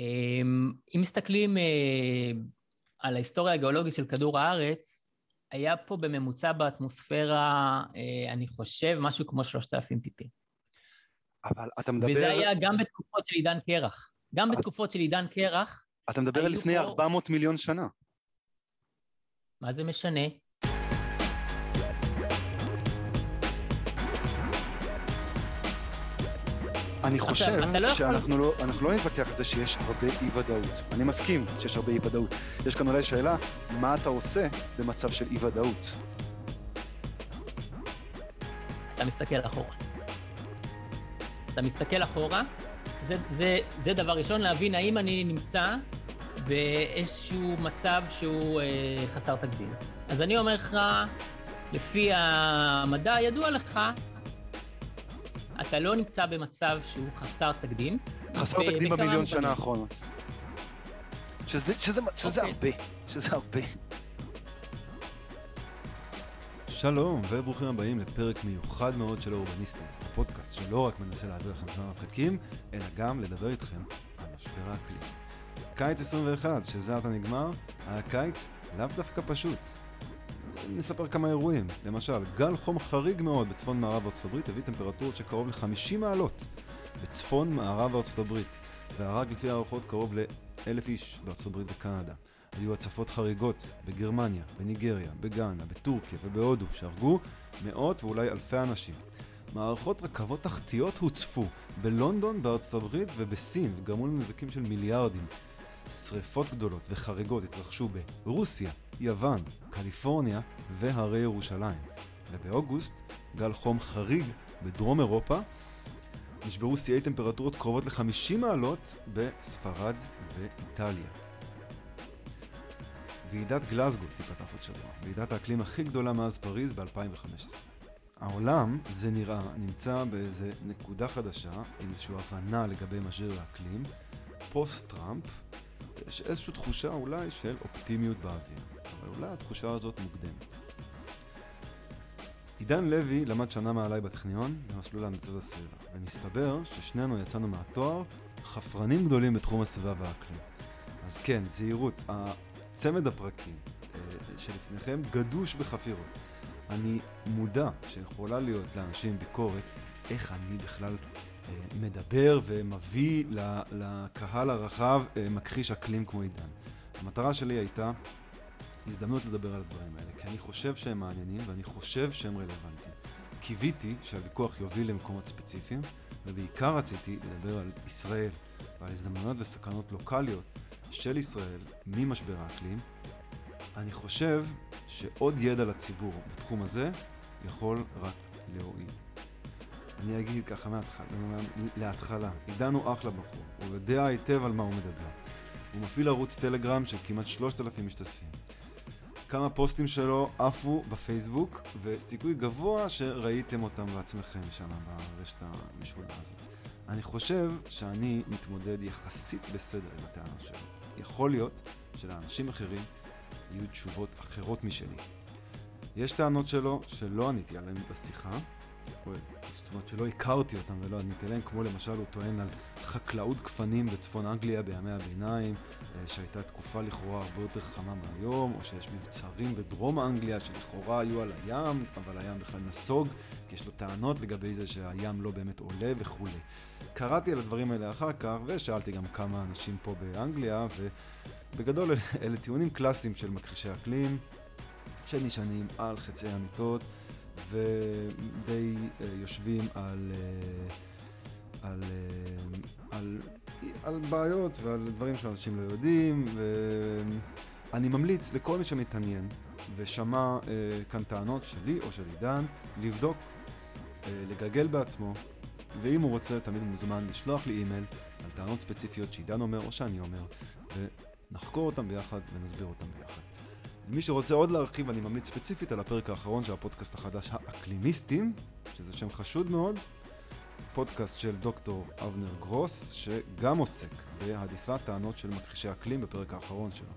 אמ, אם מסתכלים אה, על ההיסטוריה הגיאולוגית של כדור הארץ, היה פה בממוצע באטמוספירה, אה, אני חושב, משהו כמו 3,000 ppm. אבל אתה מדבר... וזה היה גם בתקופות של עידן קרח. גם בתקופות של עידן קרח... אתה מדבר על לפני פה... 400 מיליון שנה. מה זה משנה? אני חושב לא שאנחנו לא, לא נתווכח על זה שיש הרבה אי-ודאות. אני מסכים שיש הרבה אי-ודאות. יש כאן אולי שאלה, מה אתה עושה במצב של אי-ודאות? אתה מסתכל אחורה. אתה מסתכל אחורה, זה, זה, זה דבר ראשון, להבין האם אני נמצא באיזשהו מצב שהוא אה, חסר תקדים. אז אני אומר לך, לפי המדע הידוע לך, אתה לא נמצא במצב שהוא חסר תקדים. חסר תקדים במיליון שנה האחרונות. שזה, שזה, שזה okay. אוקיי. הרבה, שזה הרבה. שלום וברוכים הבאים לפרק מיוחד מאוד של האורבניסטים, הפודקאסט שלא רק מנסה להעביר לכם זמן הפקקים, אלא גם לדבר איתכם על משבר האקלים. קיץ 21, שזה עתה נגמר, היה קיץ לאו דווקא פשוט. נספר כמה אירועים. למשל, גל חום חריג מאוד בצפון מערב ארצות הברית הביא טמפרטורות של קרוב ל-50 מעלות בצפון מערב ארצות הברית, והרג לפי הערכות קרוב ל-1,000 איש בארצות הברית וקנדה. היו הצפות חריגות בגרמניה, בניגריה, בגאנה, בטורקיה ובהודו, שהרגו מאות ואולי אלפי אנשים. מערכות רכבות תחתיות הוצפו בלונדון, בארצות הברית ובסין, וגרמו לנזקים של מיליארדים. שריפות גדולות וחריגות התרחשו ברוסיה, יוון, קליפורניה והרי ירושלים. ובאוגוסט, גל חום חריג בדרום אירופה, נשברו שיאי טמפרטורות קרובות ל-50 מעלות בספרד ואיטליה. ועידת גלסגו תיפתח עוד שבוע, ועידת האקלים הכי גדולה מאז פריז ב-2015. העולם, זה נראה, נמצא באיזה נקודה חדשה, עם איזושהי הבנה לגבי משבר האקלים, פוסט טראמפ, יש איזושהי תחושה אולי של אופטימיות באוויר, אבל אולי התחושה הזאת מוקדמת. עידן לוי למד שנה מעליי בטכניון במסלול להנדסת הסביבה, ומסתבר ששנינו יצאנו מהתואר חפרנים גדולים בתחום הסביבה והאקלים. אז כן, זהירות, צמד הפרקים אה, שלפניכם גדוש בחפירות. אני מודע שיכולה להיות לאנשים ביקורת איך אני בכלל מדבר ומביא לקהל הרחב אה, מכחיש אקלים כמו עידן. המטרה שלי הייתה הזדמנות לדבר על הדברים האלה, כי אני חושב שהם מעניינים ואני חושב שהם רלוונטיים. קיוויתי שהוויכוח יוביל למקומות ספציפיים, ובעיקר רציתי לדבר על ישראל ועל הזדמנויות וסכנות לוקאליות של ישראל ממשבר האקלים. אני חושב שעוד ידע לציבור בתחום הזה יכול רק להועיל. אני אגיד ככה מההתחלה, להתחלה, עידן הוא אחלה בחור, הוא יודע היטב על מה הוא מדבר. הוא מפעיל ערוץ טלגרם של כמעט 3,000 משתתפים. כמה פוסטים שלו עפו בפייסבוק, וסיכוי גבוה שראיתם אותם בעצמכם שם ברשת המשולה הזאת. אני חושב שאני מתמודד יחסית בסדר עם הטענה שלו. יכול להיות שלאנשים אחרים יהיו תשובות אחרות משלי. יש טענות שלו שלא עניתי עליהן בשיחה, זאת אומרת שלא הכרתי אותם ולא עניתי להם, כמו למשל הוא טוען על חקלאות גפנים בצפון אנגליה בימי הביניים, שהייתה תקופה לכאורה הרבה יותר חמה מהיום, או שיש מבצרים בדרום אנגליה שלכאורה היו על הים, אבל הים בכלל נסוג, כי יש לו טענות לגבי זה שהים לא באמת עולה וכולי. קראתי על הדברים האלה אחר כך, ושאלתי גם כמה אנשים פה באנגליה, ובגדול אלה טיעונים קלאסיים של מכחישי אקלים, שנשענים על חצי אמיתות. ודי uh, יושבים על, uh, על, uh, על, על בעיות ועל דברים שאנשים לא יודעים, ואני ממליץ לכל מי שמתעניין ושמע uh, כאן טענות שלי או של עידן, לבדוק, אה, לגגל בעצמו, ואם הוא רוצה תמיד מוזמן לשלוח לי אימייל על טענות ספציפיות שעידן אומר או שאני אומר, ונחקור אותם ביחד ונסביר אותם ביחד. מי שרוצה עוד להרחיב, אני ממליץ ספציפית על הפרק האחרון של הפודקאסט החדש, האקלימיסטים, שזה שם חשוד מאוד, פודקאסט של דוקטור אבנר גרוס, שגם עוסק בהדיפת טענות של מכחישי אקלים בפרק האחרון שלו.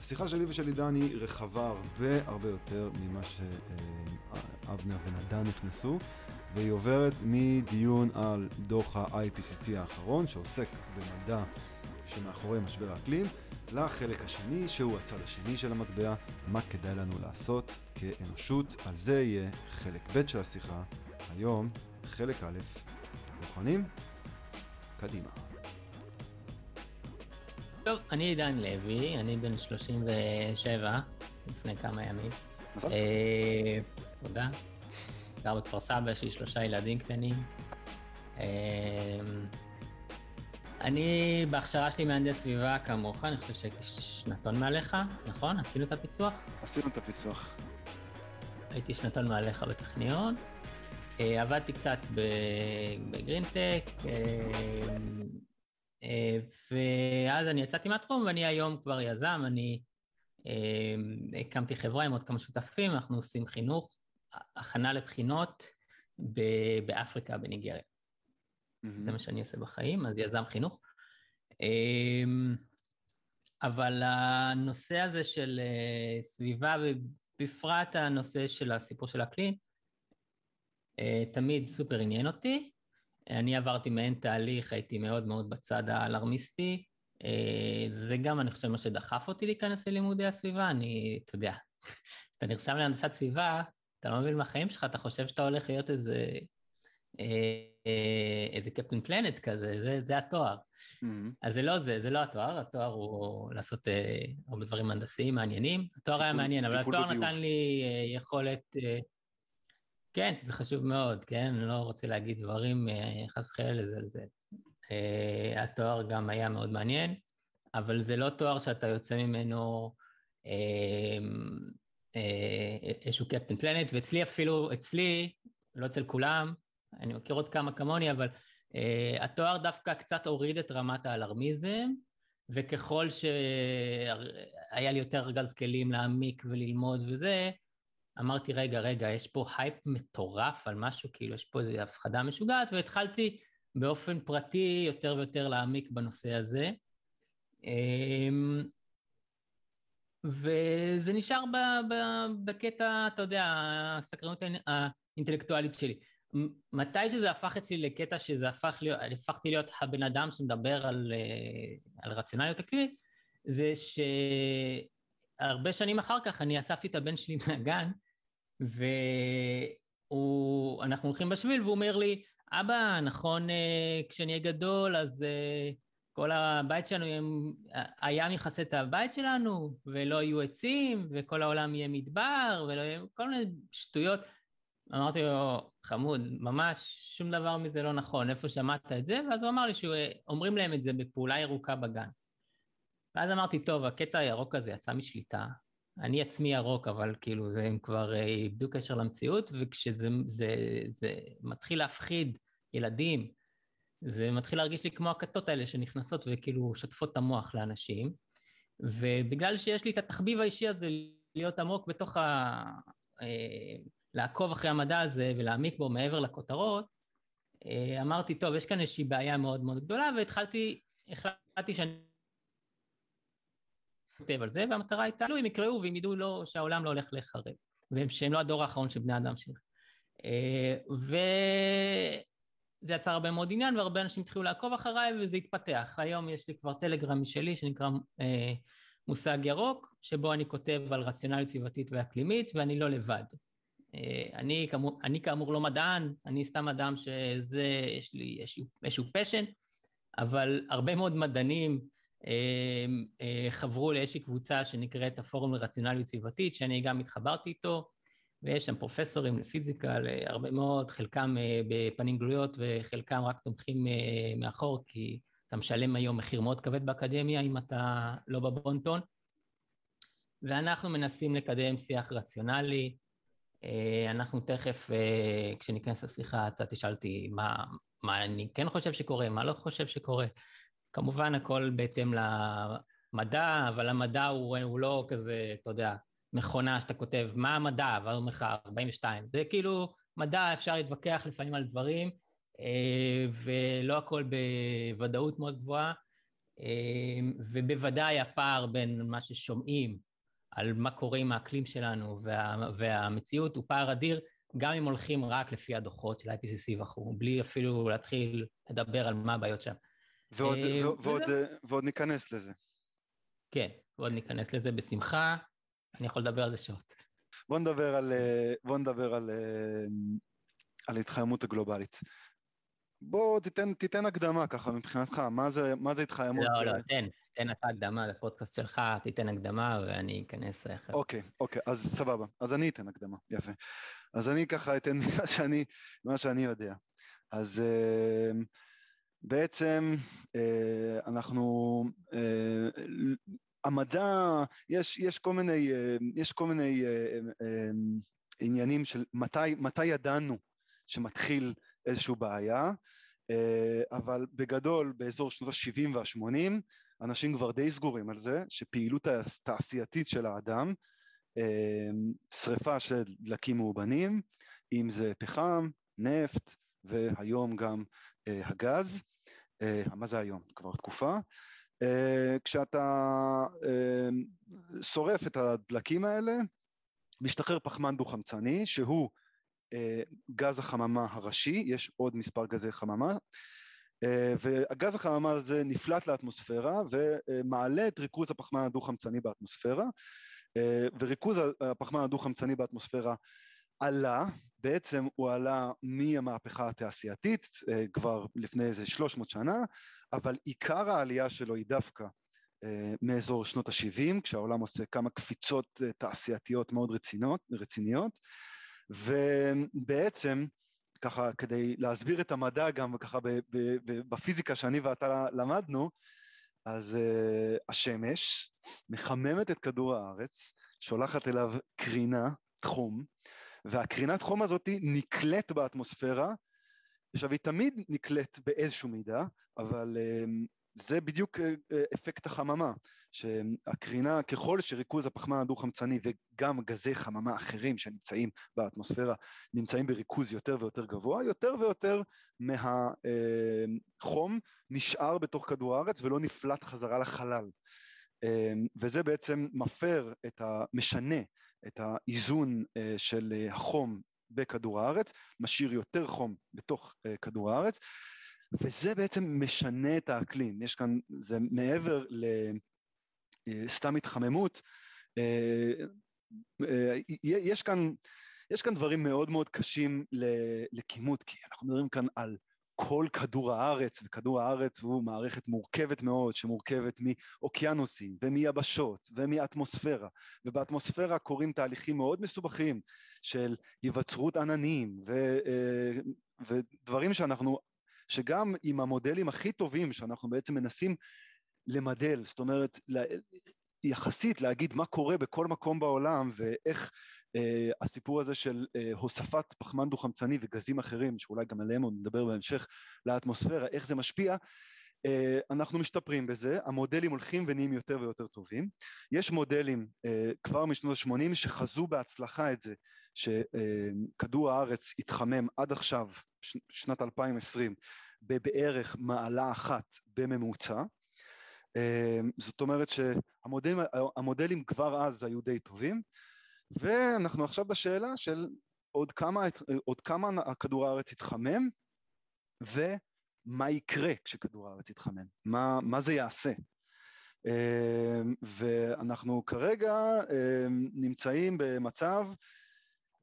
השיחה שלי ושל עידן היא רחבה הרבה הרבה יותר ממה שאבנר ונדן נכנסו, והיא עוברת מדיון על דוח ה-IPCC האחרון, שעוסק במדע שמאחורי משבר האקלים, לחלק השני, שהוא הצד השני של המטבע, מה כדאי לנו לעשות כאנושות. על זה יהיה חלק ב' של השיחה. היום, חלק א', מוכנים? קדימה. טוב, אני עידן לוי, אני בן 37, לפני כמה ימים. אה, תודה. גר בכפר סבא, יש לי שלושה ילדים קטנים. אה, אני בהכשרה שלי מהנדס סביבה כמוך, אני חושב שהייתי שנתון מעליך, נכון? עשינו את הפיצוח? עשינו את הפיצוח. הייתי שנתון מעליך בטכניון. אה, עבדתי קצת בגרינטק, אה, ואז אני יצאתי מהתחום ואני היום כבר יזם, אני אה, הקמתי חברה עם עוד כמה שותפים, אנחנו עושים חינוך, הכנה לבחינות באפריקה, בניגריה. Mm-hmm. זה מה שאני עושה בחיים, אז יזם חינוך. אה, אבל הנושא הזה של סביבה, ובפרט הנושא של הסיפור של האקלים, תמיד סופר עניין אותי. אני עברתי מעין תהליך, הייתי מאוד מאוד בצד האלרמיסטי. אה, זה גם, אני חושב, מה שדחף אותי להיכנס ללימודי הסביבה. אני, אתה יודע, כשאתה נרשם להנדסת סביבה, אתה לא מבין מהחיים שלך, אתה חושב שאתה הולך להיות איזה, אה, אה, איזה קפטן פלנט כזה, זה, זה התואר. Mm-hmm. אז זה לא זה, זה לא התואר, התואר הוא לעשות הרבה דברים הנדסיים מעניינים. התואר היה מעניין, אבל התואר נתן לי יכולת... כן, שזה חשוב מאוד, כן? אני לא רוצה להגיד דברים, אה, חס וחלילה לזלזל. אה, התואר גם היה מאוד מעניין, אבל זה לא תואר שאתה יוצא ממנו uh, uh, איזשהו Captain Planet, ואצלי אפילו, אצלי, לא אצל כולם, אני מכיר עוד כמה כמוני, אבל אה, התואר דווקא קצת הוריד את רמת האלרמיזם, וככל שהיה לי יותר ארגז כלים להעמיק וללמוד וזה, אמרתי, רגע, רגע, יש פה הייפ מטורף על משהו, כאילו, יש פה איזו הפחדה משוגעת, והתחלתי באופן פרטי יותר ויותר להעמיק בנושא הזה. אמ, וזה נשאר ב, ב, בקטע, אתה יודע, הסקרנות האינטלקטואלית שלי. מתי שזה הפך אצלי לקטע שזה הפך להיות, הפכתי להיות הבן אדם שמדבר על, אה, על רציונליות אקלימית, זה שהרבה שנים אחר כך אני אספתי את הבן שלי מהגן, ואנחנו הולכים בשביל והוא אומר לי, אבא, נכון, אה, כשאני אהיה גדול, אז אה, כל הבית שלנו, הים יכסה את הבית שלנו, ולא יהיו עצים, וכל העולם יהיה מדבר, ולא יהיה... כל מיני שטויות. אמרתי לו, חמוד, ממש שום דבר מזה לא נכון, איפה שמעת את זה? ואז הוא אמר לי שאומרים להם את זה בפעולה ירוקה בגן. ואז אמרתי, טוב, הקטע הירוק הזה יצא משליטה, אני עצמי ירוק, אבל כאילו זה, הם כבר אה, איבדו קשר למציאות, וכשזה זה, זה מתחיל להפחיד ילדים, זה מתחיל להרגיש לי כמו הכתות האלה שנכנסות וכאילו שוטפות את המוח לאנשים, ובגלל שיש לי את התחביב האישי הזה להיות עמוק בתוך ה... אה, לעקוב אחרי המדע הזה ולהעמיק בו מעבר לכותרות, אה, אמרתי, טוב, יש כאן איזושהי בעיה מאוד מאוד גדולה, והתחלתי, החלטתי שאני כותב על זה, והמטרה הייתה, לא, הם יקראו והם ידעו לא, שהעולם לא הולך להיחרב, ושהם לא הדור האחרון של בני אדם שלך. אה, וזה יצר הרבה מאוד עניין, והרבה אנשים התחילו לעקוב אחריי, וזה התפתח. היום יש לי כבר טלגרם משלי שנקרא אה, מושג ירוק, שבו אני כותב על רציונליות סביבתית ואקלימית, ואני לא לבד. אה, אני, כאמור, אני כאמור לא מדען, אני סתם אדם שזה, יש לי איזשהו פשן, אבל הרבה מאוד מדענים חברו לאיזושהי קבוצה שנקראת הפורום לרציונליות סביבתית, שאני גם התחברתי איתו, ויש שם פרופסורים לפיזיקה, הרבה מאוד, חלקם אה, בפנים גלויות וחלקם רק תומכים אה, מאחור, כי אתה משלם היום מחיר מאוד כבד באקדמיה אם אתה לא בבונטון. ואנחנו מנסים לקדם שיח רציונלי. אנחנו תכף, כשניכנס לשיחה, אתה תשאל אותי מה, מה אני כן חושב שקורה, מה לא חושב שקורה. כמובן הכל בהתאם למדע, אבל המדע הוא, הוא לא כזה, אתה יודע, מכונה שאתה כותב, מה המדע? ואומר לך 42. זה כאילו, מדע אפשר להתווכח לפעמים על דברים, אה, ולא הכל בוודאות מאוד גבוהה, אה, ובוודאי הפער בין מה ששומעים על מה קורה עם האקלים שלנו וה, והמציאות הוא פער אדיר, גם אם הולכים רק לפי הדוחות של IPCC וכו', בלי אפילו להתחיל לדבר על מה הבעיות שם. ועוד, ועוד, ועוד ניכנס לזה. כן, ועוד ניכנס לזה בשמחה, אני יכול לדבר על זה שעות. בוא נדבר על, בוא נדבר על, על ההתחממות הגלובלית. בוא תיתן, תיתן הקדמה ככה מבחינתך, מה זה, מה זה התחממות? לא, לא, תן, תן אתה הקדמה לפודקאסט שלך, תיתן הקדמה ואני אכנס אחר. אוקיי, אוקיי, אז סבבה, אז אני אתן הקדמה, יפה. אז אני ככה אתן מה שאני, מה שאני יודע. אז uh, בעצם uh, אנחנו, uh, המדע, יש, יש כל מיני, uh, יש כל מיני עניינים של מתי, מתי ידענו שמתחיל איזושהי בעיה, אה, אבל בגדול באזור שנות ה-70 וה-80 אנשים כבר די סגורים על זה שפעילות התעשייתית של האדם, אה, שריפה של דלקים מאובנים, אם זה פחם, נפט והיום גם אה, הגז, מה זה היום? כבר תקופה, כשאתה שורף את הדלקים האלה משתחרר פחמן דו-חמצני שהוא אה, גז החממה הראשי, יש עוד מספר גזי חממה, אה, והגז החממה הזה נפלט לאטמוספירה ומעלה את ריכוז הפחמן הדו-חמצני באטמוספירה, אה, וריכוז הפחמן הדו-חמצני באטמוספירה עלה, בעצם הוא עלה מהמהפכה התעשייתית כבר לפני איזה 300 שנה, אבל עיקר העלייה שלו היא דווקא מאזור שנות ה-70, כשהעולם עושה כמה קפיצות תעשייתיות מאוד רצינות, רציניות, ובעצם, ככה כדי להסביר את המדע גם ככה בפיזיקה שאני ואתה למדנו, אז uh, השמש מחממת את כדור הארץ, שולחת אליו קרינה, תחום, והקרינת חום הזאת נקלט באטמוספירה, עכשיו היא תמיד נקלט באיזשהו מידה, אבל uh, זה בדיוק אה, אה, אפקט החממה, שהקרינה, ככל שריכוז הפחמן הדו-חמצני וגם גזי חממה אחרים שנמצאים באטמוספירה נמצאים בריכוז יותר ויותר גבוה, יותר ויותר מהחום אה, נשאר בתוך כדור הארץ ולא נפלט חזרה לחלל. וזה בעצם מפר את ה... משנה את האיזון של החום בכדור הארץ, משאיר יותר חום בתוך כדור הארץ, וזה בעצם משנה את האקלים, יש כאן, זה מעבר לסתם אה, התחממות, אה, אה, יש כאן, יש כאן דברים מאוד מאוד קשים לכימות, כי אנחנו מדברים כאן על כל כדור הארץ, וכדור הארץ הוא מערכת מורכבת מאוד, שמורכבת מאוקיינוסים ומיבשות ומאטמוספירה, ובאטמוספירה קורים תהליכים מאוד מסובכים של היווצרות עננים ו, ודברים שאנחנו שגם עם המודלים הכי טובים שאנחנו בעצם מנסים למדל, זאת אומרת, יחסית להגיד מה קורה בכל מקום בעולם ואיך אה, הסיפור הזה של אה, הוספת פחמן דו-חמצני וגזים אחרים, שאולי גם עליהם עוד נדבר בהמשך לאטמוספירה, איך זה משפיע, אה, אנחנו משתפרים בזה, המודלים הולכים ונהיים יותר ויותר טובים. יש מודלים אה, כבר משנות ה-80 שחזו בהצלחה את זה, שכדור הארץ התחמם עד עכשיו, שנת 2020, בבערך מעלה אחת בממוצע. אה, זאת אומרת שהמודלים כבר אז היו די טובים, ואנחנו עכשיו בשאלה של עוד כמה, עוד כמה כדור הארץ יתחמם, ומה יקרה כשכדור הארץ יתחמם, מה, מה זה יעשה. אה, ואנחנו כרגע אה, נמצאים במצב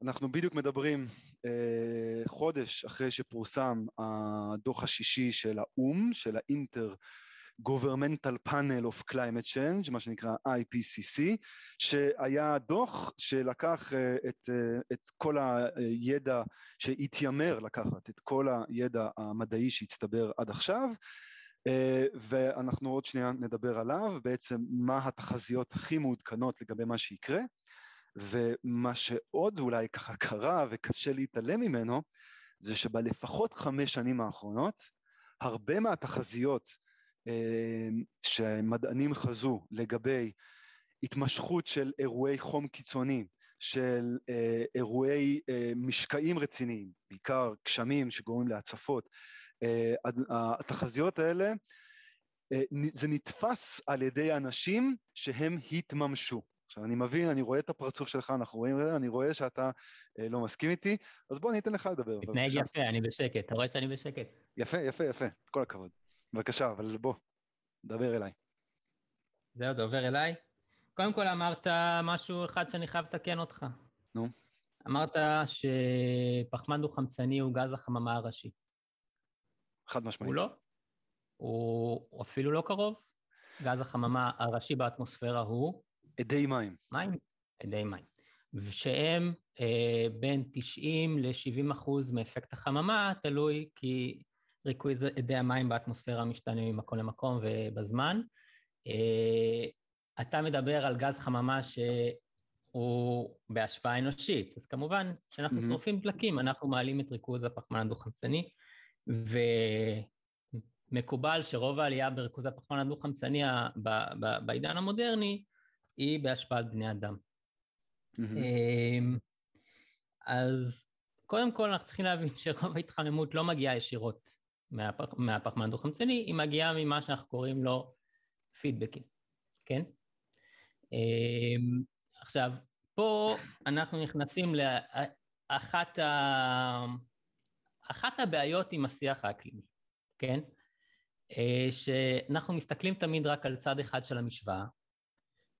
אנחנו בדיוק מדברים אה, חודש אחרי שפורסם הדוח השישי של האו"ם, של האינטר Governmental Panel of Climate Change, מה שנקרא IPCC, שהיה דוח שלקח אה, את, אה, את כל הידע, שהתיימר לקחת את כל הידע המדעי שהצטבר עד עכשיו, אה, ואנחנו עוד שנייה נדבר עליו, בעצם מה התחזיות הכי מעודכנות לגבי מה שיקרה. ומה שעוד אולי ככה קרה וקשה להתעלם ממנו, זה שבלפחות חמש שנים האחרונות, הרבה מהתחזיות שמדענים חזו לגבי התמשכות של אירועי חום קיצוני, של אה, אירועי אה, משקעים רציניים, בעיקר גשמים שגורמים להצפות, אה, התחזיות האלה, אה, זה נתפס על ידי אנשים שהם התממשו. עכשיו, אני מבין, אני רואה את הפרצוף שלך, אנחנו רואים את זה, אני רואה שאתה אה, לא מסכים איתי, אז בוא, אני אתן לך לדבר. מתנהג יפה, אני בשקט, אתה רואה שאני בשקט. יפה, יפה, יפה, כל הכבוד. בבקשה, אבל בוא, דבר אליי. זהו, אתה עובר אליי? קודם כל אמרת משהו אחד שאני חייב לתקן אותך. נו. אמרת שפחמן דו-חמצני הוא גז החממה הראשי. חד משמעית. הוא לא. הוא, הוא אפילו לא קרוב. גז החממה הראשי באטמוספירה הוא... אדי מים. מים, אדי מים. שהם אה, בין 90 ל-70 אחוז מאפקט החממה, תלוי כי ריכוז אדי המים באטמוספירה משתנה ממקום למקום ובזמן. אה, אתה מדבר על גז חממה שהוא בהשפעה אנושית, אז כמובן כשאנחנו mm-hmm. שורפים דלקים אנחנו מעלים את ריכוז הפחמן הדו-חמצני, ומקובל שרוב העלייה בריכוז הפחמן הדו-חמצני בעידן המודרני היא בהשפעת בני אדם. Mm-hmm. אז קודם כל אנחנו צריכים להבין שרוב ההתחממות לא מגיעה ישירות מהפח, מהפחמן דו-חמצני, היא מגיעה ממה שאנחנו קוראים לו פידבקים, כן? אמ, עכשיו, פה אנחנו נכנסים לאחת ה... אחת הבעיות עם השיח האקלימי, כן? אה, שאנחנו מסתכלים תמיד רק על צד אחד של המשוואה,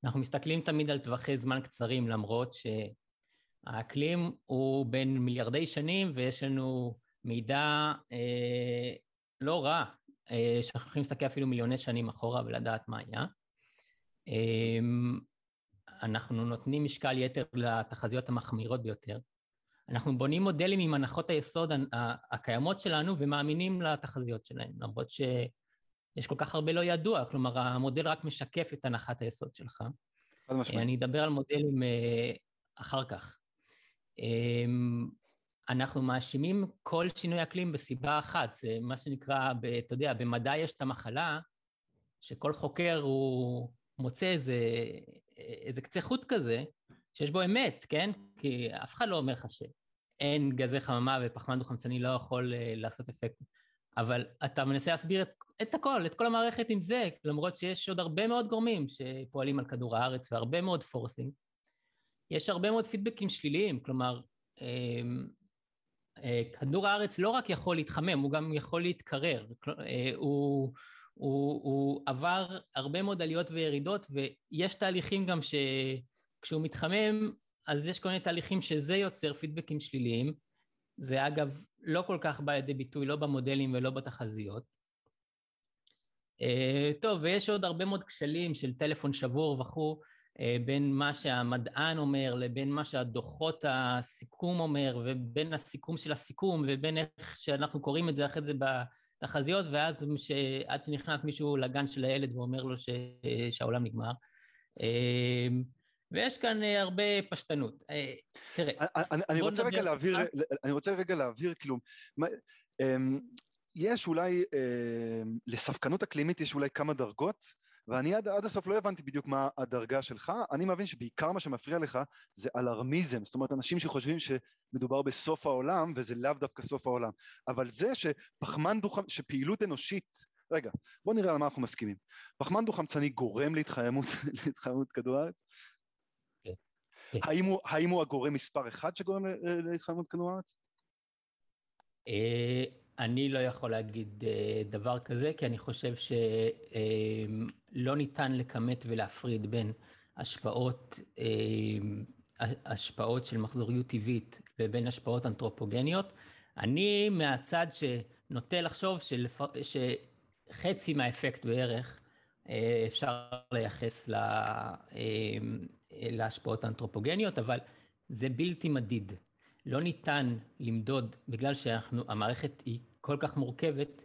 אנחנו מסתכלים תמיד על טווחי זמן קצרים, למרות שהאקלים הוא בין מיליארדי שנים ויש לנו מידע אה, לא רע, אה, שאנחנו יכולים להסתכל אפילו מיליוני שנים אחורה ולדעת מה היה. אה, אנחנו נותנים משקל יתר לתחזיות המחמירות ביותר. אנחנו בונים מודלים עם הנחות היסוד הקיימות שלנו ומאמינים לתחזיות שלהם, למרות ש... יש כל כך הרבה לא ידוע, כלומר המודל רק משקף את הנחת היסוד שלך. אני אדבר על מודלים אה, אחר כך. אנחנו מאשימים כל שינוי אקלים בסיבה אחת, זה מה שנקרא, אתה יודע, במדע יש את המחלה, שכל חוקר הוא מוצא איזה, איזה קצה חוט כזה, שיש בו אמת, כן? כי אף אחד לא אומר לך שאין גזי חממה ופחמן דו-חמצני לא יכול אה, לעשות אפקט, אבל אתה מנסה להסביר את את הכל, את כל המערכת עם זה, למרות שיש עוד הרבה מאוד גורמים שפועלים על כדור הארץ והרבה מאוד פורסים. יש הרבה מאוד פידבקים שליליים, כלומר, אמ, כדור הארץ לא רק יכול להתחמם, הוא גם יכול להתקרר. אה, הוא, הוא, הוא עבר הרבה מאוד עליות וירידות, ויש תהליכים גם שכשהוא מתחמם, אז יש כל מיני תהליכים שזה יוצר פידבקים שליליים. זה אגב לא כל כך בא לידי ביטוי, לא במודלים ולא בתחזיות. אה, טוב, ויש עוד הרבה מאוד כשלים של טלפון שבור וכו', אה, בין מה שהמדען אומר לבין מה שהדוחות הסיכום אומר, ובין הסיכום של הסיכום, ובין איך שאנחנו קוראים את זה אחרי זה בתחזיות, ואז ש... עד שנכנס מישהו לגן של הילד ואומר לו ש... שהעולם נגמר. אה, ויש כאן הרבה פשטנות. תראה, אני, אני רוצה רגע להבהיר, אני רוצה רגע להבהיר, כאילו, אמ, יש אולי, אה, לספקנות אקלימית יש אולי כמה דרגות, ואני עד, עד הסוף לא הבנתי בדיוק מה הדרגה שלך, אני מבין שבעיקר מה שמפריע לך זה אלרמיזם, זאת אומרת אנשים שחושבים שמדובר בסוף העולם וזה לאו דווקא סוף העולם, אבל זה שפחמן דו שפעילות אנושית, רגע, בוא נראה על מה אנחנו מסכימים, פחמן דו-חמצני גורם להתחממות, להתחממות כדור הארץ? כן. האם הוא, האם הוא הגורם מספר אחד שגורם להתחממות כדור הארץ? אה, אני לא יכול להגיד אה, דבר כזה, כי אני חושב שלא אה, ניתן לכמת ולהפריד בין השפעות, אה, השפעות של מחזוריות טבעית ובין השפעות אנתרופוגניות. אני מהצד שנוטה לחשוב שלפ... שחצי מהאפקט בערך אפשר לייחס לה... להשפעות האנתרופוגניות, אבל זה בלתי מדיד. לא ניתן למדוד, בגלל שהמערכת היא כל כך מורכבת,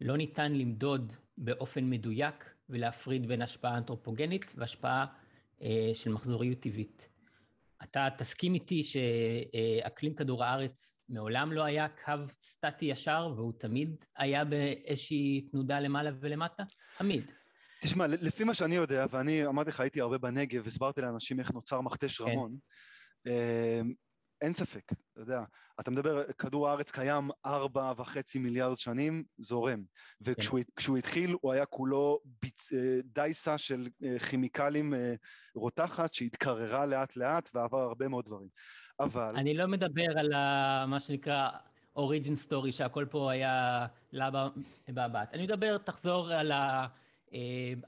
לא ניתן למדוד באופן מדויק ולהפריד בין השפעה אנתרופוגנית והשפעה אה, של מחזוריות טבעית. אתה תסכים איתי שאקלים כדור הארץ מעולם לא היה קו סטטי ישר והוא תמיד היה באיזושהי תנודה למעלה ולמטה? תמיד. תשמע, לפי מה שאני יודע, ואני אמרתי לך, הייתי הרבה בנגב, הסברתי לאנשים איך נוצר מכתש כן. רמון, כן. אין ספק, אתה יודע, אתה מדבר, כדור הארץ קיים ארבע וחצי מיליארד שנים, זורם. וכשהוא. התחיל הוא היה כולו ביצ, אה, דייסה של אה, כימיקלים אה, רותחת שהתקררה לאט לאט ועבר הרבה מאוד דברים. אבל... אני לא מדבר על ה, מה שנקרא אוריג'ין סטורי, שהכל פה היה לבה בבת. אני מדבר, תחזור על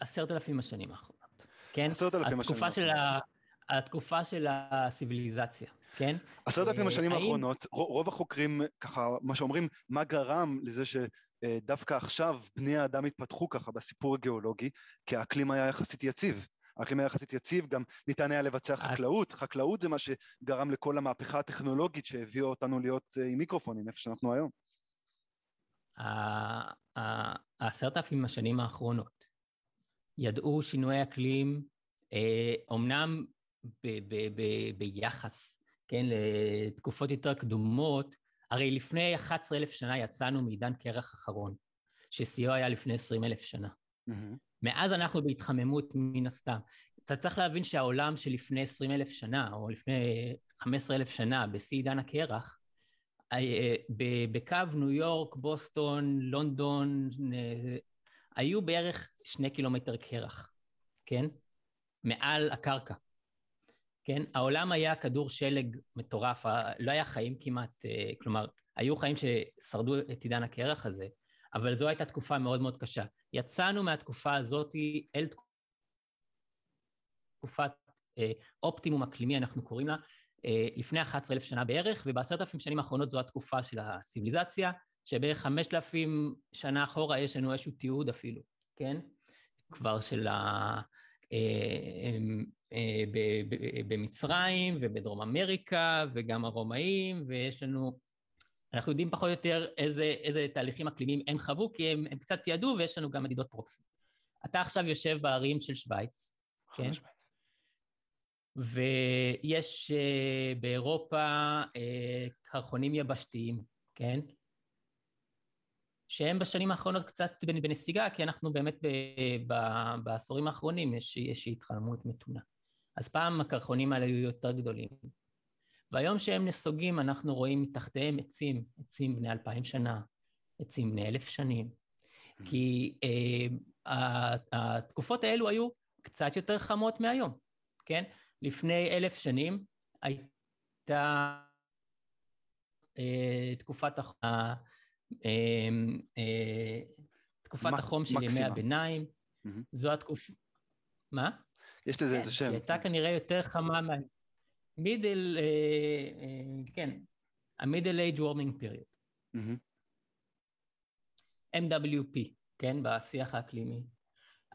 עשרת אלפים השנים האחרונות, כן? עשרת אלפים השנים האחרונות. התקופה של הסיביליזציה, כן? עשרת אלפים השנים האחרונות, רוב החוקרים ככה, מה שאומרים, מה גרם לזה שדווקא עכשיו בני האדם התפתחו ככה בסיפור הגיאולוגי, כי האקלים היה יחסית יציב. האקלים היה יחסית יציב, גם ניתן היה לבצע חקלאות, חקלאות זה מה שגרם לכל המהפכה הטכנולוגית שהביאה אותנו להיות עם מיקרופונים, איפה שאנחנו היום. העשרת אלפים השנים האחרונות ידעו שינוי אקלים, אומנם ב- ב- ב- ביחס, כן, לתקופות יותר קדומות, הרי לפני 11 אלף שנה יצאנו מעידן קרח אחרון, ששיאו היה לפני 20 אלף שנה. Mm-hmm. מאז אנחנו בהתחממות מן הסתם. אתה צריך להבין שהעולם שלפני 20 אלף שנה, או לפני 15 אלף שנה, בשיא עידן הקרח, אה, בקו ניו יורק, בוסטון, לונדון, אה, היו בערך שני קילומטר קרח, כן? מעל הקרקע. כן? העולם היה כדור שלג מטורף, לא היה חיים כמעט, אה, כלומר, היו חיים ששרדו את עידן הקרח הזה, אבל זו הייתה תקופה מאוד מאוד קשה. יצאנו מהתקופה הזאת אל תקופת אה, אופטימום אקלימי, אנחנו קוראים לה, אה, לפני 11,000 שנה בערך, ובעשרת אלפים שנים האחרונות זו התקופה של הסיביליזציה, שבערך 5,000 שנה אחורה יש לנו איזשהו תיעוד אפילו, כן? כבר של ה... אה, במצרים ובדרום אמריקה וגם הרומאים, ויש לנו, אנחנו יודעים פחות או יותר איזה, איזה תהליכים אקלימיים הם חוו, כי הם, הם קצת ידעו ויש לנו גם מדידות פרוקסי. אתה עכשיו יושב בערים של שווייץ, כן? ויש באירופה קרחונים יבשתיים, כן? שהם בשנים האחרונות קצת בנסיגה, כי אנחנו באמת ב, ב, בעשורים האחרונים יש איזושהי התחממות מתונה. אז פעם הקרחונים האלה היו יותר גדולים. והיום שהם נסוגים, אנחנו רואים מתחתיהם עצים, עצים בני אלפיים שנה, עצים בני אלף שנים. כי אה, התקופות האלו היו קצת יותר חמות מהיום, כן? לפני אלף שנים הייתה אה, תקופת, הח... אה, אה, תקופת החום של ימי הביניים. זו התקופה... מה? יש לזה כן, איזה שם. היא הייתה כנראה יותר חמה מה... מידל, אה, אה, כן, age warming period. Mm-hmm. MWP, כן, בשיח האקלימי.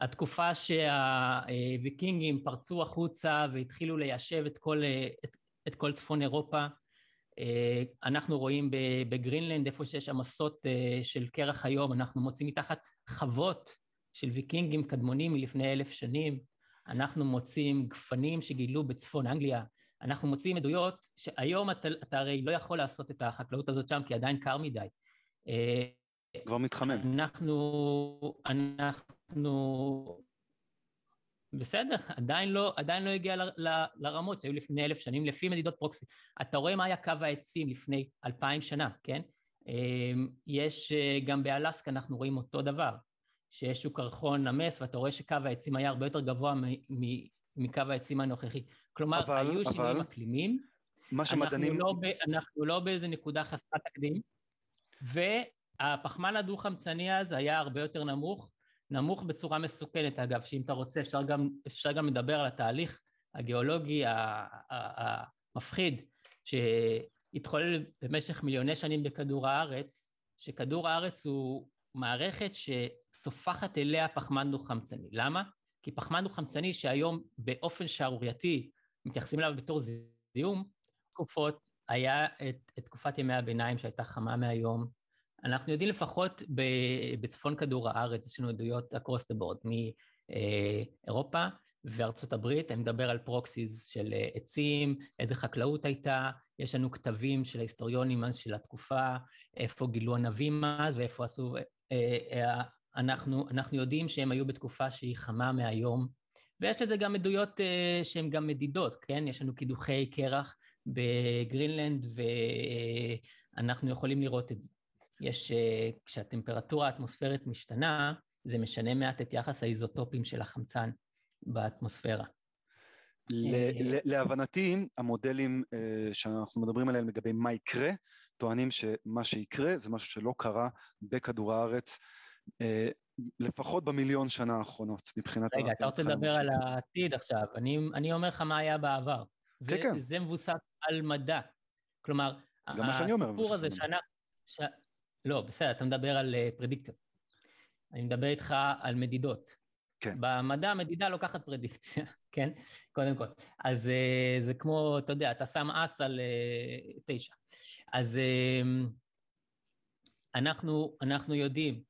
התקופה שהוויקינגים פרצו החוצה והתחילו ליישב את כל, את, את כל צפון אירופה. אה, אנחנו רואים בגרינלנד, איפה שיש המסות של קרח היום, אנחנו מוצאים מתחת חוות של ויקינגים קדמונים מלפני אלף שנים. אנחנו מוצאים גפנים שגילו בצפון אנגליה, אנחנו מוצאים עדויות שהיום אתה, אתה הרי לא יכול לעשות את החקלאות הזאת שם כי עדיין קר מדי. אה, כבר מתחמם. אנחנו, אנחנו, בסדר, עדיין לא, עדיין לא הגיע ל, ל, לרמות שהיו לפני אלף שנים, לפי מדידות פרוקסי. אתה רואה מה היה קו העצים לפני אלפיים שנה, כן? אה, יש, אה, גם באלסקה אנחנו רואים אותו דבר. שיש הוא קרחון נמס, ואתה רואה שקו העצים היה הרבה יותר גבוה מקו העצים הנוכחי. כלומר, אבל, היו שינויים אקלימיים. מה שמדענים... אנחנו לא, ב, אנחנו לא באיזה נקודה חסרת תקדים, והפחמן הדו-חמצני אז היה הרבה יותר נמוך, נמוך בצורה מסוכנת אגב, שאם אתה רוצה אפשר גם, אפשר גם לדבר על התהליך הגיאולוגי המפחיד שהתחולל במשך מיליוני שנים בכדור הארץ, שכדור הארץ הוא מערכת שסופחת אליה פחמן דו-חמצני. למה? כי פחמן דו-חמצני שהיום באופן שערורייתי מתייחסים אליו בתור זיהום, תקופות, היה את, את תקופת ימי הביניים שהייתה חמה מהיום. אנחנו יודעים לפחות בצפון כדור הארץ, יש לנו עדויות across the board, מאירופה וארצות הברית, אני מדבר על proxies של עצים, איזה חקלאות הייתה, יש לנו כתבים של ההיסטוריונים אז של התקופה, איפה גילו ענבים אז ואיפה עשו אה, אה, אנחנו, אנחנו יודעים שהם היו בתקופה שהיא חמה מהיום, ויש לזה גם עדויות אה, שהן גם מדידות, כן? יש לנו קידוחי קרח בגרינלנד, ואנחנו יכולים לראות את זה. יש, כשהטמפרטורה האטמוספרית משתנה, זה משנה מעט את יחס האיזוטופים של החמצן באטמוספירה. להבנתי, המודלים שאנחנו מדברים עליהם לגבי מה יקרה, טוענים שמה שיקרה זה משהו שלא קרה בכדור הארץ, אה, לפחות במיליון שנה האחרונות, מבחינת... רגע, אתה רוצה לדבר על העתיד עכשיו, אני, אני אומר לך מה היה בעבר. כן, כן. זה מבוסס על מדע. כלומר, גם מה שאני אומר הסיפור הזה מבוסס על מדע. שאנחנו... ש... לא, בסדר, אתה מדבר על פרדיקציות. אני מדבר איתך על מדידות. כן. במדע מדידה לוקחת פרדיקציה, כן? קודם כל. אז אה, זה כמו, אתה יודע, אתה שם אס על אה, תשע. אז אה, אנחנו, אנחנו יודעים,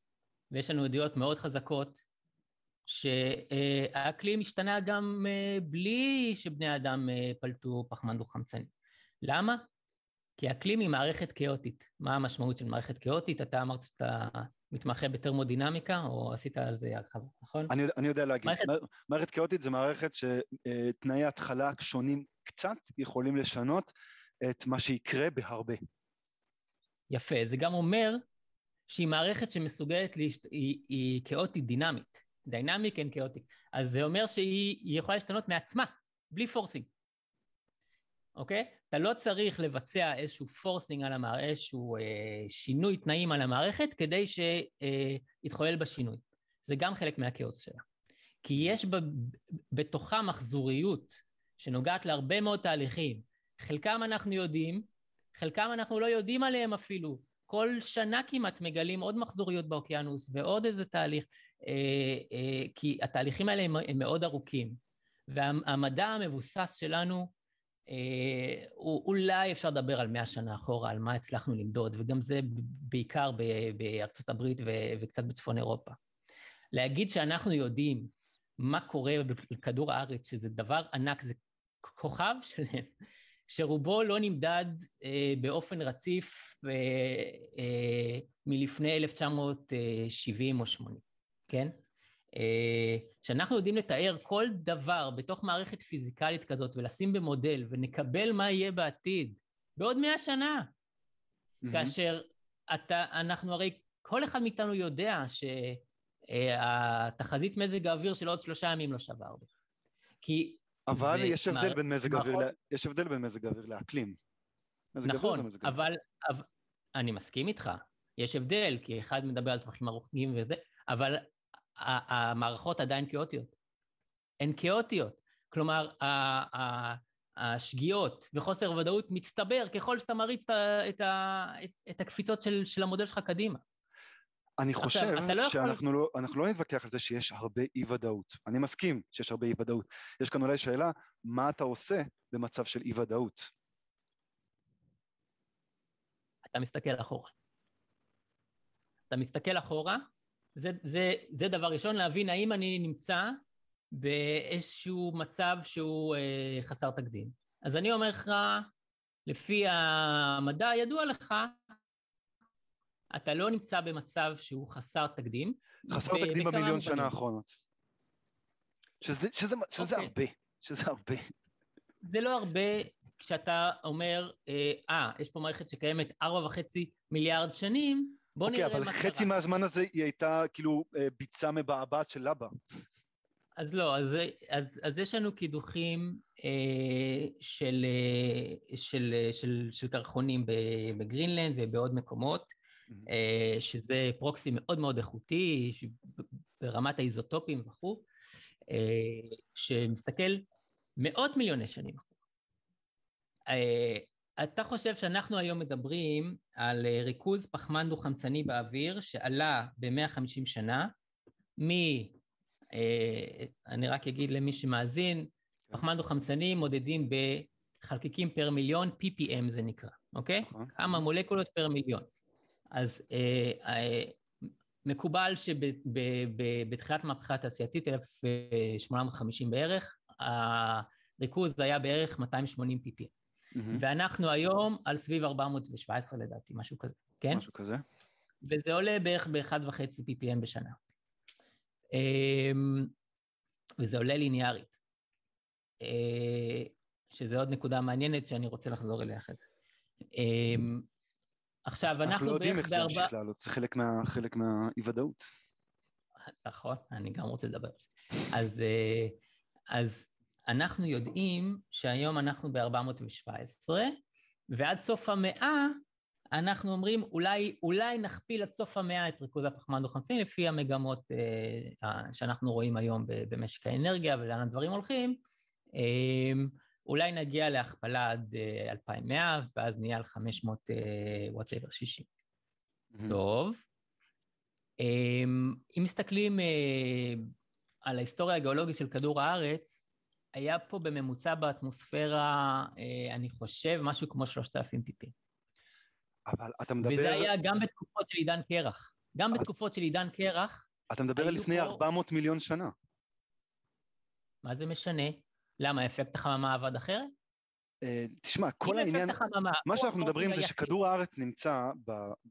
ויש לנו עדויות מאוד חזקות, שהאקלים השתנה גם בלי שבני אדם פלטו פחמן דו-חמצני. למה? כי אקלים היא מערכת כאוטית. מה המשמעות של מערכת כאוטית? אתה אמרת שאתה מתמחה בטרמודינמיקה, או עשית על זה הרחבה, נכון? אני, אני יודע להגיד, מערכת- מערכת... כאוטית זה מערכת שתנאי התחלה שונים קצת יכולים לשנות את מה שיקרה בהרבה. יפה, זה גם אומר שהיא מערכת שמסוגלת, להשת... היא, היא כאוטית דינמית, דיינמיק אין כאוטית. אז זה אומר שהיא היא יכולה להשתנות מעצמה, בלי forcing, אוקיי? אתה לא צריך לבצע איזשהו forcing על המערכת, איזשהו אה, שינוי תנאים על המערכת כדי שיתחולל בה שינוי. זה גם חלק מהכאוס שלה. כי יש ב, בתוכה מחזוריות שנוגעת להרבה מאוד תהליכים. חלקם אנחנו יודעים, חלקם אנחנו לא יודעים עליהם אפילו. כל שנה כמעט מגלים עוד מחזוריות באוקיינוס ועוד איזה תהליך, אה, אה, כי התהליכים האלה הם, הם מאוד ארוכים. והמדע המבוסס שלנו, אה, אולי אפשר לדבר על מאה שנה אחורה, על מה הצלחנו למדוד, וגם זה בעיקר בארצות הברית וקצת בצפון אירופה. להגיד שאנחנו יודעים מה קורה בכדור הארץ, שזה דבר ענק, זה כוכב שלם, שרובו לא נמדד אה, באופן רציף אה, אה, מלפני 1970 או 80, כן? אה, שאנחנו יודעים לתאר כל דבר בתוך מערכת פיזיקלית כזאת ולשים במודל ונקבל מה יהיה בעתיד בעוד מאה שנה, כאשר אתה, אנחנו הרי, כל אחד מאיתנו יודע שהתחזית מזג האוויר של עוד שלושה ימים לא שווה הרבה. כי אבל זה יש הבדל מערכ- בין מזג האוויר, נכון. ל- יש הבדל בין מזג האוויר לאקלים. מזג נכון, זה מזג. אבל, אבל אני מסכים איתך, יש הבדל, כי אחד מדבר על טווחים ארוכים וזה, אבל המערכות עדיין כאוטיות. הן כאוטיות. כלומר, השגיאות וחוסר ודאות מצטבר ככל שאתה מריץ את, את, את, הקפיצות של, של המודל שלך קדימה. אני חושב לא יכול- שאנחנו לא, אנחנו לא נתווכח על זה שיש הרבה אי-ודאות. אני מסכים שיש הרבה אי-ודאות. יש כאן אולי שאלה, מה אתה עושה במצב של אי-ודאות? אתה מסתכל אחורה. אתה מסתכל אחורה, זה, זה, זה דבר ראשון, להבין האם אני נמצא באיזשהו מצב שהוא אה, חסר תקדים. אז אני אומר לך, לפי המדע הידוע לך, אתה לא נמצא במצב שהוא חסר תקדים. חסר תקדים במיליון. שנה האחרונות. שזה, שזה, שזה אוקיי. הרבה, שזה הרבה. זה לא הרבה כשאתה אומר, אה, אה, יש פה מערכת שקיימת ארבע וחצי מיליארד שנים, בוא אוקיי, נראה אבל מה חצי קרה. מהזמן הזה היא הייתה כאילו אה, ביצה מבעבעת של לבה. אז לא, אז, אז, אז יש לנו קידוחים אה, של, אה, של, אה, של, של קרחונים בגרינלנד ובעוד מקומות, אה, שזה פרוקסי מאוד מאוד איכותי, ברמת האיזוטופים וכו', אה, שמסתכל מאות מיליוני שנים אחורה. אה, אתה חושב שאנחנו היום מדברים על אה, ריכוז פחמן דו-חמצני באוויר שעלה ב-150 שנה, מ... אה, אני רק אגיד למי שמאזין, פחמן דו-חמצני מודדים בחלקיקים פר מיליון, ppm זה נקרא, אוקיי? נכון. כמה מולקולות פר מיליון. אז אה, מקובל שבתחילת המהפכה התעשייתית, 1850 בערך, הריכוז היה בערך 280 ppm. מהמם, ואנחנו היום על סביב 417 לדעתי, משהו כזה, כן? משהו כזה. וזה עולה בערך ב-1.5 ppm בשנה. אמ, וזה עולה ליניארית, אה, שזה עוד נקודה מעניינת שאני רוצה לחזור אליה אחרי זה. אמ, עכשיו, אנחנו אנחנו לא יודעים בערך איך זה בארבע... ימשיך לעלות, זה חלק מה- חלק מהאי-ודאות. נכון, אני גם רוצה לדבר על זה. אז, אה, אז אנחנו יודעים שהיום אנחנו ב-417, ועד סוף המאה אנחנו אומרים, אולי, אולי נכפיל עד סוף המאה את ריכוז הפחמן דו-חמצני לפי המגמות אה, שאנחנו רואים היום במשק האנרגיה ולאן הדברים הולכים. אה, אולי נגיע להכפלה עד אה, 2100, ואז נהיה על 500 וואטאבר 60. Mm-hmm. טוב. אה, אם מסתכלים אה, על ההיסטוריה הגיאולוגית של כדור הארץ, היה פה בממוצע באטמוספירה, אה, אני חושב, משהו כמו 3,000 ppm. אבל אתה מדבר... וזה היה גם בתקופות של עידן קרח. גם בתקופות של עידן קרח... אתה מדבר על לפני פה... 400 מיליון שנה. מה זה משנה? למה, אפקט החממה עבד אחרת? אה, תשמע, כל העניין... החממה, מה שאנחנו מדברים זה שכדור הארץ נמצא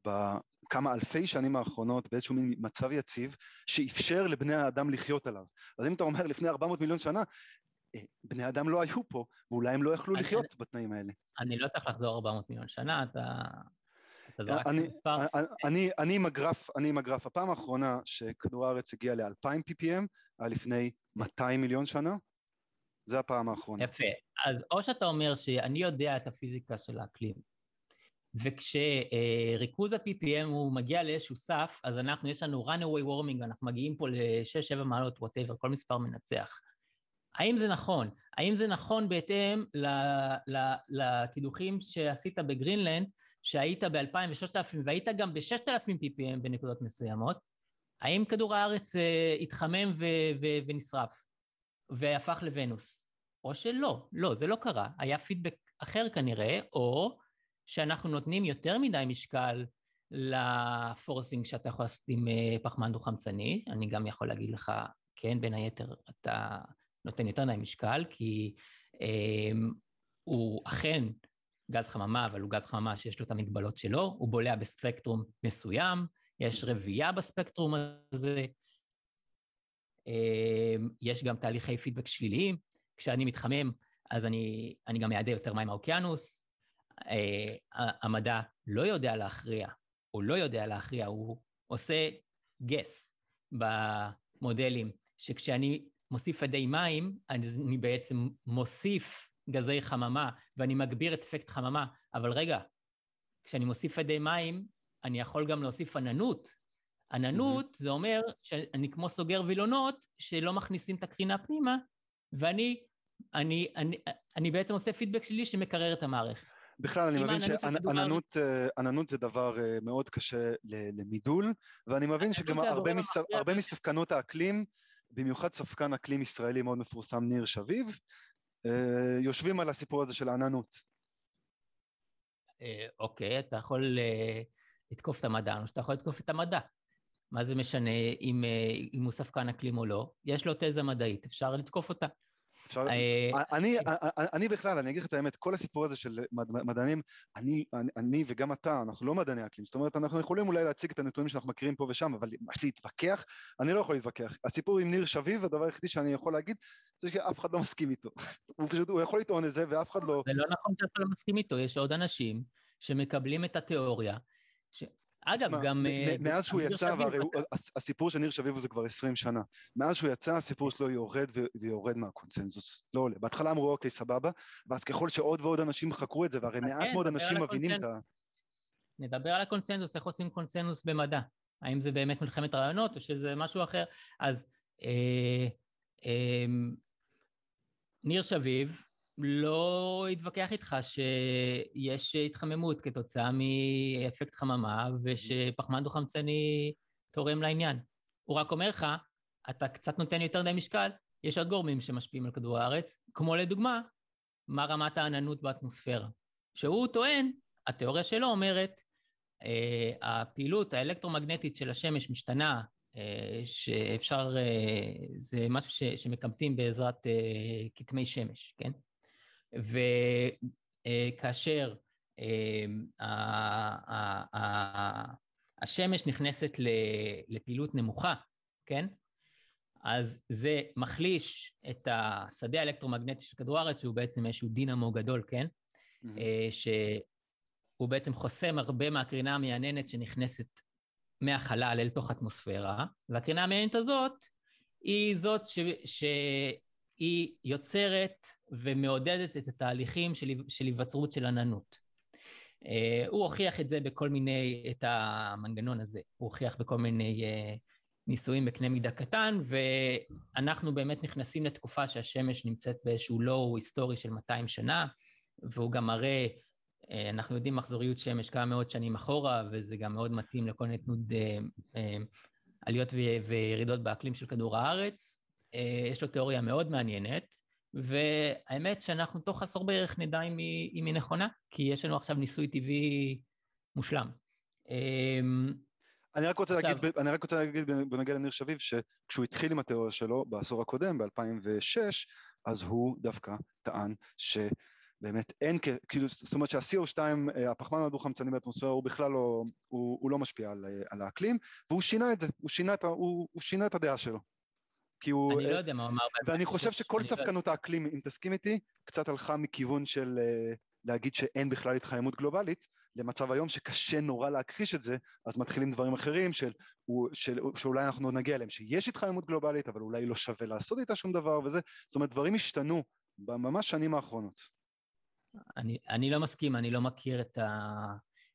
בכמה אלפי שנים האחרונות באיזשהו מין מצב יציב שאפשר לבני האדם לחיות עליו. אז אם אתה אומר לפני 400 מיליון שנה, בני אדם לא היו פה, ואולי הם לא יכלו לחיות אני, בתנאים האלה. אני לא צריך לחזור 400 מיליון שנה, אתה... אני עם הגרף, אני עם הגרף. הפעם האחרונה שכדור הארץ הגיע ל-2,000 ppm היה לפני 200 מיליון שנה, זה הפעם האחרונה. יפה. אז או שאתה אומר שאני יודע את הפיזיקה של האקלים, וכשריכוז ה-PPM הוא מגיע לאיזשהו סף, אז אנחנו, יש לנו runaway warming, אנחנו מגיעים פה ל-6-7 מעלות, whatever, כל מספר מנצח. האם זה נכון? האם זה נכון בהתאם לקידוחים שעשית בגרינלנד, שהיית ב-2,000 ו-3,000 והיית גם ב-6,000 ppm בנקודות מסוימות, האם כדור הארץ אה, התחמם ונשרף והפך לוונוס? או שלא, לא, זה לא קרה. היה פידבק אחר כנראה, או שאנחנו נותנים יותר מדי משקל לפורסינג שאתה יכול לעשות עם אה, פחמן דו-חמצני. אני גם יכול להגיד לך, כן, בין היתר, אתה נותן יותר מדי משקל, כי אה, הוא אכן גז חממה, אבל הוא גז חממה שיש לו את המגבלות שלו, הוא בולע בספקטרום מסוים, יש רבייה בספקטרום הזה, אמ, יש גם תהליכי פידבק שליליים, כשאני מתחמם אז אני, אני גם מעדה יותר מים מהאוקיינוס, אה, המדע לא יודע להכריע, הוא לא יודע להכריע, הוא עושה גס במודלים, שכשאני מוסיף אדי מים, אני בעצם מוסיף גזי חממה, ואני מגביר את אפקט חממה, אבל רגע, כשאני מוסיף אדי מים, אני יכול גם להוסיף עננות. עננות mm-hmm. זה אומר שאני כמו סוגר וילונות שלא מכניסים את הקרינה פנימה, ואני אני, אני, אני בעצם עושה פידבק שלי שמקרר את המערכת. בכלל, אני מבין שעננות אה, זה דבר אה, מאוד קשה למידול, ואני מבין שגם הרבה, מספ, הרבה מספקנות האקלים, במיוחד ספקן אקלים ישראלי מאוד מפורסם, ניר שביב, אה, יושבים על הסיפור הזה של העננות. אה, אוקיי, אתה יכול אה, לתקוף את המדע, או שאתה יכול לתקוף את המדע. מה זה משנה אם, אם הוא ספקן אקלים או לא? יש לו תזה מדעית, אפשר לתקוף אותה. אפשר... אה, אני, אני בכלל, אני אגיד לך את האמת, כל הסיפור הזה של מדענים, אני, אני וגם אתה, אנחנו לא מדעני אקלים, זאת אומרת, אנחנו יכולים אולי להציג את הנתונים שאנחנו מכירים פה ושם, אבל מה יש להתווכח? אני לא יכול להתווכח. הסיפור עם ניר שביב, הדבר היחידי שאני יכול להגיד, זה שאף אחד לא מסכים איתו. הוא פשוט, הוא יכול לטעון את זה ואף אחד לא... זה לא נכון שאף אחד לא מסכים איתו, יש עוד אנשים שמקבלים את התיאוריה, אגב, גם... אה, מאז שהוא יצא, והרי הסיפור של ניר שביבו זה כבר 20 שנה. מאז שהוא יצא, הסיפור שלו יורד ויורד מהקונצנזוס. לא עולה. בהתחלה אמרו, אוקיי, סבבה, ואז ככל שעוד ועוד אנשים חקרו את זה, והרי מעט כן, מאוד אנשים מבינים את ה... נדבר על הקונצנזוס, איך עושים קונצנזוס במדע. האם זה באמת מלחמת רעיונות או שזה משהו אחר? אז אה, אה, ניר שביב, לא אתווכח איתך שיש התחממות כתוצאה מאפקט חממה ושפחמן דו-חמצני תורם לעניין. הוא רק אומר לך, אתה קצת נותן יותר מדי משקל, יש עוד גורמים שמשפיעים על כדור הארץ, כמו לדוגמה, מה רמת העננות באטמוספירה. שהוא טוען, התיאוריה שלו אומרת, אה, הפעילות האלקטרומגנטית של השמש משתנה, אה, שאפשר, אה, זה משהו ש, שמקמטים בעזרת אה, כתמי שמש, כן? וכאשר אה, השמש נכנסת לפעילות נמוכה, כן? אז זה מחליש את השדה האלקטרומגנטי של כדור הארץ, שהוא בעצם איזשהו דינמו גדול, כן? Mm-hmm. שהוא בעצם חוסם הרבה מהקרינה המעניינת שנכנסת מהחלל אל תוך האטמוספירה, והקרינה המעניינת הזאת היא זאת ש... ש... היא יוצרת ומעודדת את התהליכים של, של היווצרות של עננות. הוא הוכיח את זה בכל מיני, את המנגנון הזה, הוא הוכיח בכל מיני ניסויים בקנה מידה קטן, ואנחנו באמת נכנסים לתקופה שהשמש נמצאת באיזשהו לואו היסטורי של 200 שנה, והוא גם מראה, אה, אנחנו יודעים מחזוריות שמש כמה מאות שנים אחורה, וזה גם מאוד מתאים לכל מיני אה, אה, עליות וירידות באקלים של כדור הארץ. יש לו תיאוריה מאוד מעניינת, והאמת שאנחנו תוך עשור בערך נדע אם היא, אם היא נכונה, כי יש לנו עכשיו ניסוי טבעי מושלם. אני רק רוצה עכשיו... להגיד, אני רק רוצה להגיד בנוגע לניר שביב, שכשהוא התחיל עם התיאוריה שלו בעשור הקודם, ב-2006, אז הוא דווקא טען שבאמת אין, כאילו, זאת אומרת שה-CO2, אה, הפחמן הדו-חמצני באטמוספירה, הוא בכלל לא, הוא, הוא לא משפיע על, אה, על האקלים, והוא שינה את זה, הוא שינה את, הוא, הוא שינה את הדעה שלו. כי הוא... אני לא יודע מה הוא אמר. ואני חושב שכל לא ספקנות האקלים, אם תסכים איתי, קצת הלכה מכיוון של אה, להגיד שאין בכלל התחממות גלובלית, למצב היום שקשה נורא להכחיש את זה, אז מתחילים דברים אחרים של, של, שאולי אנחנו עוד נגיע אליהם, שיש התחממות גלובלית, אבל אולי לא שווה לעשות איתה שום דבר וזה, זאת אומרת דברים השתנו בממש שנים האחרונות. אני, אני לא מסכים, אני לא מכיר את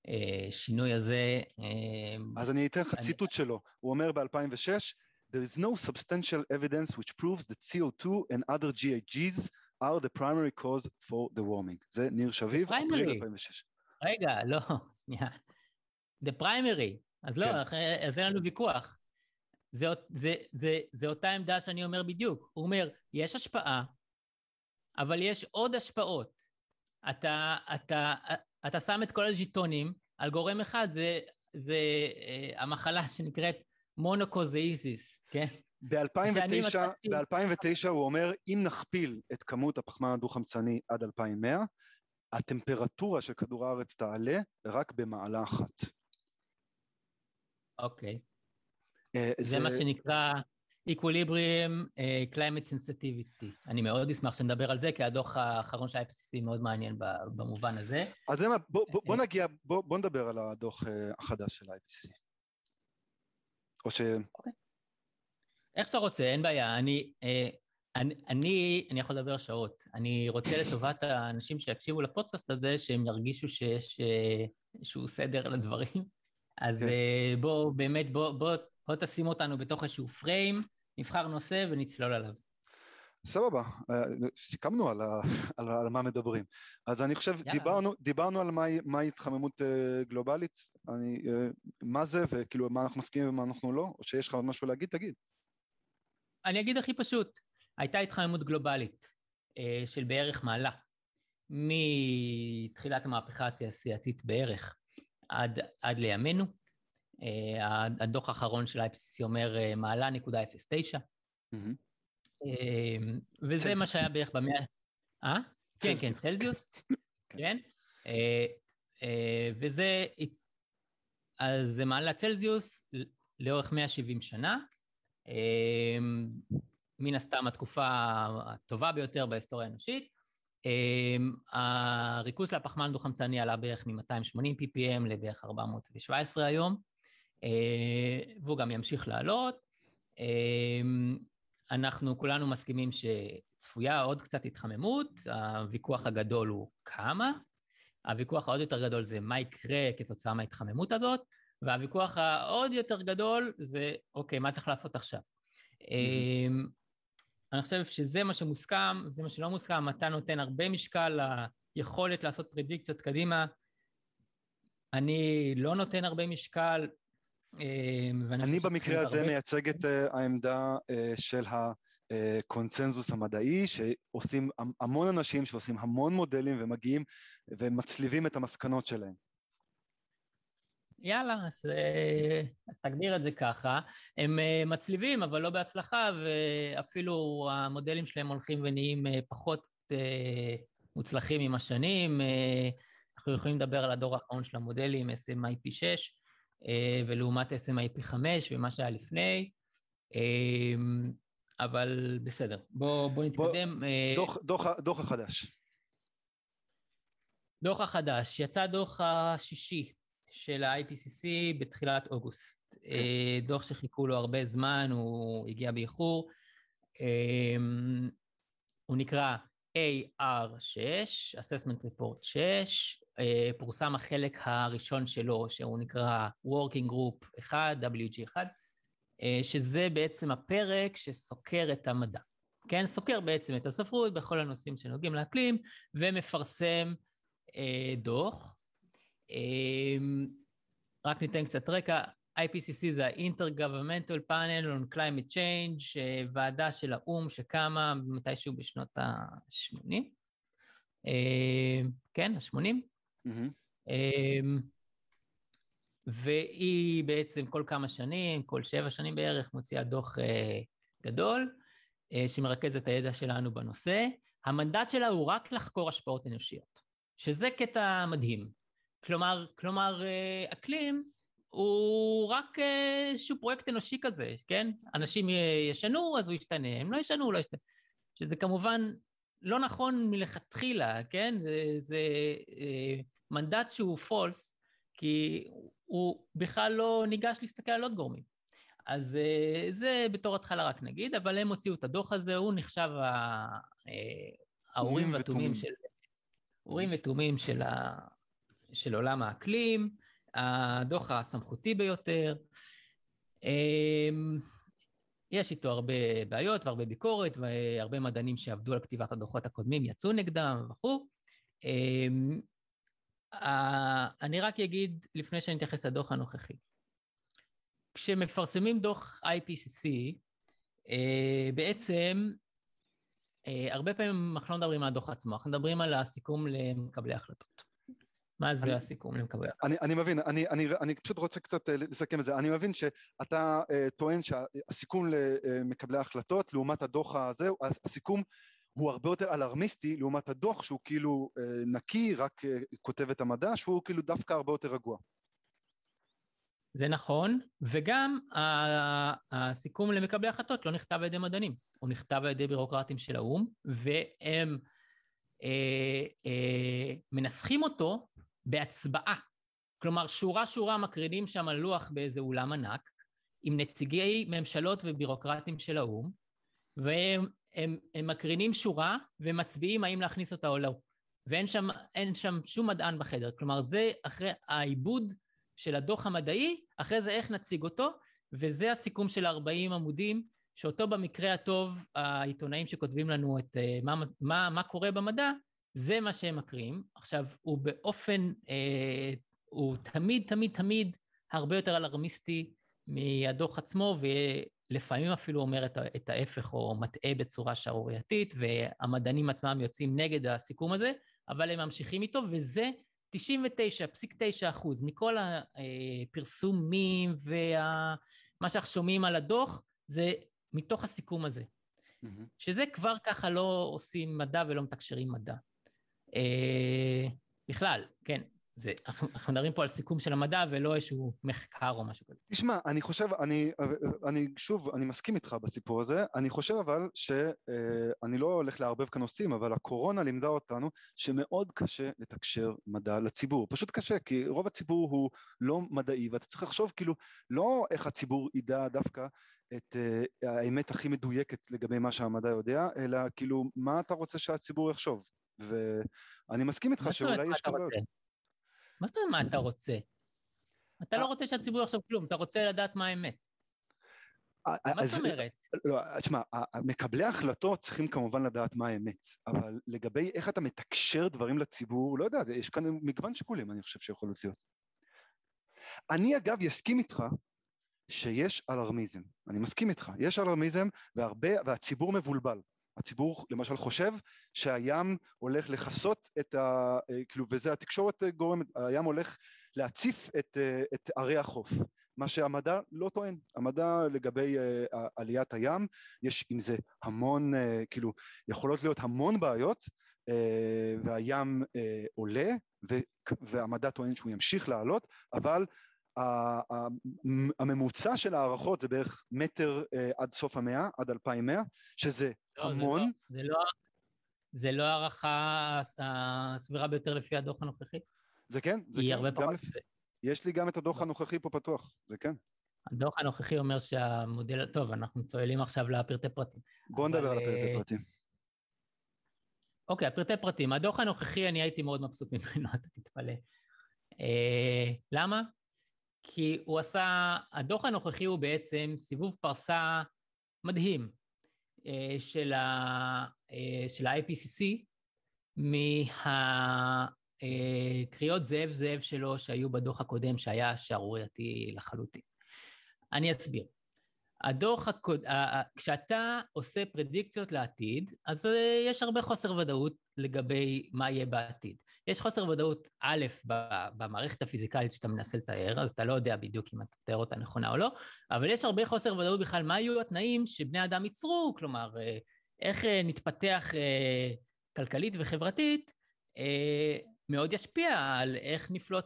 השינוי הזה. אה, אז אני אתן לך אני... ציטוט שלו, הוא אומר ב-2006, There is no substantial evidence which proves that CO2 and other GHGs are the primary cause for the warming. זה ניר שביב, אפריל 2006. רגע, לא, שנייה. The primary, אז לא, כן. אז אין לנו ויכוח. זה, זה, זה, זה אותה עמדה שאני אומר בדיוק. הוא אומר, יש השפעה, אבל יש עוד השפעות. אתה, אתה, אתה שם את כל הז'יטונים על גורם אחד, זה, זה אה, המחלה שנקראת מונוקוזאיזיס, כן? ב-2009, ב-2009 הוא אומר, אם נכפיל את כמות הפחמן הדו-חמצני עד 2100, הטמפרטורה של כדור הארץ תעלה רק במעלה אחת. אוקיי. אה, זה, זה מה שנקרא Equilibrium uh, Climate Sensitivity. אני מאוד אשמח שנדבר על זה, כי הדוח האחרון של ה-IPCC מאוד מעניין במובן הזה. אז למה, בוא, בוא, בוא נגיע, בוא, בוא נדבר על הדוח uh, החדש של ה-IPCC. או ש... אוקיי. איך שאתה רוצה, אין בעיה. אני, uh, אני, אני, אני יכול לדבר שעות. אני רוצה לטובת האנשים שיקשיבו לפודקאסט הזה, שהם ירגישו שיש אה, איזשהו סדר לדברים. אז כן. אה, בוא, באמת, בוא, בוא, בוא תשים אותנו בתוך איזשהו פריים, נבחר נושא ונצלול עליו. סבבה, אה, סיכמנו על, ה, על, על מה מדברים. אז אני חושב, דיברנו, דיברנו על מהי מה התחממות גלובלית, אני, מה זה וכאילו מה אנחנו מסכימים ומה אנחנו לא, או שיש לך עוד משהו להגיד, תגיד. אני אגיד הכי פשוט, הייתה התחממות גלובלית אה, של בערך מעלה, מתחילת המהפכה התעשייתית בערך עד, עד לימינו. אה, הדוח האחרון של ה-IPCC אומר אה, מעלה נקודה 0.9, mm-hmm. וזה מה שהיה בערך במאה... אה? כן, כן, צלזיוס, כן. כן. וזה, אז זה מעלה צלזיוס לאורך 170 שנה. מן הסתם התקופה הטובה ביותר בהיסטוריה האנושית. אמ, הריכוז של הפחמן דו-חמצני עלה בערך מ-280 ppm לבערך 417 היום, אה, והוא גם ימשיך לעלות. אמ, אנחנו כולנו מסכימים שצפויה עוד קצת התחממות, הוויכוח הגדול הוא כמה, הוויכוח העוד יותר גדול זה מה יקרה כתוצאה מההתחממות הזאת, והוויכוח העוד יותר גדול זה, אוקיי, מה צריך לעשות עכשיו? Mm-hmm. אני חושב שזה מה שמוסכם, זה מה שלא מוסכם, אתה נותן הרבה משקל ליכולת לעשות פרדיקציות קדימה. אני לא נותן הרבה משקל. אה, אני במקרה הזה הרבה... מייצג את אה, העמדה אה, של הקונצנזוס המדעי, שעושים המון אנשים שעושים המון מודלים ומגיעים ומצליבים את המסקנות שלהם. יאללה, אז, אה, אז תגדיר את זה ככה. הם אה, מצליבים, אבל לא בהצלחה, ואפילו המודלים שלהם הולכים ונהיים אה, פחות מוצלחים עם השנים. אנחנו יכולים לדבר על הדור האחרון של המודלים, SMIP 6, ולעומת SMIP 5 ומה שהיה לפני. אבל בסדר, בואו בוא נתקדם. בוא, דוח, דוח, דוח החדש. דוח החדש, יצא דוח השישי של ה-IPCC בתחילת אוגוסט. כן. אה, דוח שחיכו לו הרבה זמן, הוא הגיע באיחור. אה, הוא נקרא AR6, Assessment Report 6, אה, פורסם החלק הראשון שלו, שהוא נקרא Working Group 1, WG1, אה, שזה בעצם הפרק שסוקר את המדע. כן, סוקר בעצם את הספרות בכל הנושאים שנוגעים לאקלים, ומפרסם אה, דוח. אה, רק ניתן קצת רקע, IPCC זה ה-Intergovernmental Panel on Climate Change, אה, ועדה של האו"ם שקמה מתישהו בשנות ה-80. אה, כן, ה-80. Mm-hmm. והיא בעצם כל כמה שנים, כל שבע שנים בערך, מוציאה דוח גדול, שמרכז את הידע שלנו בנושא. המנדט שלה הוא רק לחקור השפעות אנושיות, שזה קטע מדהים. כלומר, כלומר אקלים הוא רק איזשהו פרויקט אנושי כזה, כן? אנשים ישנו, אז הוא ישתנה, הם לא ישנו, הוא לא ישתנה. שזה כמובן לא נכון מלכתחילה, כן? זה, זה אה, מנדט שהוא פולס, כי הוא בכלל לא ניגש להסתכל על עוד גורמים. אז אה, זה בתור התחלה רק נגיד, אבל הם הוציאו את הדוח הזה, הוא נחשב אה, האורים והתומים של... אורים ותומים של, ה... של עולם האקלים. הדוח הסמכותי ביותר. אמ, יש איתו הרבה בעיות והרבה ביקורת, והרבה מדענים שעבדו על כתיבת הדוחות הקודמים יצאו נגדם וכו'. אמ, אני רק אגיד, לפני שאני אתייחס לדוח הנוכחי, כשמפרסמים דוח IPCC, אה, בעצם אה, הרבה פעמים אנחנו לא מדברים על הדוח עצמו, אנחנו מדברים על הסיכום למקבלי החלטות. מה זה אני, הסיכום למקבל? אני, אני מבין, אני, אני, אני פשוט רוצה קצת אה, לסכם את זה. אני מבין שאתה uh, טוען שהסיכום למקבלי ההחלטות לעומת הדוח הזה, הסיכום הוא הרבה יותר אלרמיסטי לעומת הדוח שהוא כאילו uh, נקי, רק uh, כותב את המדע, שהוא כאילו דווקא הרבה יותר רגוע. זה נכון, וגם הסיכום למקבלי החלטות לא נכתב על ידי מדענים, הוא נכתב על ידי בירוקרטים של האו"ם, והם אה, אה, מנסחים אותו בהצבעה. כלומר, שורה-שורה מקרינים שם על לוח באיזה אולם ענק, עם נציגי ממשלות ובירוקרטים של האו"ם, והם הם, הם מקרינים שורה ומצביעים האם להכניס אותה או לא. ואין שם, שם שום מדען בחדר. כלומר, זה אחרי העיבוד של הדוח המדעי, אחרי זה איך נציג אותו, וזה הסיכום של 40 עמודים, שאותו במקרה הטוב, העיתונאים שכותבים לנו את uh, מה, מה, מה קורה במדע, זה מה שהם מקריאים. עכשיו, הוא באופן, אה, הוא תמיד, תמיד, תמיד הרבה יותר אלרמיסטי מהדוח עצמו, ולפעמים אפילו אומר את, את ההפך או מטעה בצורה שערורייתית, והמדענים עצמם יוצאים נגד הסיכום הזה, אבל הם ממשיכים איתו, וזה 99.9 אחוז מכל הפרסומים ומה שאנחנו שומעים על הדוח, זה מתוך הסיכום הזה. Mm-hmm. שזה כבר ככה לא עושים מדע ולא מתקשרים מדע. אה, בכלל, כן, זה, אנחנו מדברים פה על סיכום של המדע ולא איזשהו מחקר או משהו כזה. תשמע, אני חושב, אני, אני שוב, אני מסכים איתך בסיפור הזה, אני חושב אבל שאני אה, לא הולך לערבב כאן נושאים, אבל הקורונה לימדה אותנו שמאוד קשה לתקשר מדע לציבור, פשוט קשה, כי רוב הציבור הוא לא מדעי, ואתה צריך לחשוב כאילו, לא איך הציבור ידע דווקא את uh, האמת הכי מדויקת לגבי מה שהמדע יודע, אלא כאילו, מה אתה רוצה שהציבור יחשוב? ואני מסכים איתך שאולי יש כבוד. מה זאת אומרת מה אתה רוצה? אתה לא אה. רוצה שהציבור יחשוב כלום, אתה רוצה לדעת מה האמת. אה, אה, מה זאת אומרת? לא, תשמע, מקבלי ההחלטות צריכים כמובן לדעת מה האמת, אבל לגבי איך אתה מתקשר דברים לציבור, לא יודע, יש כאן מגוון שיקולים, אני חושב שיכול להיות. אני אגב אסכים איתך שיש אלרמיזם, אני מסכים איתך, יש אלרמיזם והרבה, והציבור מבולבל. הציבור למשל חושב שהים הולך לכסות את ה... אה, כאילו, וזה התקשורת גורמת, הים הולך להציף את, אה, את ערי החוף. מה שהמדע לא טוען, המדע לגבי uh, עליית הים, יש עם זה המון, uh, כאילו, יכולות להיות המון בעיות, uh, והים uh, עולה, והמדע טוען שהוא ימשיך לעלות, אבל הממוצע של הערכות זה בערך מטר uh, עד סוף המאה, עד 2100, שזה לא, המון. זה לא, זה לא הערכה הסבירה ביותר לפי הדוח הנוכחי. זה כן, זה כן. הרבה פחות. יש לי גם את הדוח הנוכחי פה פתוח, זה כן. הדוח הנוכחי אומר שהמודל, טוב, אנחנו צוללים עכשיו לפרטי פרטים. בואו נדבר על הפרטי אה, פרטים. אוקיי, פרטי פרטים. הדוח הנוכחי, אני הייתי מאוד מבסוט ממנו, אתה תתפלא. אה, למה? כי הוא עשה, הדוח הנוכחי הוא בעצם סיבוב פרסה מדהים אה, של, ה, אה, של ה-IPCC מהקריאות זאב זאב שלו שהיו בדוח הקודם שהיה שערורייתי לחלוטין. אני אסביר. הדוח, הקוד... כשאתה עושה פרדיקציות לעתיד, אז אה, יש הרבה חוסר ודאות לגבי מה יהיה בעתיד. יש חוסר ודאות, א', במערכת הפיזיקלית שאתה מנסה לתאר, אז אתה לא יודע בדיוק אם אתה תאר אותה נכונה או לא, אבל יש הרבה חוסר ודאות בכלל מה יהיו התנאים שבני אדם ייצרו, כלומר, אה, איך אה, נתפתח כלכלית וחברתית, מאוד ישפיע על איך נפלוט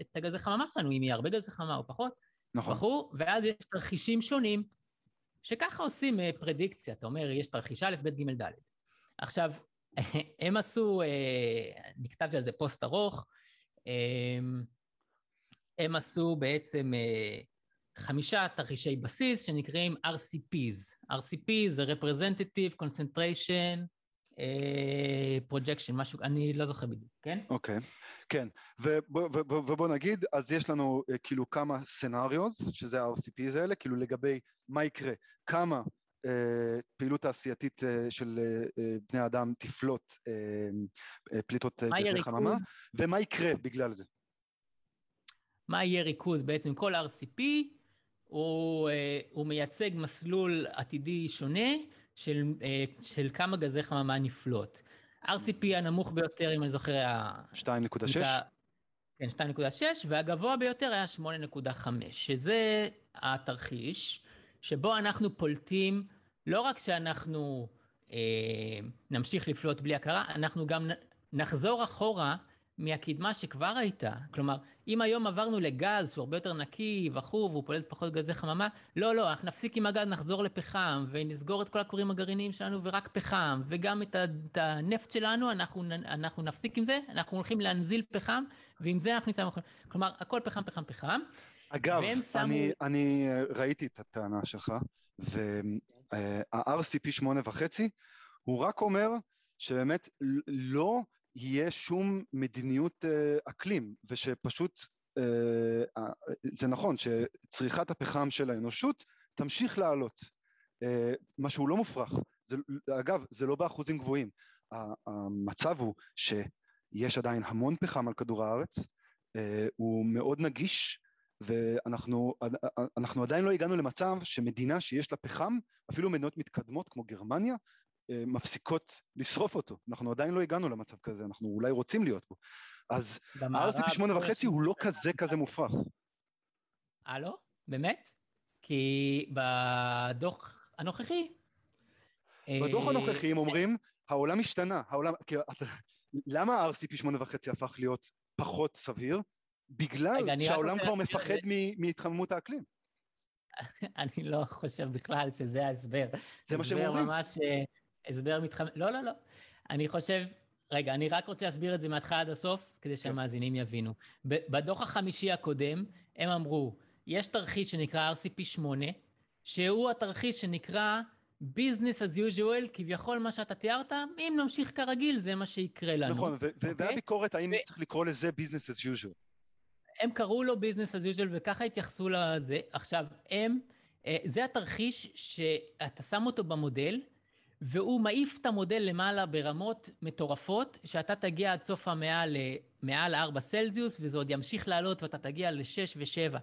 את הגזי חממה שלנו, אם יהיה הרבה גזי חממה או פחות. נכון. בחור, ואז יש תרחישים שונים, שככה עושים אה, פרדיקציה. אתה אומר, יש תרחיש א', ב', ג', ד'. עכשיו, הם עשו, אה, נכתבתי על זה פוסט ארוך, אמ, הם עשו בעצם אה, חמישה תרחישי בסיס שנקראים RCPs. RCP זה Representative Concentration Projection, משהו, אני לא זוכר בדיוק, כן? אוקיי. Okay. כן, ובוא, ובוא, נגיד, אז יש לנו כאילו כמה סנאריוס, שזה ה-RCPs האלה, כאילו לגבי מה יקרה, כמה פעילות תעשייתית uh, של uh, בני אדם תפלוט פליטות גזי חממה, ומה יקרה בגלל זה. מה יהיה ריכוז בעצם? כל RCP הוא, הוא מייצג מסלול עתידי שונה של, של כמה גזי חממה נפלוט. RCP הנמוך ביותר, אם אני זוכר, היה... 2.6? כן, 2.6, והגבוה ביותר היה 8.5, שזה התרחיש שבו אנחנו פולטים, לא רק שאנחנו אה, נמשיך לפלוט בלי הכרה, אנחנו גם נחזור אחורה מהקדמה שכבר הייתה. כלומר, אם היום עברנו לגז שהוא הרבה יותר נקי וכו', והוא פולט פחות גזי חממה, לא, לא, אנחנו נפסיק עם הגז, נחזור לפחם, ונסגור את כל הכורים הגרעיניים שלנו ורק פחם, וגם את, את הנפט שלנו, אנחנו, אנחנו נפסיק עם זה, אנחנו הולכים להנזיל פחם, ועם זה אנחנו נמצאים... כלומר, הכל פחם, פחם, פחם. אגב, שמו... אני, אני ראיתי את הטענה שלך, וה-RCP 8.5, הוא רק אומר שבאמת לא יהיה שום מדיניות אה, אקלים, ושפשוט, אה, אה, זה נכון שצריכת הפחם של האנושות תמשיך לעלות, מה שהוא לא מופרך, זה, אגב זה לא באחוזים גבוהים, המצב הוא שיש עדיין המון פחם על כדור הארץ, הוא מאוד נגיש ואנחנו עדיין לא הגענו למצב שמדינה שיש לה פחם, אפילו מדינות מתקדמות כמו גרמניה, אה, מפסיקות לשרוף אותו. אנחנו עדיין לא הגענו למצב כזה, אנחנו אולי רוצים להיות בו. אז ה-RCP שמונה וחצי הוא לא כזה כזה מופרך. אה לא? באמת? כי בדוח הנוכחי... בדוח אה, הנוכחי הם אומרים, העולם השתנה, העולם... למה ה-RCP שמונה וחצי הפך להיות פחות סביר? בגלל שהעולם כבר מפחד מהתחממות האקלים. אני לא חושב בכלל שזה ההסבר. זה מה שהם אומרים. הסבר ממש אה, הסבר מתחמם... לא, לא, לא. אני חושב... רגע, אני רק רוצה להסביר את זה מההתחלה עד הסוף, כדי כן. שהמאזינים יבינו. בדוח החמישי הקודם, הם אמרו, יש תרחיש שנקרא RCP 8, שהוא התרחיש שנקרא business as usual, כביכול מה שאתה תיארת, אם נמשיך כרגיל, זה מה שיקרה לנו. נכון, okay? אוקיי? והביקורת, האם ו- צריך לקרוא לזה business as usual? הם קראו לו business as usual, וככה התייחסו לזה. עכשיו, הם, אה, זה התרחיש שאתה שם אותו במודל, והוא מעיף את המודל למעלה ברמות מטורפות, שאתה תגיע עד סוף המאה למעל 4 סלזיוס, וזה עוד ימשיך לעלות ואתה תגיע ל-6 ו-7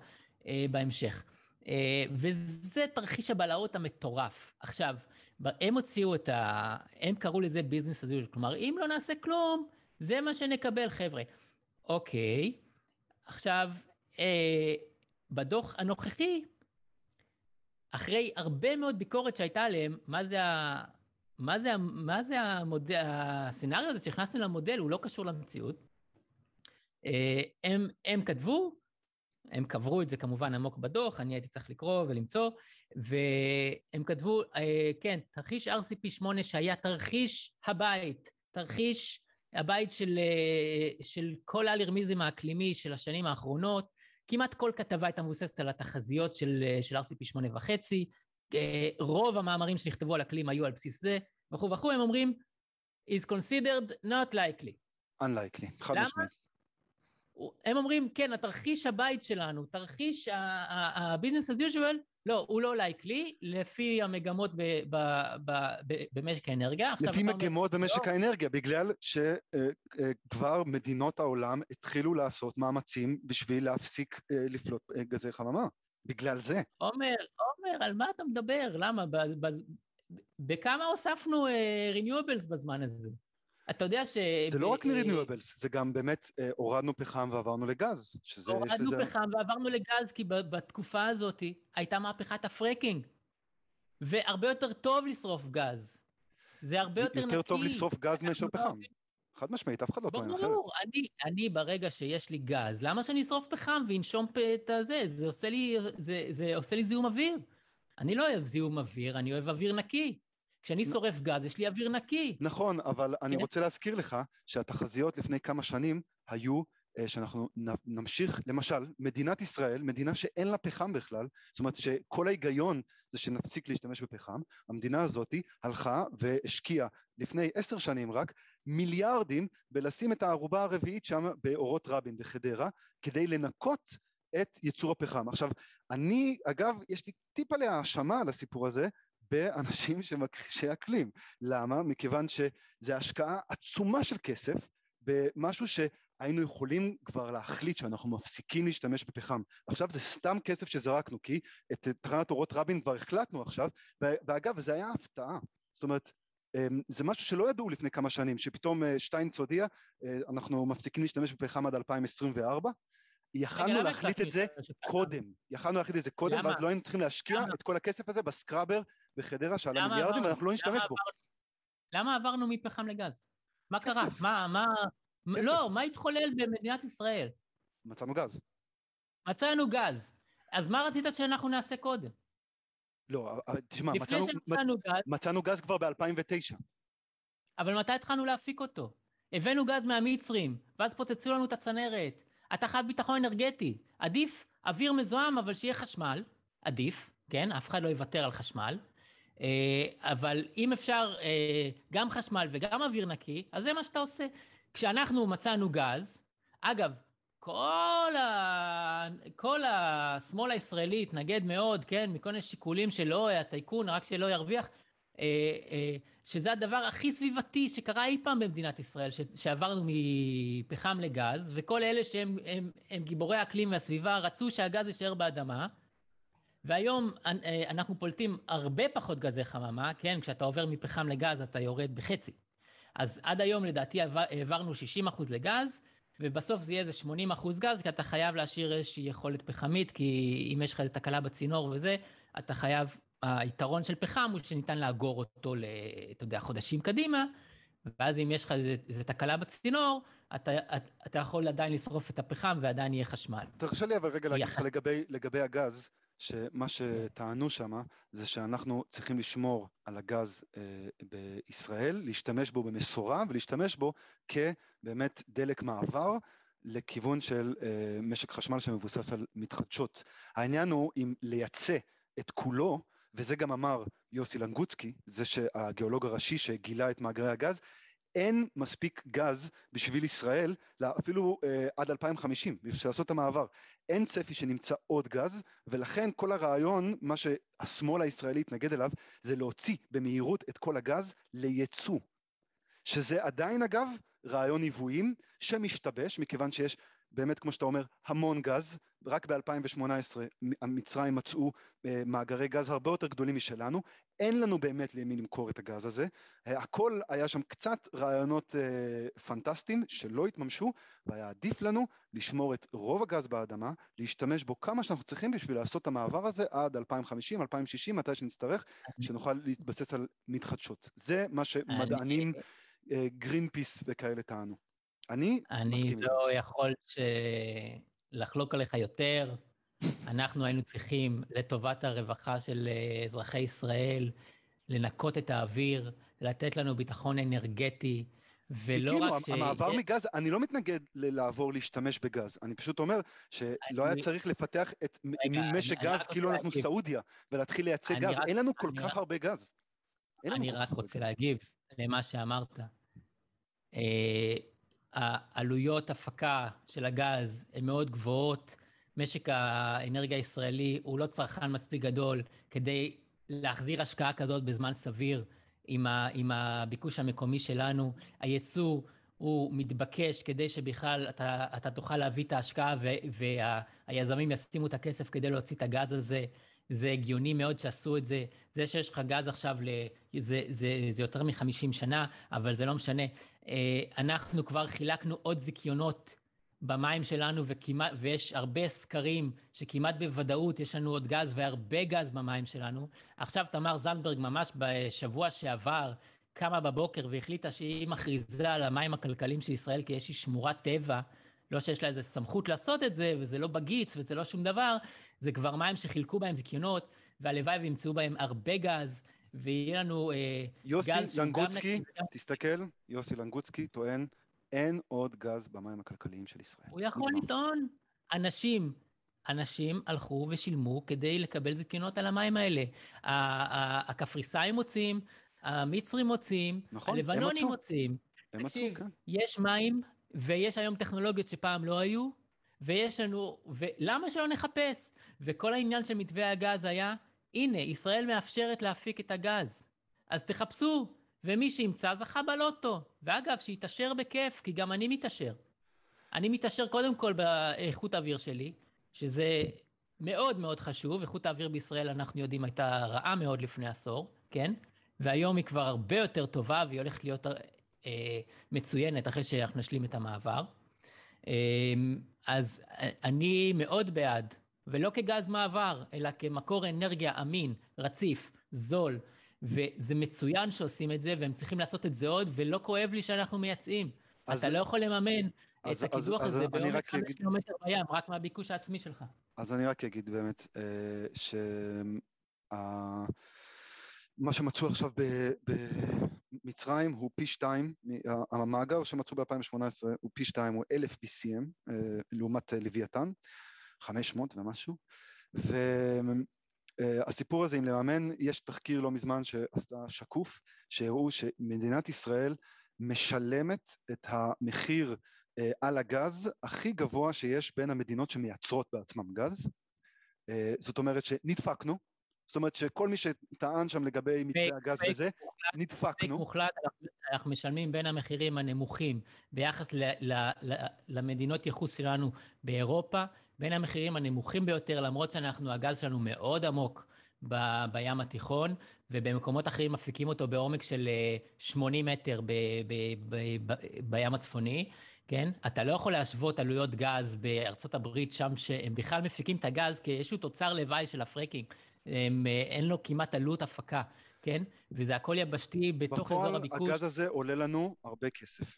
אה, בהמשך. אה, וזה תרחיש הבלהות המטורף. עכשיו, הם הוציאו את ה... הם קראו לזה ביזנס as usual, כלומר, אם לא נעשה כלום, זה מה שנקבל, חבר'ה. אוקיי, עכשיו, אה, בדוח הנוכחי, אחרי הרבה מאוד ביקורת שהייתה עליהם, מה זה ה... מה זה, מה זה המודל, הסצנריו הזה שהכנסתם למודל, הוא לא קשור למציאות. אה, הם, הם כתבו, הם קברו את זה כמובן עמוק בדוח, אני הייתי צריך לקרוא ולמצוא, והם כתבו, אה, כן, תרחיש RCP 8 שהיה תרחיש הבית, תרחיש הבית של, אה, של כל האלרמיזם האקלימי של השנים האחרונות, כמעט כל כתבה הייתה מבוססת על התחזיות של, של RCP 8 וחצי, רוב המאמרים שנכתבו על אקלים היו על בסיס זה, וכו' וכו', הם אומרים, is considered not likely. Unlikely, חד? משמעית. הם אומרים, כן, התרחיש הבית שלנו, תרחיש ה-business as usual, לא, הוא לא לייקלי, לפי המגמות ב- ב- ב- ב- במשק האנרגיה. לפי אומר, מגמות במשק לא. האנרגיה, בגלל שכבר מדינות העולם התחילו לעשות מאמצים בשביל להפסיק אה, לפלוט אה, גזי חממה. בגלל זה. עומר, עומר, על מה אתה מדבר? למה? בכמה הוספנו אה, renewables בזמן הזה? אתה יודע ש... זה לא רק אה, מ-renewables, זה גם באמת אה, הורדנו פחם ועברנו לגז, שזה, הורדנו לזה... פחם ועברנו לגז, כי בתקופה הזאת הייתה מהפכת הפרקינג. והרבה יותר טוב לשרוף גז. זה הרבה יותר נקי. יותר טוב לשרוף גז מאשר פחם. חד משמעית, אף אחד לא טוען אחרת. ברור, אני, אני ברגע שיש לי גז, למה שאני אשרוף פחם ואנשום את הזה? זה עושה לי, זה, זה עושה לי זיהום אוויר. אני לא אוהב זיהום אוויר, אני אוהב אוויר נקי. כשאני נ- שורף גז, יש לי אוויר נקי. נכון, אבל אני. רוצה להזכיר לך שהתחזיות לפני כמה שנים היו אה, שאנחנו נמשיך, למשל, מדינת ישראל, מדינה שאין לה פחם בכלל, זאת אומרת שכל ההיגיון זה שנפסיק להשתמש בפחם, המדינה הזאת הלכה והשקיעה לפני עשר שנים רק מיליארדים בלשים את הערובה הרביעית שם באורות רבין בחדרה, כדי לנקות את ייצור הפחם. עכשיו, אני, אגב, יש לי טיפה להאשמה על הסיפור הזה, באנשים שמכחישי אקלים. למה? מכיוון שזו השקעה עצומה של כסף במשהו שהיינו יכולים כבר להחליט שאנחנו מפסיקים להשתמש בפחם. עכשיו זה סתם כסף שזרקנו, כי את תחנת אורות רבין כבר החלטנו עכשיו, ואגב, זה היה הפתעה. זאת אומרת, אמ, זה משהו שלא ידעו לפני כמה שנים, שפתאום אה, שטיינץ הודיע, אה, אנחנו מפסיקים להשתמש בפחם עד 2024. יכלנו להחליט את זה? קודם, יכלנו להחליט את זה קודם? ואז לא היינו צריכים להשקיע? את כל הכסף הזה בסקראבר בחדרה שעלה מיליארדים, ואנחנו לא נשתמש בו. למה עברנו מפחם לגז? מה קרה? מה, מה... לא, מה התחולל במדינת ישראל? מצאנו גז. מצאנו גז. אז מה רצית שאנחנו נעשה קודם? לא, אה, תשמע, לפני מצאנו, שמצאנו גז, מצאנו גז כבר ב-2009. אבל מתי התחלנו להפיק אותו? הבאנו גז מהמצרים, ואז פוצצו לנו את הצנרת. אתה חייב ביטחון אנרגטי. עדיף אוויר מזוהם, אבל שיהיה חשמל. עדיף, כן? אף אחד לא יוותר על חשמל. אה, אבל אם אפשר אה, גם חשמל וגם אוויר נקי, אז זה מה שאתה עושה. כשאנחנו מצאנו גז, אגב, כל, ה... כל השמאל הישראלי התנגד מאוד, כן, מכל מיני שיקולים שלא, הטייקון, רק שלא ירוויח, אה, שזה הדבר הכי סביבתי שקרה אי פעם במדינת ישראל, ש... שעברנו מפחם לגז, וכל אלה שהם הם, הם גיבורי האקלים והסביבה רצו שהגז יישאר באדמה, והיום אה, אנחנו פולטים הרבה פחות גזי חממה, כן? כשאתה עובר מפחם לגז אתה יורד בחצי. אז עד היום לדעתי עבר- העברנו 60% לגז, ובסוף זה יהיה איזה 80% גז, כי אתה חייב להשאיר איזושהי יכולת פחמית, כי אם יש לך איזה תקלה בצינור וזה, אתה חייב, היתרון של פחם הוא שניתן לאגור אותו, ל, אתה יודע, חודשים קדימה, ואז אם יש לך איזה, איזה תקלה בצינור, אתה, אתה, אתה יכול עדיין לשרוף את הפחם ועדיין יהיה חשמל. תרשה לי אבל רגע להגיד לך לגבי, לגבי הגז, שמה שטענו שם זה שאנחנו צריכים לשמור על הגז אה, בישראל, להשתמש בו במשורה ולהשתמש בו כבאמת דלק מעבר לכיוון של אה, משק חשמל שמבוסס על מתחדשות. העניין הוא אם לייצא את כולו, וזה גם אמר יוסי לנגוצקי, זה שהגיאולוג הראשי שגילה את מאגרי הגז, אין מספיק גז בשביל ישראל, אפילו אה, עד 2050, בשביל לעשות את המעבר. אין צפי שנמצא עוד גז, ולכן כל הרעיון, מה שהשמאל הישראלי התנגד אליו, זה להוציא במהירות את כל הגז לייצוא. שזה עדיין אגב רעיון עיוויים שמשתבש, מכיוון שיש באמת, כמו שאתה אומר, המון גז. רק ב-2018 המצרים מצאו אה, מאגרי גז הרבה יותר גדולים משלנו. אין לנו באמת למי למכור את הגז הזה. אה, הכל היה שם קצת רעיונות אה, פנטסטיים שלא התממשו, והיה עדיף לנו לשמור את רוב הגז באדמה, להשתמש בו כמה שאנחנו צריכים בשביל לעשות את המעבר הזה עד 2050, 2060, מתי שנצטרך, שנוכל להתבסס על מתחדשות. זה מה שמדענים, גרין פיס וכאלה טענו. אני אני מסכים איתך. לא יכול ש... לחלוק עליך יותר. אנחנו היינו צריכים, לטובת הרווחה של אה, אזרחי ישראל, לנקות את האוויר, לתת לנו ביטחון אנרגטי, ולא כאילו, רק ש... המעבר מגז, אני לא מתנגד לעבור להשתמש בגז, אני פשוט אומר שלא היה אני- צריך לפתח את רגע, משק אני- אני גז כאילו אנחנו להגיב. סעודיה, ולהתחיל לייצא אני גז, רק- אין לנו כל אני כך רק- הרבה גז. אני רק רוצה גז. להגיב למה שאמרת. העלויות הפקה של הגז הן מאוד גבוהות, משק האנרגיה הישראלי הוא לא צרכן מספיק גדול כדי להחזיר השקעה כזאת בזמן סביר עם, ה, עם הביקוש המקומי שלנו. הייצוא הוא מתבקש כדי שבכלל אתה, אתה תוכל להביא את ההשקעה והיזמים וה, ישימו את הכסף כדי להוציא את הגז הזה. זה הגיוני מאוד שעשו את זה. זה שיש לך גז עכשיו, ל... זה, זה, זה יותר מ-50 שנה, אבל זה לא משנה. אה, אנחנו כבר חילקנו עוד זיכיונות במים שלנו, וכמעט, ויש הרבה סקרים שכמעט בוודאות יש לנו עוד גז והרבה גז במים שלנו. עכשיו תמר זנדברג ממש בשבוע שעבר קמה בבוקר והחליטה שהיא מכריזה על המים הכלכליים של ישראל כי יש לי שמורת טבע, לא שיש לה איזה סמכות לעשות את זה, וזה לא בגיץ וזה לא שום דבר, זה כבר מים שחילקו בהם זיכיונות, והלוואי וימצאו בהם הרבה גז, ויהיה לנו אה, יוסי גז לנגוצקי, תסתכל, יוסי לנגוצקי טוען, אין עוד גז במים הכלכליים של ישראל. הוא יכול לטעון. אנשים, אנשים הלכו ושילמו כדי לקבל זיכיונות על המים האלה. הקפריסאים מוצאים, המצרים מוצאים, נכון, הלבנונים מוצאים. הם מצאו, כן. יש מים, ויש היום טכנולוגיות שפעם לא היו, ויש לנו, ולמה שלא נחפש? וכל העניין של מתווה הגז היה, הנה, ישראל מאפשרת להפיק את הגז. אז תחפשו, ומי שימצא זכה בלוטו. ואגב, שיתעשר בכיף, כי גם אני מתעשר. אני מתעשר קודם כל באיכות האוויר שלי, שזה מאוד מאוד חשוב. איכות האוויר בישראל, אנחנו יודעים, הייתה רעה מאוד לפני עשור, כן? והיום היא כבר הרבה יותר טובה, והיא הולכת להיות אה, מצוינת אחרי שאנחנו נשלים את המעבר. אה, אז אני מאוד בעד, ולא כגז מעבר, אלא כמקור אנרגיה אמין, רציף, זול, וזה מצוין שעושים את זה, והם צריכים לעשות את זה עוד, ולא כואב לי שאנחנו מייצאים. אז... אתה לא יכול לממן אז, את הקידוח אז, הזה בעומק חמש אגיד... קילומטר בים, רק מהביקוש העצמי שלך. אז אני רק אגיד באמת, אה, ש... מה שמצאו עכשיו במצרים הוא פי שתיים, המאגר שמצאו ב-2018 הוא פי שתיים, הוא אלף BCM אה, לעומת לוויתן, 500 ומשהו, והסיפור הזה עם לממן, יש תחקיר לא מזמן שעשתה שקוף, שהראו שמדינת ישראל משלמת את המחיר אה, על הגז הכי גבוה שיש בין המדינות שמייצרות בעצמם גז, אה, זאת אומרת שנדפקנו, זאת אומרת שכל מי שטען שם לגבי מתווה הגז וזה, נדפקנו. מוחלט, אנחנו, משלמים בין המחירים הנמוכים ביחס למדינות ייחוס שלנו באירופה, בין המחירים הנמוכים ביותר, למרות שאנחנו, הגז שלנו מאוד עמוק ב, בים התיכון, ובמקומות אחרים מפיקים אותו בעומק של 80 אה, מטר ב, ב, ב, ב, בים הצפוני. כן? אתה לא יכול להשוות עלויות גז בארצות הברית, שם שהם בכלל מפיקים את הגז כאיזשהו תוצר לוואי של הפרקינג. הם, אה, אין לו כמעט עלות הפקה, כן? וזה הכל יבשתי בתוך אזור הביקוש. בפועל הגז הזה עולה לנו הרבה כסף.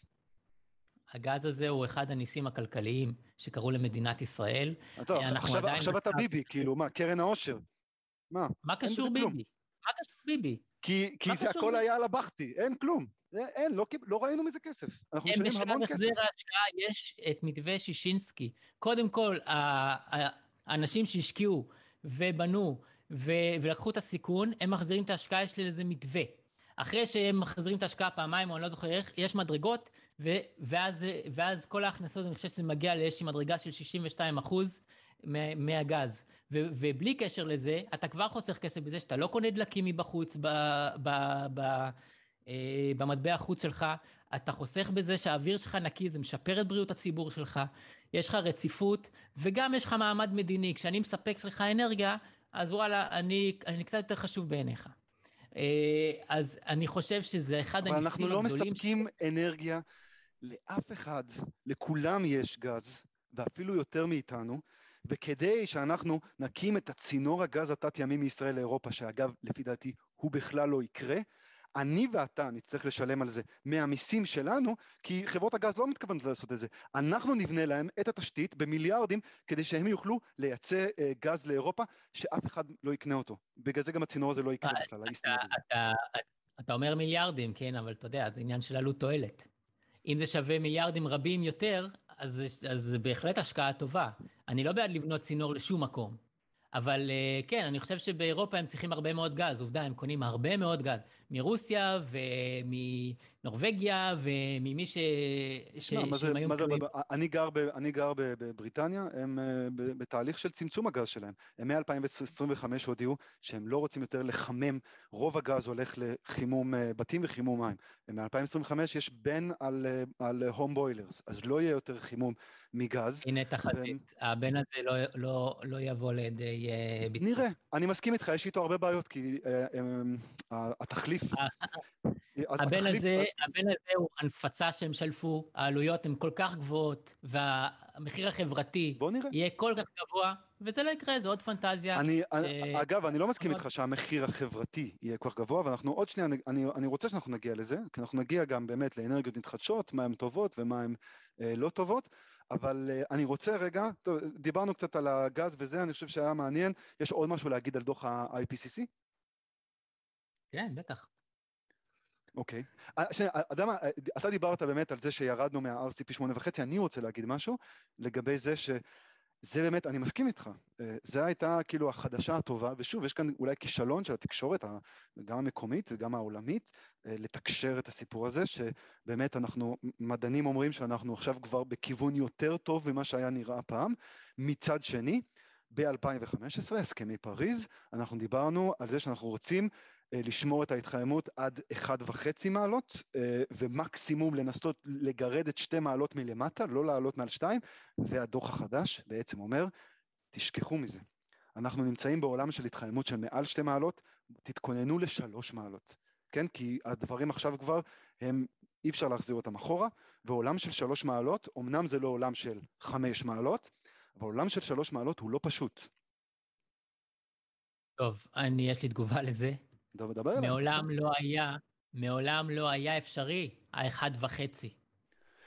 הגז הזה הוא אחד הניסים הכלכליים שקרו למדינת ישראל. טוב, עכשיו, עכשיו אתה ביבי, כאילו, מה, קרן העושר? מה? מה קשור ביבי? מה קשור ביבי? כי, כי זה הכל היה על הבכתי, אין כלום. אין, לא, לא ראינו מזה כסף. אנחנו משלמים המון כסף. בשלב החזר ההשקעה יש את מתווה שישינסקי. קודם כל, האנשים שהשקיעו ובנו ו- ולקחו את הסיכון, הם מחזירים את ההשקעה, יש לזה מתווה. אחרי שהם מחזירים את ההשקעה פעמיים, או אני לא זוכר איך, יש מדרגות, ו- ואז, ואז כל ההכנסות, אני חושב שזה מגיע לאיזושהי מדרגה של 62 אחוז מהגז. ו- ובלי קשר לזה, אתה כבר חוסך כסף בזה שאתה לא קונה דלקים מבחוץ ב- ב- ב- אה, במטבע החוץ שלך, אתה חוסך בזה שהאוויר שלך נקי, זה משפר את בריאות הציבור שלך, יש לך רציפות, וגם יש לך מעמד מדיני. כשאני מספק לך אנרגיה, אז וואלה, אני, אני קצת יותר חשוב בעיניך. אה, אז אני חושב שזה אחד הניסים הגדולים... אבל אנחנו לא מספקים ש... אנרגיה לאף אחד, לכולם יש גז, ואפילו יותר מאיתנו, וכדי שאנחנו נקים את הצינור הגז התת-ימי מישראל לאירופה, שאגב, לפי דעתי, הוא בכלל לא יקרה, אני ואתה נצטרך לשלם על זה מהמיסים שלנו, כי חברות הגז לא מתכוונות לעשות את זה. אנחנו נבנה להם את התשתית במיליארדים כדי שהם יוכלו לייצא אה, גז לאירופה, שאף אחד לא יקנה אותו. בגלל זה גם הצינור הזה לא יקרה אה, בכלל, אתה, אתה, אתה אומר מיליארדים, כן, אבל אתה יודע, זה עניין של עלות תועלת. אם זה שווה מיליארדים רבים יותר, אז, אז זה בהחלט השקעה טובה. אני לא בעד לבנות צינור לשום מקום. אבל אה, כן, אני חושב שבאירופה הם צריכים הרבה מאוד גז, עובדה, הם קונים הרבה מאוד גז. מרוסיה ומנורבגיה וממי ש... ש... מה זה, מה זה, אני גר, ב, אני גר בבריטניה, הם אה, בתהליך של צמצום הגז שלהם. הם מ-2025 הודיעו שהם לא רוצים יותר לחמם, רוב הגז הולך לחימום אה, בתים וחימום מים. מ-2025 יש בן על, אה, על הום בוילרס, אז לא יהיה יותר חימום מגז. הנה תחזית, ו... הבן הזה לא, לא, לא יבוא לידי ביצוע. נראה, אני מסכים איתך, יש איתו הרבה בעיות, כי התחליף... הבן הזה, הבן הזה הוא הנפצה שהם שלפו, העלויות הן כל כך גבוהות, והמחיר החברתי יהיה כל כך גבוה, וזה לא יקרה, זה עוד פנטזיה. אני, ש... אגב, אני לא מסכים איתך שהמחיר החברתי יהיה כל כך גבוה, ואנחנו עוד שנייה, אני, אני רוצה שאנחנו נגיע לזה, כי אנחנו נגיע גם באמת לאנרגיות מתחדשות, מה הן טובות ומה הן אה, לא טובות. אבל uh, אני רוצה רגע, טוב, דיברנו קצת על הגז וזה, אני חושב שהיה מעניין, יש עוד משהו להגיד על דוח ה-IPCC? כן, בטח. אוקיי. אה, אה, אתה יודע מה, אתה דיברת באמת על זה שירדנו מה-RCP 8.5, אני רוצה להגיד משהו לגבי זה ש... זה באמת, אני מסכים איתך, זה הייתה כאילו החדשה הטובה, ושוב, יש כאן אולי כישלון של התקשורת, גם המקומית וגם העולמית, לתקשר את הסיפור הזה, שבאמת אנחנו, מדענים אומרים שאנחנו עכשיו כבר בכיוון יותר טוב ממה שהיה נראה פעם. מצד שני, ב-2015, הסכמי פריז, אנחנו דיברנו על זה שאנחנו רוצים אה, לשמור את ההתחממות עד 1.5 מעלות, אה, ומקסימום לנסות לגרד את שתי מעלות מלמטה, לא לעלות מעל שתיים, והדוח החדש בעצם אומר, תשכחו מזה. אנחנו נמצאים בעולם של התחממות של מעל שתי מעלות, תתכוננו לשלוש מעלות, כן? כי הדברים עכשיו כבר הם, אי אפשר להחזיר אותם אחורה, ועולם של שלוש מעלות, אמנם זה לא עולם של חמש מעלות, אבל עולם של שלוש מעלות הוא לא פשוט. טוב, אני, יש לי תגובה לזה. דבר אליי. מעולם לא היה, מעולם לא היה אפשרי האחד וחצי.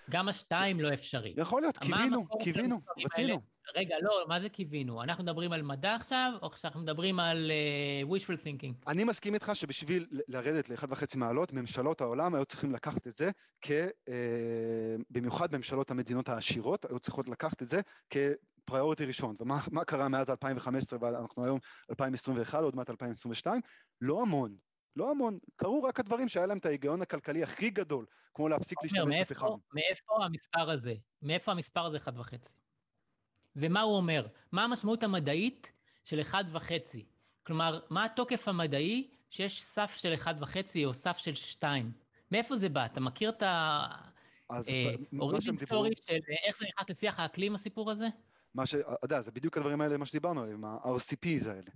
גם השתיים לא אפשרי. יכול להיות, קיווינו, קיווינו, רצינו. רגע, לא, מה זה קיווינו? אנחנו מדברים על מדע עכשיו, או שאנחנו מדברים על uh, wishful thinking? אני מסכים איתך שבשביל לרדת לאחד וחצי מעלות, ממשלות העולם היו צריכים לקחת את זה כ... Uh, במיוחד ממשלות המדינות העשירות, היו צריכות לקחת את זה כ... פריוריטי ראשון, ומה קרה מאז 2015 ואנחנו היום 2021, עוד מעט 2022? לא המון, לא המון, קרו רק הדברים שהיה להם את ההיגיון הכלכלי הכי גדול, כמו להפסיק להשתמש בפחם. מאיפה המספר הזה? מאיפה המספר הזה אחד וחצי? ומה הוא אומר? מה המשמעות המדעית של אחד וחצי? כלומר, מה התוקף המדעי שיש סף של אחד וחצי או סף של שתיים? מאיפה זה בא? אתה מכיר את ה... אוריג'ין אה, סטורי של איך זה נכנס לשיח האקלים הסיפור הזה? מה ש... אתה יודע, זה בדיוק הדברים האלה, מה שדיברנו עליהם, ה-RCPs האלה.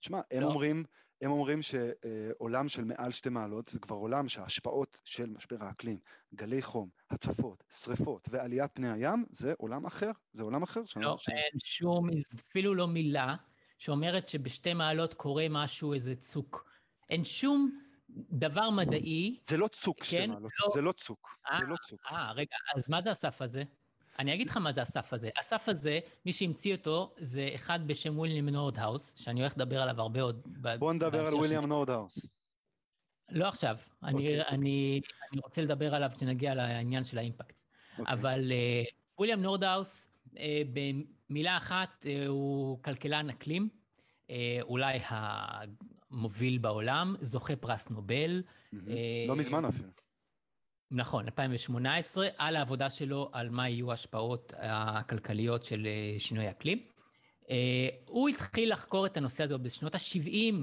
תשמע, הם לא. אומרים, הם אומרים שעולם של מעל שתי מעלות זה כבר עולם שההשפעות של משבר האקלים, גלי חום, הצפות, שריפות ועליית פני הים, זה עולם אחר, זה עולם אחר. לא, ש... אין שום, אפילו לא מילה שאומרת שבשתי מעלות קורה משהו, איזה צוק. אין שום דבר מדעי. זה לא צוק כן? שתי מעלות, לא... זה לא צוק, אה, זה לא צוק. אה, רגע, אז מה זה הסף הזה? אני אגיד לך מה זה הסף הזה. הסף הזה, מי שהמציא אותו, זה אחד בשם וויליאם נורדהאוס, שאני הולך לדבר עליו הרבה עוד. בוא נדבר על וויליאם נורדהאוס. לא עכשיו, אני, okay. אוקיי. אני, אני רוצה לדבר עליו כשנגיע לעניין של ה impact. Okay. אוקיי. אבל אה, וויליאם נורדהאוס, אה, במילה אחת, אה, הוא כלכלן אקלים, uh, אולי המוביל בעולם, זוכה פרס נובל. Mm-hmm. Uh, לא מזמן אפילו. נכון, 2018, על העבודה שלו על מה יהיו ההשפעות הכלכליות של אה, שינוי אקלים. Uh, הוא התחיל לחקור את הנושא הזה בשנות ה-70,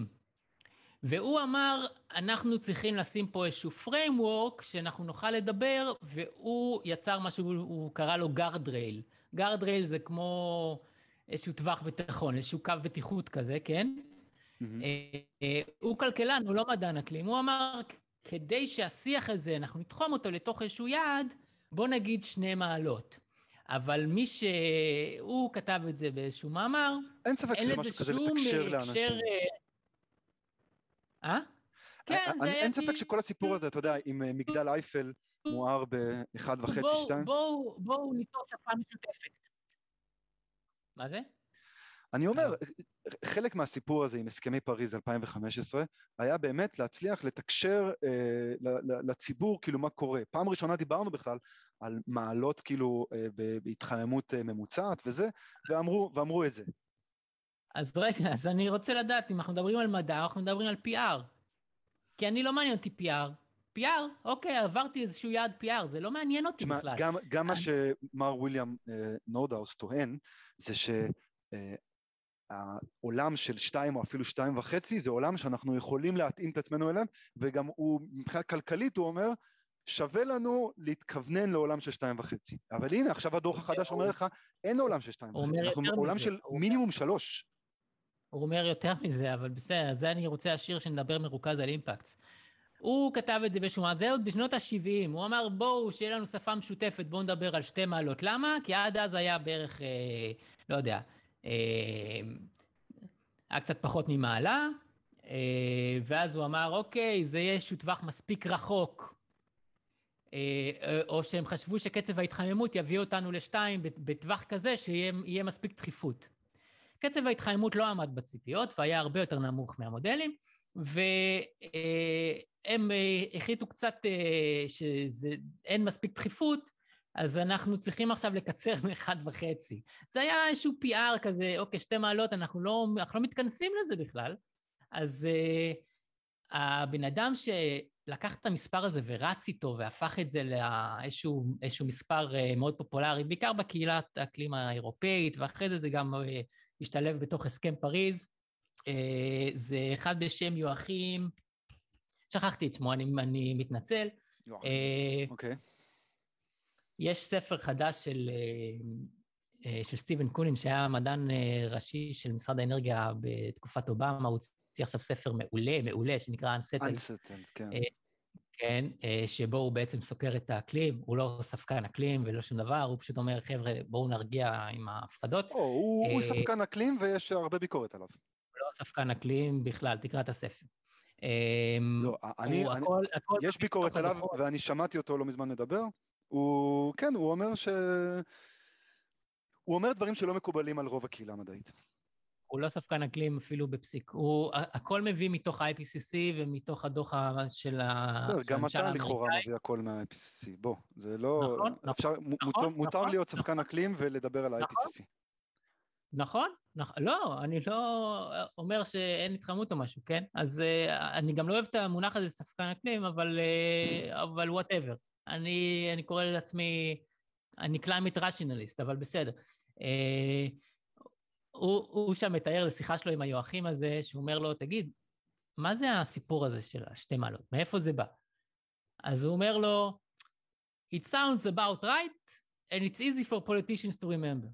והוא אמר, אנחנו צריכים לשים פה איזשהו framework שאנחנו נוכל לדבר, והוא יצר משהו, הוא קרא לו גארדרייל. גארדרייל זה כמו איזשהו טווח ביטחון, איזשהו קו בטיחות כזה, כן? Mm-hmm. הוא כלכלן, הוא לא מדען אקלים, הוא אמר, כדי שהשיח הזה, אנחנו נתחום אותו לתוך איזשהו יעד, בוא נגיד שני מעלות. אבל מי שהוא כתב את זה באיזשהו מאמר, אין ספק שזה משהו כזה לתקשר לאנשים. אה? כן, זה היה... אין ספק שכל הסיפור הזה, אתה יודע, עם אה, מגדל אייפל מואר באחד וחצי, שתיים. בואו ניצור שפה משותפת. מה זה? אני אומר, חלק מהסיפור הזה עם הסכמי פריז 2015 היה באמת להצליח לתקשר אה, לציבור כאילו מה קורה. פעם ראשונה דיברנו בכלל על מעלות כאילו אה, בהתחממות אה, ממוצעת וזה, ואמרו, ואמרו את זה. אז רגע, אז אני רוצה לדעת אם אנחנו מדברים על מדע, אנחנו מדברים על PR. כי אני לא מעניין אותי PR. PR, אוקיי, עברתי איזשהו יעד PR, זה לא מעניין אותי בכלל. גם, גם מה שמר וויליאם אה, נורדאוס טוען, זה שהעולם של שתיים או אפילו שתיים וחצי, זה עולם שאנחנו יכולים להתאים את עצמנו אליו, וגם הוא, מבחינה כלכלית הוא אומר, שווה לנו להתכוונן לעולם של שתיים וחצי. אבל הנה, עכשיו הדוח החדש אומר לך, אין עולם של שתיים וחצי, אנחנו בעולם של מינימום שלוש. הוא אומר יותר מזה, אבל בסדר, זה אני רוצה להשאיר שנדבר מרוכז על אימפקט. הוא כתב את זה באיזשהו מעט, זה עוד בשנות ה-70, הוא אמר בואו, שיהיה לנו שפה משותפת, בואו נדבר על שתי מעלות. למה? כי עד אז היה בערך, אה, לא יודע, היה קצת פחות ממעלה, אה, ואז הוא אמר, אוקיי, זה יהיה איזשהו טווח מספיק רחוק. אה, או שהם חשבו שקצב ההתחממות יביא אותנו לשתיים בטווח כזה שיהיה מספיק דחיפות. קצב ההתחממות לא עמד בציפיות והיה הרבה יותר נמוך מהמודלים, והם אה, החליטו קצת אה, שאין מספיק דחיפות, אז אנחנו צריכים עכשיו לקצר מאחד וחצי. זה היה איזשהו PR כזה, אוקיי, שתי מעלות, אנחנו לא, אנחנו לא מתכנסים לזה בכלל. אז uh, הבן אדם שלקח את המספר הזה ורץ איתו והפך את זה לאיזשהו מספר uh, מאוד פופולרי, בעיקר בקהילת האקלים האירופאית, ואחרי זה זה גם uh, השתלב בתוך הסכם פריז. Uh, זה אחד בשם יואכים, שכחתי את שמו, אני, אני מתנצל. יואכים, אוקיי. Uh, okay. יש ספר חדש של, של סטיבן קולין, שהיה מדען ראשי של משרד האנרגיה בתקופת אובמה, הוא הוציא עכשיו ספר מעולה, מעולה, שנקרא Unsettled. Unsettled, כן. כן, שבו הוא בעצם סוקר את האקלים, הוא לא ספקן אקלים ולא שום דבר, הוא פשוט אומר, חבר'ה, בואו נרגיע עם ההפחדות. או, הוא, הוא ספקן אקלים ויש הרבה ביקורת עליו. הוא לא ספקן אקלים בכלל, תקרא את הספר. לא, אני, אני, הכל, הכל יש ביקורת עליו. ואני שמעתי אותו לא מזמן מדבר, הוא, כן, הוא אומר ש... הוא אומר דברים שלא מקובלים על רוב הקהילה המדעית. הוא לא ספקן אקלים אפילו בפסיק. הוא, הכל מביא מתוך ה-IPCC ומתוך הדוח של ה... גם אתה לכאורה מביא הכל מה-IPCC, בוא, זה לא... נכון, אפשר, נכון. מותר נכון, להיות ספקן אקלים ולדבר על ה-IPCC. נכון, נכון, לא, אני לא אומר שאין התחממות או משהו, כן? אז אני גם לא אוהב את המונח הזה, ספקן אקלים, אבל, אבל whatever. אני, אני קורא לעצמי, אני climate rationalist, אבל בסדר. אה, הוא, הוא שם מתאר לשיחה שלו עם היואכים הזה, שהוא אומר לו, תגיד, מה זה הסיפור הזה של השתי מעלות? מאיפה זה בא? אז הוא אומר לו, It sounds about right, and it's easy for politicians to remember.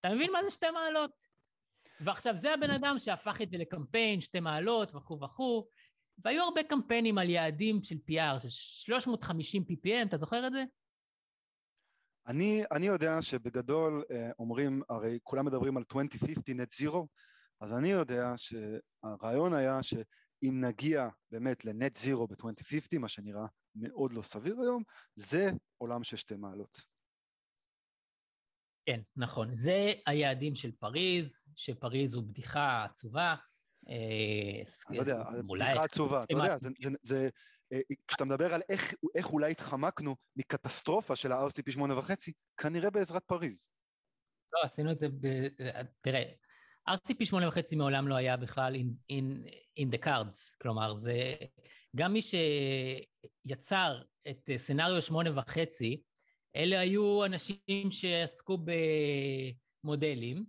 אתה מבין מה זה שתי מעלות? ועכשיו, זה הבן אדם שהפך את זה לקמפיין, שתי מעלות וכו' וכו', והיו הרבה קמפיינים על יעדים של PR, של 350 PPM, אתה זוכר את זה? אני, אני יודע שבגדול אה, אומרים, הרי כולם מדברים על 2050 net zero, אז אני יודע שהרעיון היה שאם נגיע באמת לנט זירו ב-2050, מה שנראה מאוד לא סביר היום, זה עולם של שתי מעלות. כן, נכון. זה היעדים של פריז, שפריז הוא בדיחה עצובה. אני לא יודע, בדיחה עצובה, אתה יודע, זה, אה, כשאתה מדבר על איך אולי התחמקנו מקטסטרופה של ה-RCP 8.5, כנראה בעזרת פריז. לא, עשינו את זה ב... תראה, RCP 8.5 מעולם לא היה בכלל in, in, in the cards, כלומר, זה... גם מי שיצר את סנאריו 8.5, אלה היו אנשים שעסקו במודלים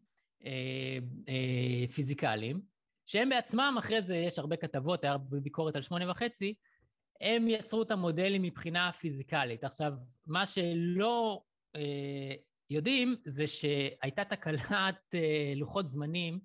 אה, אה, פיזיקליים, שהם בעצמם, אחרי זה יש הרבה כתבות, היה הרבה ביקורת על שמונה וחצי, הם יצרו את המודלים מבחינה פיזיקלית. עכשיו, מה שלא אה, יודעים זה שהייתה תקלת אה, לוחות זמנים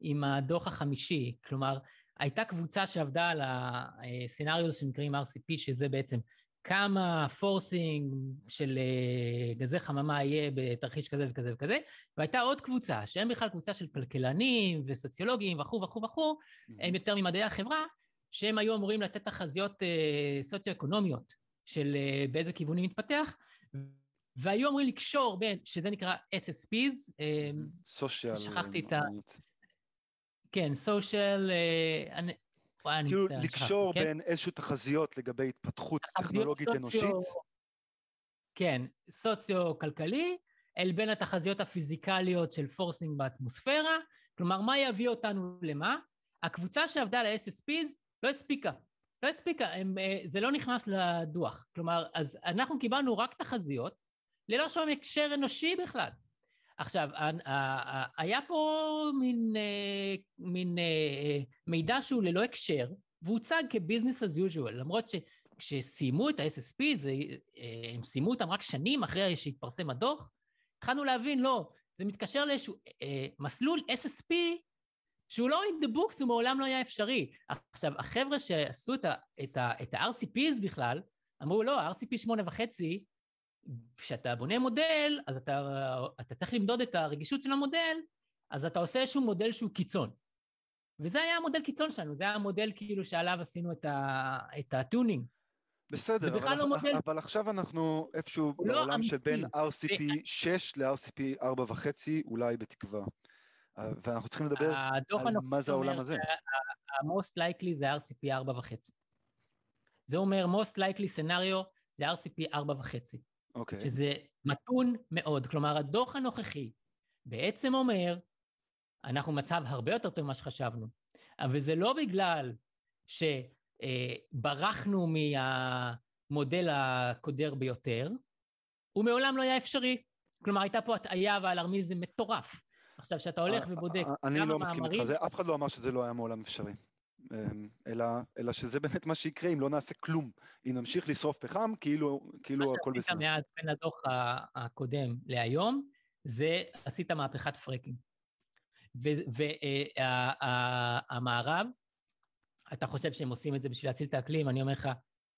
עם הדוח החמישי, כלומר, הייתה קבוצה שעבדה על ה scenario שנקראים RCP, שזה בעצם כמה forcing של אה, גזי חממה יהיה בתרחיש כזה וכזה וכזה, והייתה עוד קבוצה, שהם בכלל קבוצה של כלכלנים וסוציולוגים וכו' וכו' וכו', הם יותר ממדעי החברה, שהם היו אמורים לתת תחזיות אה, סוציו-אקונומיות של אה, באיזה כיוונים מתפתח, והיו אמורים לקשור בין, שזה נקרא SSPs, social. שכחתי את ה... כן, social, כאילו לקשור כן? בין איזשהו תחזיות לגבי התפתחות טכנולוגית סוציו... אנושית. כן, סוציו-כלכלי, אל בין התחזיות הפיזיקליות של forcing באטמוספירה, כלומר, מה יביא אותנו למה? הקבוצה שעבדה על ה-SSPs לא הספיקה. לא הספיקה, הם, אה, זה לא נכנס לדוח. כלומר, אז אנחנו קיבלנו רק תחזיות, ללא שום הקשר אנושי בכלל. עכשיו, היה פה מין, אה, מין אה, מידע שהוא ללא הקשר, והוצג כביזנס as usual, למרות שכשסיימו את ה-SSP, זה, הם סיימו אותם רק שנים אחרי שהתפרסם הדוח, התחלנו להבין, לא, זה מתקשר לאיזשהו אה, מסלול SSP שהוא לא in the books, הוא מעולם לא היה אפשרי. עכשיו, החבר'ה שעשו את, ה-RCPs בכלל, אמרו, לא, RCP שמונה וחצי, כשאתה בונה מודל, אז אתה, אתה צריך למדוד את הרגישות של המודל, אז אתה עושה איזשהו מודל שהוא קיצון. וזה היה המודל קיצון שלנו, זה היה המודל כאילו שעליו עשינו את, ה, את הטונינג. בסדר, אבל, לא מודל... אבל עכשיו אנחנו איפשהו לא בעולם אמיתי. של בין RCP 6 ל-RCP 4.5, אולי בתקווה. ואנחנו צריכים לדבר על מה זה העולם הזה. ה-most likely זה RCP 4.5. זה אומר most likely scenario זה RCP 4.5. אוקיי. Okay. שזה מתון מאוד. כלומר, הדוח הנוכחי בעצם אומר, אנחנו במצב הרבה יותר טוב ממה שחשבנו. אבל זה לא בגלל שברחנו מהמודל הקודר ביותר, הוא מעולם לא היה אפשרי. כלומר, הייתה פה הטעיה ואלרמיזם מטורף. עכשיו, כשאתה הולך ובודק אני לא מסכים איתך, אף אחד לא אמר שזה לא היה מעולם אפשרי. אמ, אלא, אלא שזה באמת מה שיקרה אם לא נעשה כלום. אם נמשיך לשרוף פחם, כאילו, כאילו הכל בסדר. מה שעשית מאז בין הדוח הקודם להיום, זה עשית מהפכת פרקינג. והמערב, אתה חושב שהם עושים את זה בשביל להציל את האקלים, אני אומר לך,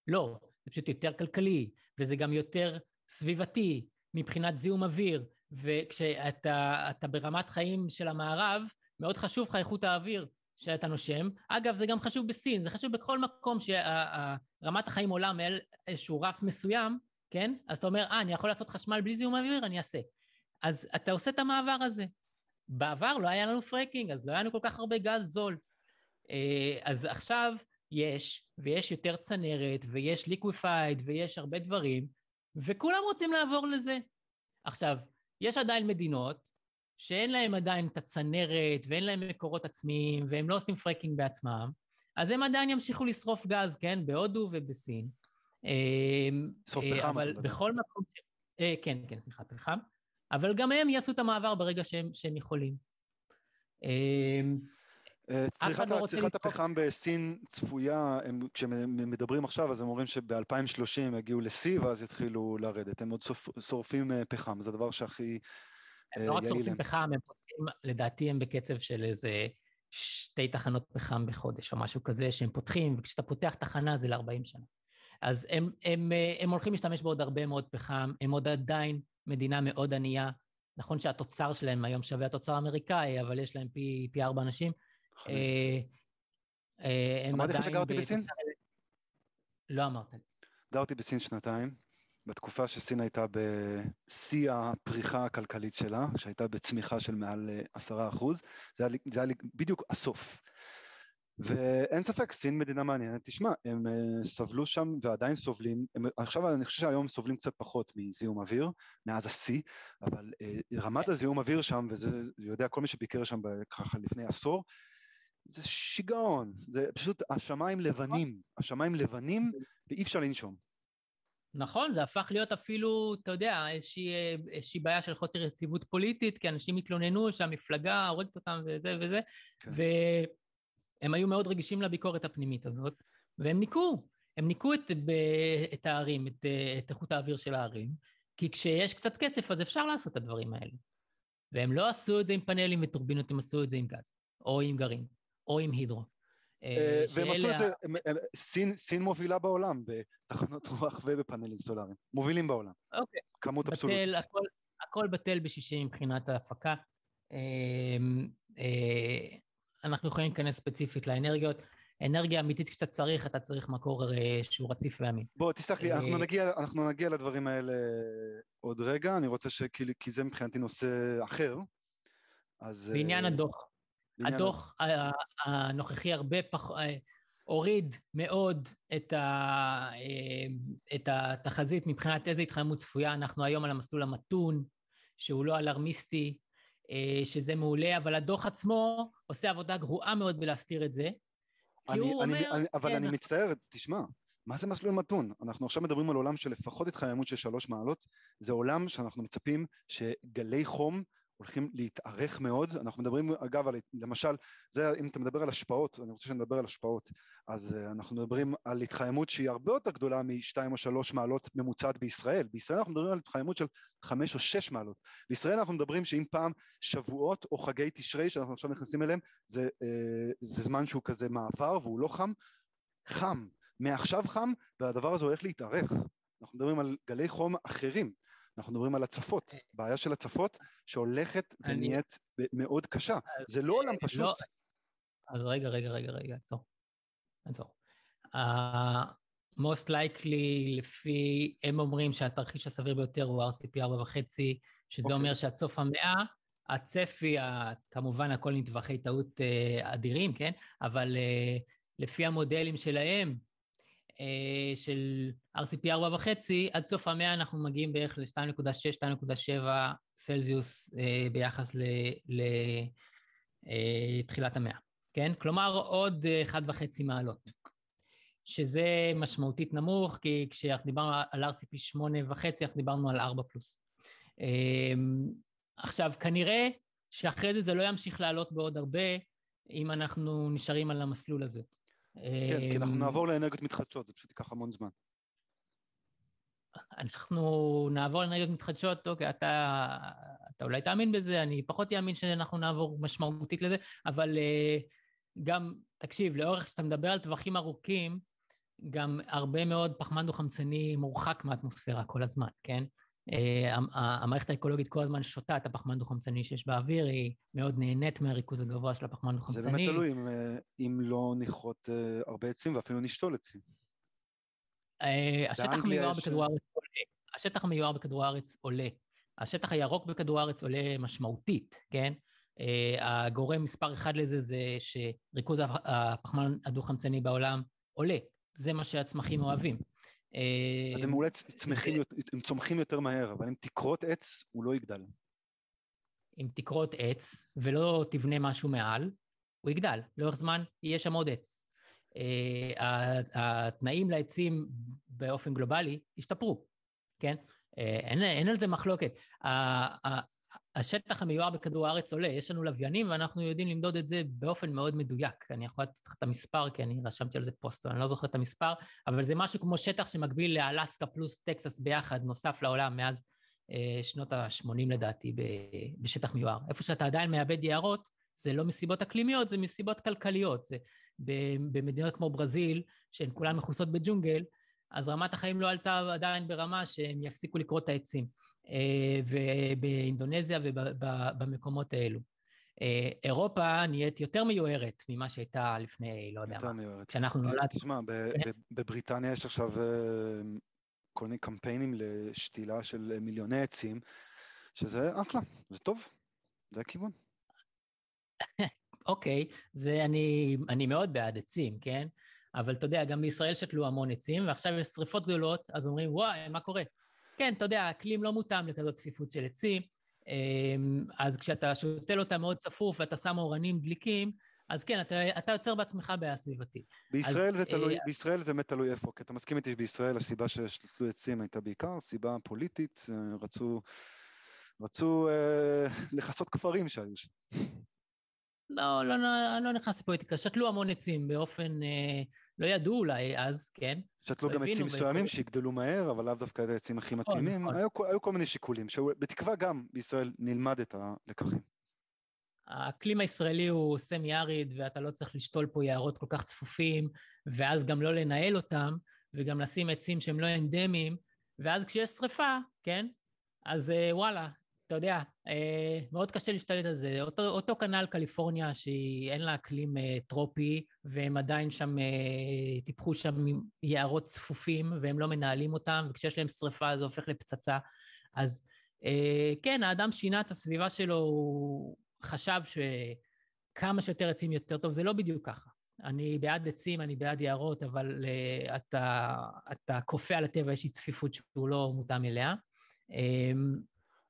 לא, זה פשוט יותר כלכלי, וזה גם יותר סביבתי מבחינת זיהום אוויר, וכשאתה ברמת חיים של המערב, מאוד חשוב לך איכות האוויר שאתה נושם. אגב, זה גם חשוב בסין, זה חשוב בכל מקום שרמת החיים עולה מעל איזשהו רף מסוים, כן? אז אתה אומר, אה, אני יכול לעשות חשמל בלי זיהום אוויר, אני אעשה. אז אתה עושה את המעבר הזה. בעבר לא היה לנו fracking, אז לא היה לנו כל כך הרבה גז זול. אה, אז עכשיו יש, ויש יותר צנרת, ויש liquefied, ויש הרבה דברים, וכולם רוצים לעבור לזה. עכשיו, יש עדיין מדינות שאין להם עדיין את הצנרת ואין להם מקורות עצמיים והם לא עושים פרקינג בעצמם, אז הם עדיין ימשיכו לשרוף גז, כן? בהודו ובסין. שרוף אה, פחם. אבל בכל מקום... אה, כן, כן, סליחה, פחם. אבל גם הם יעשו את המעבר ברגע שהם, שהם יכולים. אה, צריכת, לא צריכת הפחם בסין צפויה, הם, כשהם מדברים עכשיו אז הם אומרים שב-2030 הם יגיעו לשיא ואז יתחילו לרדת, הם עוד שורפים פחם, זה הדבר שהכי הם לא רק שורפים פחם, הם פותחים, לדעתי הם בקצב של איזה שתי תחנות פחם בחודש או משהו כזה שהם פותחים, וכשאתה פותח תחנה זה ל-40 שנה. אז הם, הם, הם הולכים להשתמש בעוד הרבה מאוד פחם, הם עוד עדיין מדינה מאוד ענייה. נכון שהתוצר שלהם היום שווה התוצר האמריקאי, אבל יש להם פי, פי ארבע אנשים. אה, אה, אמרתי לך שגרתי בסין? לא אמרת לי. גרתי בסין שנתיים. בתקופה שסין הייתה בשיא הפריחה הכלכלית שלה, שהייתה בצמיחה של מעל אה, עשרה אחוז, זה היה, זה היה בדיוק הסוף. ואין ספק, סין מדינה מעניינת. תשמע, הם uh, סבלו שם ועדיין סובלים, הם, עכשיו אני חושב שהיום סובלים קצת פחות מזיהום אוויר, מאז השיא, אבל uh, רמת הזיהום אוויר שם, וזה יודע כל מי שביקר שם ככה לפני עשור, זה שיגעון, זה פשוט השמיים לבנים, השמיים לבנים ואי אפשר לנשום. נכון, זה הפך להיות אפילו, אתה יודע, איזושהי, איזושהי בעיה של חוסר יציבות פוליטית, כי אנשים התלוננו שהמפלגה הורגת אותם וזה וזה, כן. והם היו מאוד רגישים לביקורת הפנימית הזאת, והם ניקו, הם ניקו את, את הערים, את, את איכות האוויר של הערים, כי כשיש קצת כסף אז אפשר לעשות את הדברים האלה. והם לא עשו את זה עם פאנלים וטורבינות, הם עשו את זה עם גז, או עם גרעין, או עם הידרו. אה, אה, והם עשו את זה, סין מובילה בעולם בתחנות רוח ובפאנלים סולאריים, מובילים בעולם. אוקיי. כמות אבסולוטית. הכל בטל בשישי מבחינת ההפקה. אה, אנחנו יכולים להיכנס ספציפית לאנרגיות. אנרגיה אמיתית כשאתה צריך, אתה צריך מקור שהוא רציף ואמין. בוא, תסלח לי, אנחנו נגיע, אנחנו נגיע לדברים האלה עוד רגע, אני רוצה ש... כי זה מבחינתי נושא אחר, אז... בעניין הדוח. הדוח הנוכחי הרבה פחות, אה, הוריד מאוד את, ה, אה, את התחזית מבחינת איזה התחממות צפויה. אנחנו היום על המסלול המתון, שהוא לא אלרמיסטי, אה, שזה מעולה, אבל הדוח עצמו עושה עבודה גרועה מאוד בלהסתיר את זה, כי אני, הוא אני, אומר... אני, אבל כן, אני מצטער, תשמע, מה זה מסלול מתון? אנחנו עכשיו מדברים על עולם של לפחות התחממות של שלוש מעלות, זה עולם שאנחנו מצפים שגלי חום הולכים להתארך מאוד, אנחנו מדברים אגב על, למשל, זה אם אתה מדבר על השפעות, אני רוצה שנדבר על השפעות, אז uh, אנחנו מדברים על התחממות שהיא הרבה יותר גדולה משתיים או שלוש מעלות ממוצעת בישראל, בישראל אנחנו מדברים על התחממות של חמש או שש מעלות, בישראל אנחנו מדברים שאם פעם שבועות או חגי תשרי שאנחנו עכשיו נכנסים אליהם, זה, uh, זה זמן שהוא כזה מעבר והוא לא חם, חם, מעכשיו חם והדבר הזה הולך להתארך, אנחנו מדברים על גלי חום אחרים, אנחנו מדברים על הצפות, בעיה של הצפות שהולכת ונהיית מאוד קשה, זה לא עולם פשוט. לא, אז רגע, רגע, רגע, רגע, עצור. עצור. Most likely, לפי, הם אומרים שהתרחיש הסביר ביותר הוא RCP 4.5, שזה okay. אומר שעד סוף המאה, הצפי, כמובן הכל נטווחי טעות אדירים, כן? אבל לפי המודלים שלהם, אה, של RCP 4.5, עד סוף המאה אנחנו מגיעים בערך ל-2.6-2.7 סלזיוס אה, ביחס לתחילת אה, המאה, כן? כלומר עוד 1.5 מעלות, שזה משמעותית נמוך, כי כשאנחנו דיברנו על RCP 8.5, אנחנו דיברנו על 4 פלוס. עכשיו, כנראה שאחרי זה זה לא ימשיך לעלות בעוד הרבה, אם אנחנו נשארים על המסלול הזה. כן, כי אנחנו אמ, נעבור לאנרגיות מתחדשות, זה פשוט ייקח המון זמן. אנחנו נעבור לאנרגיות מתחדשות, אוקיי, אתה, אתה אולי תאמין בזה, אני פחות אאמין שאנחנו נעבור משמעותית לזה, אבל uh, גם, תקשיב, לאורך שאתה מדבר על טווחים ארוכים, גם הרבה מאוד פחמן דו-חמצני מורחק מהאטמוספירה כל הזמן, כן? אה, המערכת האקולוגית כל הזמן שותה את הפחמן דו-חמצני שיש באוויר, היא מאוד נהנית מהריכוז הגבוה של הפחמן דו-חמצני. זה באמת תלוי אם, אה, לא נכרות אה, הרבה עצים ואפילו נשתול עצים. השטח המיוער בכדור הארץ עולה. השטח הירוק בכדור הארץ עולה משמעותית, כן? הגורם מספר אחד לזה זה שריכוז הפחמן הדו-חמצני בעולם עולה. זה מה שהצמחים אוהבים. אז הם אולי צמחים, הם צומחים יותר מהר, אבל אם תקרות עץ, הוא לא יגדל. אם תקרות עץ ולא תבנה משהו מעל, הוא יגדל. לאורך זמן יהיה שם עוד עץ. אה, התנאים לעצים באופן גלובלי השתפרו, כן? אה, אין, אין על זה מחלוקת. השטח המיוער בכדור הארץ עולה, יש לנו לוויינים ואנחנו יודעים למדוד את זה באופן מאוד מדויק. אני יכול לתת לך את המספר, כי אני רשמתי על זה פוסט, אני לא זוכר את המספר, אבל זה משהו כמו שטח שמקביל לאלסקה פלוס טקסס ביחד, נוסף לעולם מאז אה, שנות ה-80 לדעתי, ב, בשטח מיוער. איפה שאתה עדיין מאבד יערות, זה לא מסיבות אקלימיות, זה מסיבות כלכליות. זה במדינות כמו ברזיל, שהן כולן מכוסות בג'ונגל, אז רמת החיים לא עלתה עדיין ברמה שהם יפסיקו לקרות את העצים. אה, ובאינדונזיה ובמקומות האלו. אה, אירופה נהיית יותר מיוערת ממה שהייתה לפני, לא יודע מה. כשאנחנו נולדנו. תשמע, כן. בבריטניה יש עכשיו אה, כל מיני קמפיינים לשתילה של מיליוני עצים, שזה אחלה, זה טוב, זה הכיוון. אוקיי, זה אני, אני מאוד בעד עצים, כן? אבל אתה יודע, גם בישראל שתלו המון עצים, ועכשיו יש שריפות גדולות, אז אומרים, וואי, מה קורה? כן, אתה יודע, האקלים לא מותאם לכזאת צפיפות של עצים, אמ, אז כשאתה שותל אותה מאוד צפוף ואתה שם אורנים דליקים, אז כן, אתה, אתה יוצר בעצמך בעיה סביבתית. בישראל, אז, זה תלוי, אה... בישראל זה באמת תלוי איפה, כי אתה מסכים איתי שבישראל הסיבה ששתלו עצים הייתה בעיקר סיבה פוליטית, אה, רצו, רצו אה, לכסות כפרים שהיו שם. לא, לא, לא, לא נכנס לפוליטיקה, שתלו המון עצים באופן, אה, לא ידעו אולי אז, כן? שתלו גם עצים מסוימים שיגדלו מהר, אבל לאו דווקא את העצים הכי נכון, מתאימים. נכון. היו, היו כל מיני שיקולים, שבתקווה גם בישראל נלמד את הלקחים. האקלים הישראלי הוא סמי-אריד, ואתה לא צריך לשתול פה יערות כל כך צפופים, ואז גם לא לנהל אותם, וגם לשים עצים שהם לא אנדמיים, ואז כשיש שריפה, כן? אז אה, וואלה, אתה יודע, אה, מאוד קשה להשתלט על זה. אותו, אותו כנ"ל קליפורניה, שאין לה אקלים אה, טרופי, והם עדיין שם, אה, טיפחו שם יערות צפופים, והם לא מנהלים אותם, וכשיש להם שריפה זה הופך לפצצה. אז כן, האדם שינה את הסביבה שלו, הוא חשב שכמה שיותר עצים יותר טוב, זה לא בדיוק ככה. אני בעד עצים, אני בעד יערות, אבל אתה, כופה על הטבע איזושהי צפיפות שהוא לא מותאם אליה.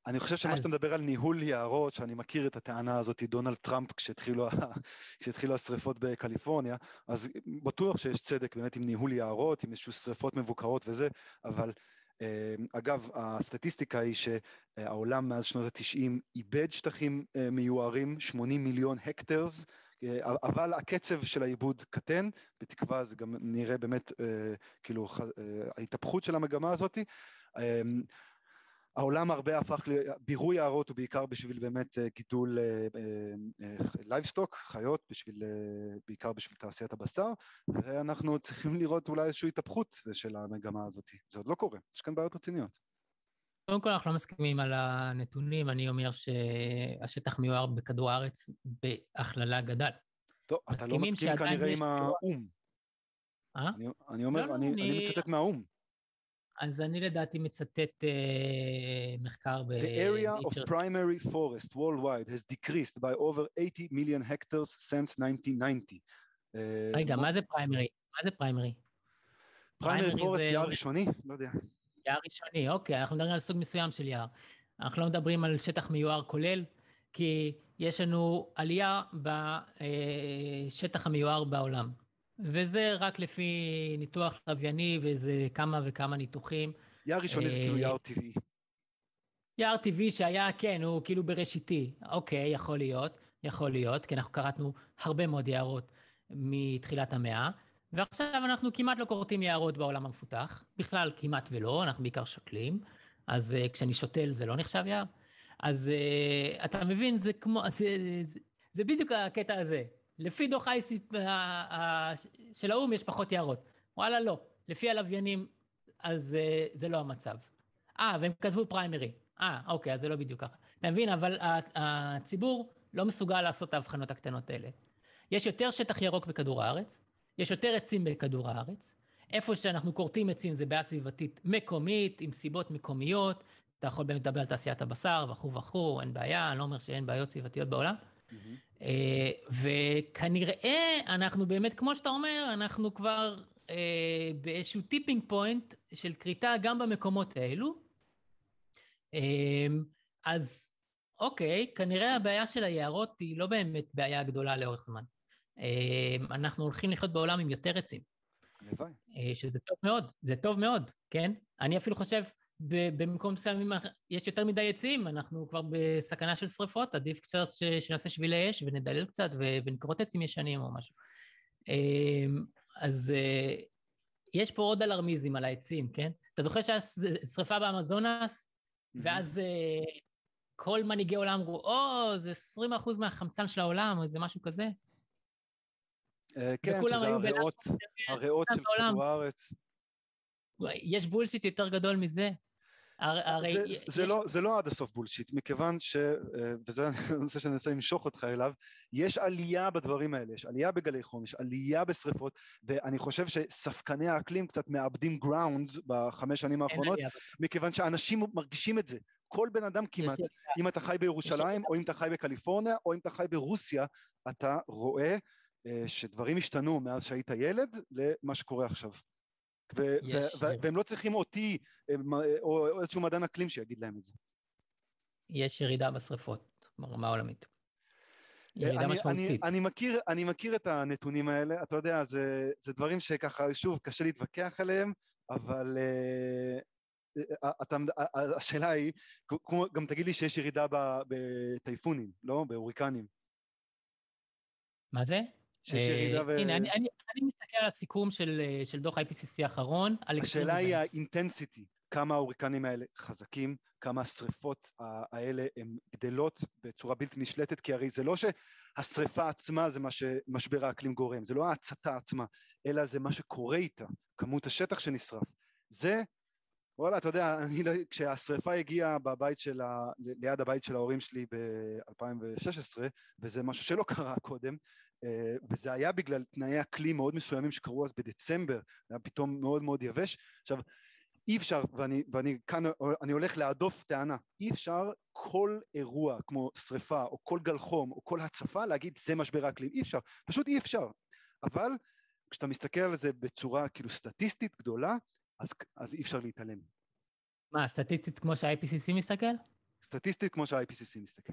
אני חושב שמה אז- שאתה מדבר על ניהול יערות, שאני מכיר את הטענה הזאת, דונלד טראמפ, כשהתחילו, כשהתחילו השריפות בקליפורניה, אז בטוח שיש צדק באמת עם ניהול יערות, עם איזשהו שריפות מבוקרות וזה, אבל אה, אגב, הסטטיסטיקה היא שהעולם מאז שנות התשעים איבד שטחים אה, מיוערים, 80 מיליון hectares, אה, אבל הקצב של האיבוד קטן, בתקווה זה גם נראה באמת כאילו ההתהפכות של המגמה הזאתי. אה, העולם הרבה הפך, ל- בירוא יערות הוא בעיקר בשביל באמת אה, גידול livestock, חיות, בשביל, אה, בעיקר בשביל תעשיית הבשר, ואנחנו צריכים לראות אולי איזושהי התהפכות של המגמה הזאת. זה עוד לא קורה, יש כאן בעיות רציניות. קודם כל, אנחנו לא מסכימים על הנתונים. אני אומר שהשטח מיוער בכדור הארץ בהכללה גדל. טוב, אתה לא מסכים כנראה עם האו"ם. אה? אני, אני אומר, לא, אני, אני אני- מצטט מהאו"ם. אז אני לדעתי מצטט אה, מחקר ב... The area of primary forest worldwide has decreased by over 80 million hectares since 1990. אה, רגע, מה זה פריימרי? מה זה פריימרי? פריימרי פורסט זה- יער ראשוני? לא יודע. יער ראשוני, אוקיי, אנחנו מדברים על סוג מסוים של יער. אנחנו לא מדברים על שטח מיוער כולל, כי יש לנו עלייה בשטח המיוער בעולם. וזה רק לפי ניתוח לווייני ואיזה כמה וכמה ניתוחים. יער ראשוני זה אה, כאילו יער טבעי. יער טבעי שהיה, כן, הוא כאילו בראשיתי. אוקיי, יכול להיות, יכול להיות, כי אנחנו כרתנו הרבה מאוד יערות מתחילת המאה, ועכשיו אנחנו כמעט לא כורתים יערות בעולם המפותח, בכלל כמעט ולא, אנחנו בעיקר שותלים, אז uh, כשאני שותל זה לא נחשב יער. אז uh, אתה מבין, זה כמו, זה, זה, זה בדיוק הקטע הזה. לפי דוח אייסיפ של האו"ם יש פחות יערות. וואלה, לא. לפי הלוויינים, אז uh, זה לא המצב. אה, והם כתבו פריימרי. אה, אוקיי, אז זה לא בדיוק ככה. אתה מבין? אבל הציבור לא מסוגל לעשות את ההבחנות הקטנות האלה. יש יותר שטח ירוק בכדור הארץ, יש יותר עצים בכדור הארץ. איפה שאנחנו כורתים עצים זה בעיה סביבתית מקומית, עם סיבות מקומיות. אתה יכול באמת לדבר על תעשיית הבשר וכו' וכו', אין בעיה, אני לא אומר שאין בעיות סביבתיות בעולם. אה, וכנראה אנחנו באמת, כמו שאתה אומר, אנחנו כבר אה, באיזשהו tipping point של כריתה גם במקומות האלו. אה, אז אוקיי, כנראה הבעיה של היערות היא לא באמת בעיה גדולה לאורך זמן. אה, אנחנו הולכים לחיות בעולם עם יותר עצים, הלוואי. אה, שזה טוב מאוד, זה טוב מאוד, כן? אני אפילו חושב, במקום מסוים יש יותר מדי עצים, אנחנו כבר בסכנה של שריפות, עדיף קצת שנעשה שבילי אש ונדלל קצת ו- ונכרות עצים ישנים או משהו. אה, אז אה, יש פה עוד אלרמיזם על העצים, כן? אתה זוכר שהיה שריפה באמזונס, ואז אה, כל מנהיגי העולם אמרו, או, זה 20% מהחמצן של העולם, או איזה משהו כזה. אה, כן, שזה הריאות, הריאות של. כדור הארץ. יש בולשיט יותר גדול מזה? הר- הרי... זה, יש- זה, לא, זה לא עד הסוף בולשיט, מכיוון ש... אה, וזה הנושא שאני מנסה למשוך אותך אליו, יש עלייה בדברים האלה, יש עלייה בגלי חום, יש עלייה בשריפות, ואני חושב שספקני האקלים קצת מאבדים גראונדס בחמש שנים האחרונות. מכיוון שאנשים מרגישים את זה. כל בן אדם כמעט, אם אתה חי בירושלים, או אם אתה חי בקליפורניה, או אם אתה חי ברוסיה, אתה רואה אה, שדברים השתנו מאז שהיית ילד למה שקורה עכשיו. ו- יש- ו- ו- והם לא צריכים אותי, אה, או איזשהו מדען אקלים שיגיד להם את זה. יש ירידה בשריפות ברמה העולמית. אה, ירידה אני, משמעותית. אני, אני, מכיר, אני מכיר את הנתונים האלה, אתה יודע, זה, זה דברים שככה, שוב, קשה להתווכח עליהם, אבל אה, אה, אתה, אה, השאלה היא, כמו, גם תגיד לי שיש ירידה בטייפונים, לא? בהוריקנים. מה זה? שיש ירידה אה, ו... הנה, אני, אני, אני מסתכל על הסיכום של, אה, של דוח IPCC האחרון, השאלה היא. האינטנסיטי, כמה ההוריקנים האלה חזקים, כמה השריפות האלה הן גדלות בצורה בלתי נשלטת, כי הרי זה לא שהשריפה עצמה זה מה שמשבר האקלים גורם, זה לא ההצתה עצמה, אלא זה מה שקורה איתה, כמות השטח שנשרף. זה, וואלה, אתה יודע, אני, לא- כשהשריפה הגיעה בבית של ה... ליד הבית של ההורים שלי ב-2016, וזה משהו שלא קרה קודם, וזה היה בגלל תנאי אקלים מאוד מסוימים שקרו אז בדצמבר, היה פתאום מאוד מאוד יבש. עכשיו, אי אפשר, ואני, ואני כאן, אני הולך להדוף טענה, אי אפשר כל אירוע כמו שריפה או כל גל חום או כל הצפה להגיד זה משבר האקלים, אי אפשר, פשוט אי אפשר. אבל כשאתה מסתכל על זה בצורה כאילו סטטיסטית גדולה, אז, אז אי אפשר להתעלם. מה, סטטיסטית כמו שה-IPCC מסתכל? סטטיסטית כמו שה-IPCC מסתכל.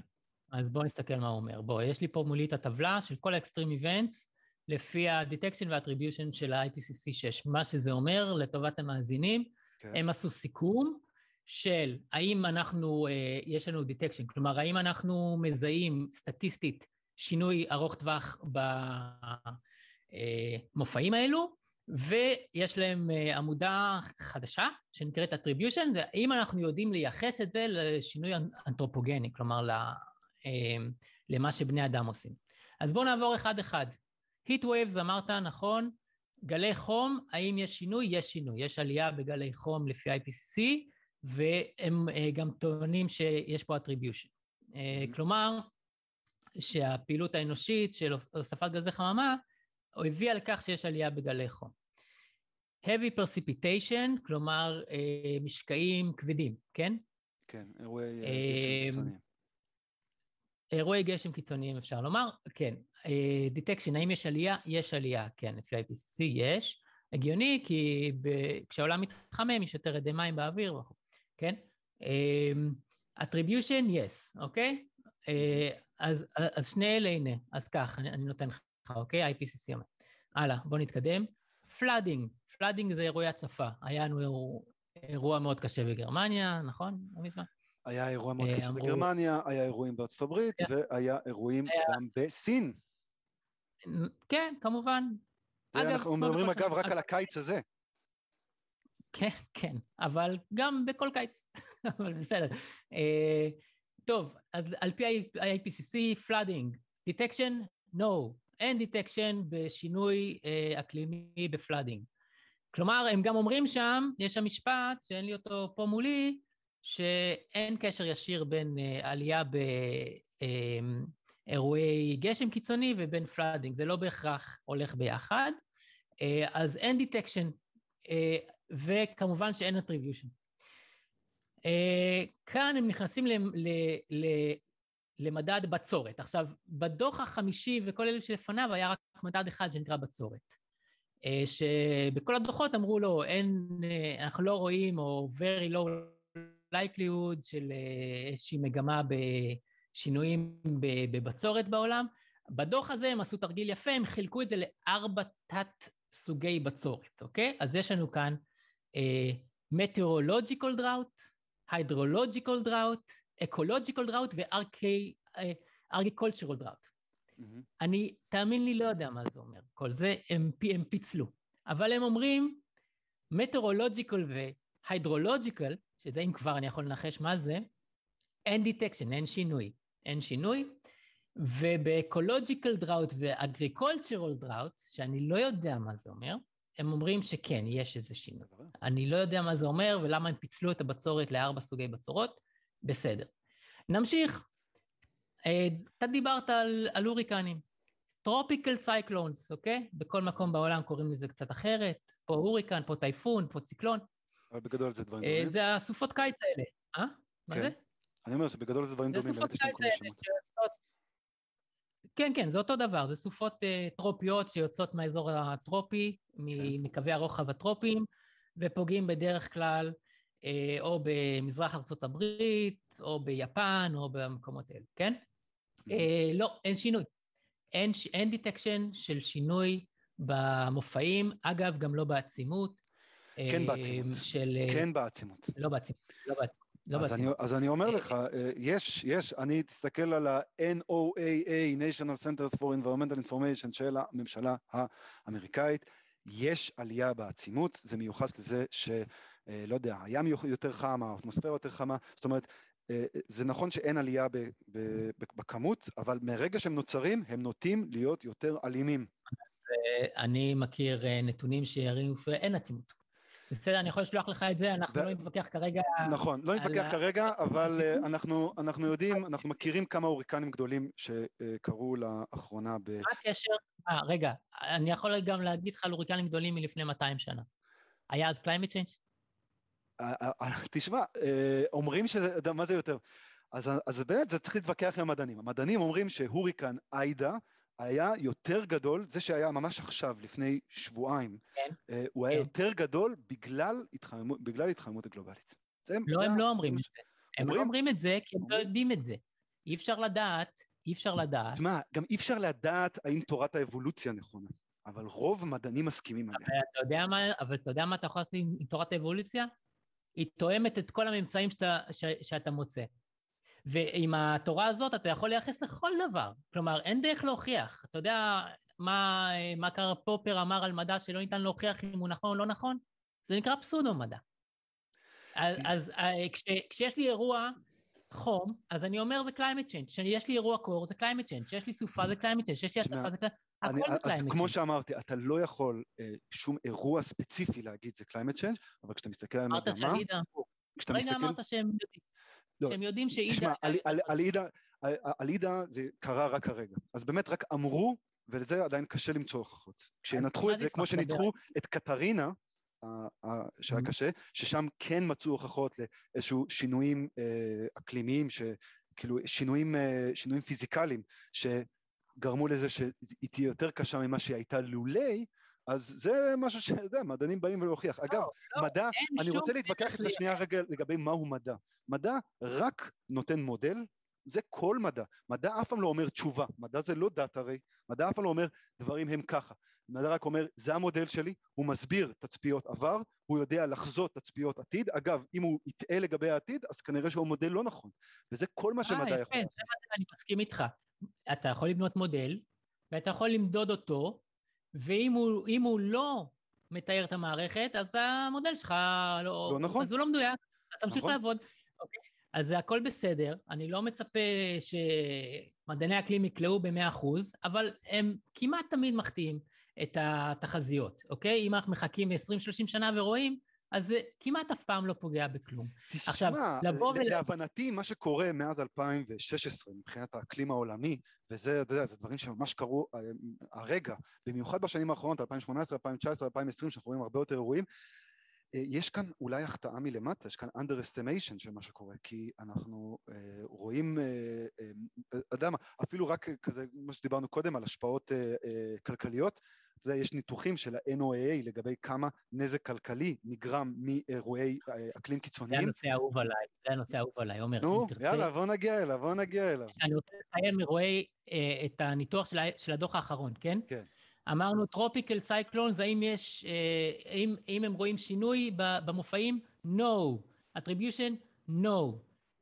אז בואו נסתכל מה הוא אומר. בואו, יש לי פה מולי את הטבלה של כל האקסטרים איבנטס לפי ה-detection וה-attribution של ה-IPCC 6. מה שזה אומר, לטובת המאזינים, כן. הם עשו סיכום של האם אנחנו, אה, יש לנו detection, כלומר, האם אנחנו מזהים סטטיסטית שינוי ארוך טווח במופעים האלו, ויש להם אה, עמודה חדשה שנקראת attribution, והאם אנחנו יודעים לייחס את זה לשינוי אנתרופוגני, כלומר אה, למה שבני אדם עושים. אז בואו נעבור אחד-אחד. heat waves אמרת, נכון, גלי חום, האם יש שינוי? יש שינוי. יש עלייה בגלי חום לפי IPCC, והם אה, גם טוענים שיש פה attribution. Mm-hmm. כלומר, שהפעילות האנושית של הוספת גזי חממה הביאה לכך שיש עלייה בגלי חום. heavy precipitation, כלומר משקעים כבדים, כן? כן, אירועי. אירועי גשם קיצוניים אפשר לומר, כן. detection, האם יש עלייה? יש עלייה, כן, לפי IPCC יש. הגיוני, כי ב... כשהעולם מתחמם יש יותר אדי מים באוויר כן? attribution, yes, אוקיי? אז, אז שני אלה, הנה, אז כך, אני, אני נותן לך, אוקיי? IPCC אומר. הלאה, בואו נתקדם. flooding, flooding זה אירועי הצפה. היה לנו אירוע, אירוע מאוד קשה בגרמניה, נכון? לא מזמן. היה אירוע מאוד קשה אמרו... בגרמניה, היה אירועים בארצות הברית, yeah. והיה אירועים היה... גם בסין. כן, כמובן. אגב, אנחנו מדברים אגב רק על הקיץ הזה. כן, כן, אבל גם בכל קיץ, אבל בסדר. אה, טוב, אז על פי ה-IPCC, flooding, detection, no, אין detection בשינוי אה, אקלימי ב flooding. כלומר, הם גם אומרים שם, יש שם משפט, שאין לי אותו פה מולי, שאין קשר ישיר בין אה, עלייה באירועי גשם קיצוני ובין flooding, זה לא בהכרח הולך ביחד. אה, אז אין detection, אה, וכמובן שאין attribution. אה, כאן הם נכנסים ל, ל, ל, למדד בצורת. עכשיו, בדוח החמישי וכל אלה שלפניו היה רק מדד אחד שנקרא בצורת. שבכל הדוחות אמרו לו, אין, אה, אנחנו לא רואים, או very low likelihood של אה, איזושהי מגמה בשינויים בבצורת בעולם. בדוח הזה הם עשו תרגיל יפה, הם חילקו את זה לארבע תת סוגי בצורת, אוקיי? אז יש לנו כאן uh, meteorological drought, hydrological drought, ecological drought ו-agricultural drought. Mm-hmm. אני, תאמין לי, לא יודע מה זה אומר. כל זה הם, הם פיצלו. אבל הם אומרים, meteorological ו-hydrological שזה אם כבר אני יכול לנחש מה זה, אין detection, אין שינוי. אין שינוי, וב ecological drought ו agricultural drought, שאני לא יודע מה זה אומר, הם אומרים שכן, יש איזה שינוי. אני לא יודע מה זה אומר ולמה הם פיצלו את הבצורת לארבע סוגי בצורות, בסדר. נמשיך. אה, אתה דיברת על, על הוריקנים. Tropical cyclones, אוקיי? בכל מקום בעולם קוראים לזה קצת אחרת. פה הוריקן, פה טייפון, פה ציקלון. אבל בגדול זה דברים אה, דומים. זה הסופות קיץ האלה. אה? מה כן. זה? אני אומר שבגדול זה דברים דומים. זה סופות קיץ האלה שיוצאות... כן, כן, זה אותו דבר, זה סופות uh, טרופיות שיוצאות מהאזור הטרופי, כן. מקווי הרוחב הטרופיים, ופוגעים בדרך כלל uh, או במזרח ארצות הברית, או ביפן, או במקומות האלה, כן? לא, אין שינוי. אין, אין detection של שינוי במופעים, אגב, גם לא בעצימות. כן אה, בעצימות. של... אה, כן בעצימות. לא בעצימות, לא בעצימות. לא אז, אני, אז אני אומר לך, אה, יש, יש, אני תסתכל על ה-NOAA, National Centers for Environmental Information של הממשלה האמריקאית, יש עלייה בעצימות, זה מיוחס לזה שלא יודע, הים יותר חם, האטמוספירה יותר חמה, זאת אומרת, זה נכון שאין עלייה ב, ב, בכמות, אבל מרגע שהם נוצרים, הם נוטים להיות יותר אלימים. אני מכיר נתונים שיראו שאין עצימות. בסדר, אני יכול לשלוח לך את זה, אנחנו ו... לא נתווכח כרגע... נכון, לא נתווכח על... כרגע, אבל אה, אנחנו, אנחנו יודעים, אנחנו מכירים כמה הוריקנים גדולים שקרו לאחרונה ב... מה הקשר? אה, רגע, אני יכול גם להגיד לך על הוריקנים גדולים מלפני 200 שנה. היה אז climate change? אה, אה, תשמע, אומרים שזה, מה זה יותר? אז, אז באמת זה צריך להתווכח עם המדענים. המדענים אומרים שהוריקן איידה היה יותר גדול, זה שהיה ממש עכשיו, לפני שבועיים, כן, uh, הוא כן. היה יותר גדול בגלל התחממות, בגלל התחממות הגלובלית. זה, לא, זה הם לא אומרים את זה. הם לא אומרים את זה כי הם לא יודעים את זה. אי אפשר לדעת, אי אפשר לדעת. תשמע, גם אי אפשר לדעת האם תורת האבולוציה נכונה, אבל רוב המדענים מסכימים עליה. אבל אתה יודע מה, אבל אתה יודע מה אתה יכול לעשות עם תורת האבולוציה? היא תואמת את כל הממצאים שאתה, ש, שאתה מוצא. ועם התורה הזאת אתה יכול לייחס לכל דבר. כלומר, אין דרך להוכיח. אתה יודע מה, מה קרל פופר אמר על מדע שלא ניתן להוכיח אם הוא נכון או לא נכון? זה נקרא פסודו-מדע. אז, אז אה, כש, כשיש לי אירוע חום, אז אני אומר זה climate change. כשיש לי אירוע קור זה climate change. כשיש לי סופה זה climate change. כשיש לי התקפה זה climate change. אני, אז כמו שאמרתי, אתה לא יכול אה, שום אירוע ספציפי להגיד זה climate change, אבל כשאתה מסתכל על מגמה... אמרת שעלידה אמרו. רגע מסתכל... אמרת שהם. לא, שהם יודעים שעידה... תשמע, על, על, על, עידה, על, על עידה זה קרה רק הרגע. אז באמת רק אמרו, ולזה עדיין קשה למצוא הוכחות. כשינתחו את זה, כמו שניתחו את קטרינה, שהיה mm-hmm. קשה, ששם כן מצאו הוכחות לאיזשהו שינויים אה, אקלימיים, כאילו שינויים, אה, שינויים פיזיקליים, שגרמו לזה שהיא תהיה יותר קשה ממה שהיא הייתה לולי, אז זה משהו שאתה יודע, מדענים באים ולהוכיח. אגב, לא, לא, מדע, אני רוצה להתווכח איתך שנייה רגע לגבי מהו מדע. מדע רק נותן מודל, זה כל מדע. מדע אף פעם לא אומר תשובה, מדע זה לא דת הרי, מדע אף פעם לא אומר דברים הם ככה. מדע רק אומר, זה המודל שלי, הוא מסביר תצפיות עבר, הוא יודע לחזות תצפיות עתיד. אגב, אם הוא יטעה לגבי העתיד, אז כנראה שהוא מודל לא נכון. וזה כל מה שמדע יכול לעשות. אה, יפה, אני מסכים איתך. אתה יכול לבנות מודל, ואתה יכול למדוד אותו, ואם הוא, הוא לא מתאר את המערכת, אז המודל שלך לא... לא נכון. אז הוא לא מדויק, אתה תמשיך נכון. לעבוד. אוקיי? אז זה הכל בסדר, אני לא מצפה שמדעני אקלים יקלעו ב-100%, אבל הם כמעט תמיד מחטיאים את התחזיות, אוקיי? אם אנחנו מחכים 20-30 שנה ורואים, אז זה כמעט אף פעם לא פוגע בכלום. תשמע, עכשיו, לבוא ול... להבנתי, מה שקורה מאז 2016 מבחינת האקלים העולמי, וזה, אתה יודע, זה דברים שממש קרו אה, הרגע, במיוחד בשנים האחרונות, 2018, 2019, 2020, שאנחנו רואים הרבה יותר אירועים, אה, יש כאן אולי החטאה מלמטה, יש כאן underestimation של מה שקורה, כי אנחנו אה, רואים, אה, אתה יודע מה, אפילו רק כזה, מה שדיברנו קודם על השפעות אה, אה, כלכליות, אתה יודע, יש ניתוחים של ה-NOAA לגבי כמה נזק כלכלי נגרם מאירועי אה, אקלים קיצוניים. זה הנושא האהוב עליי, זה הנושא האהוב עליי, עומר, נו, יאללה, בוא נגיע אליו, בוא נגיע אליו. אני רוצה לציין אירועי, אה, את הניתוח של, של הדוח האחרון, כן? כן. אמרנו tropical cyclones, האם יש, אה, האם, האם הם רואים שינוי במופעים? No. attribution? No.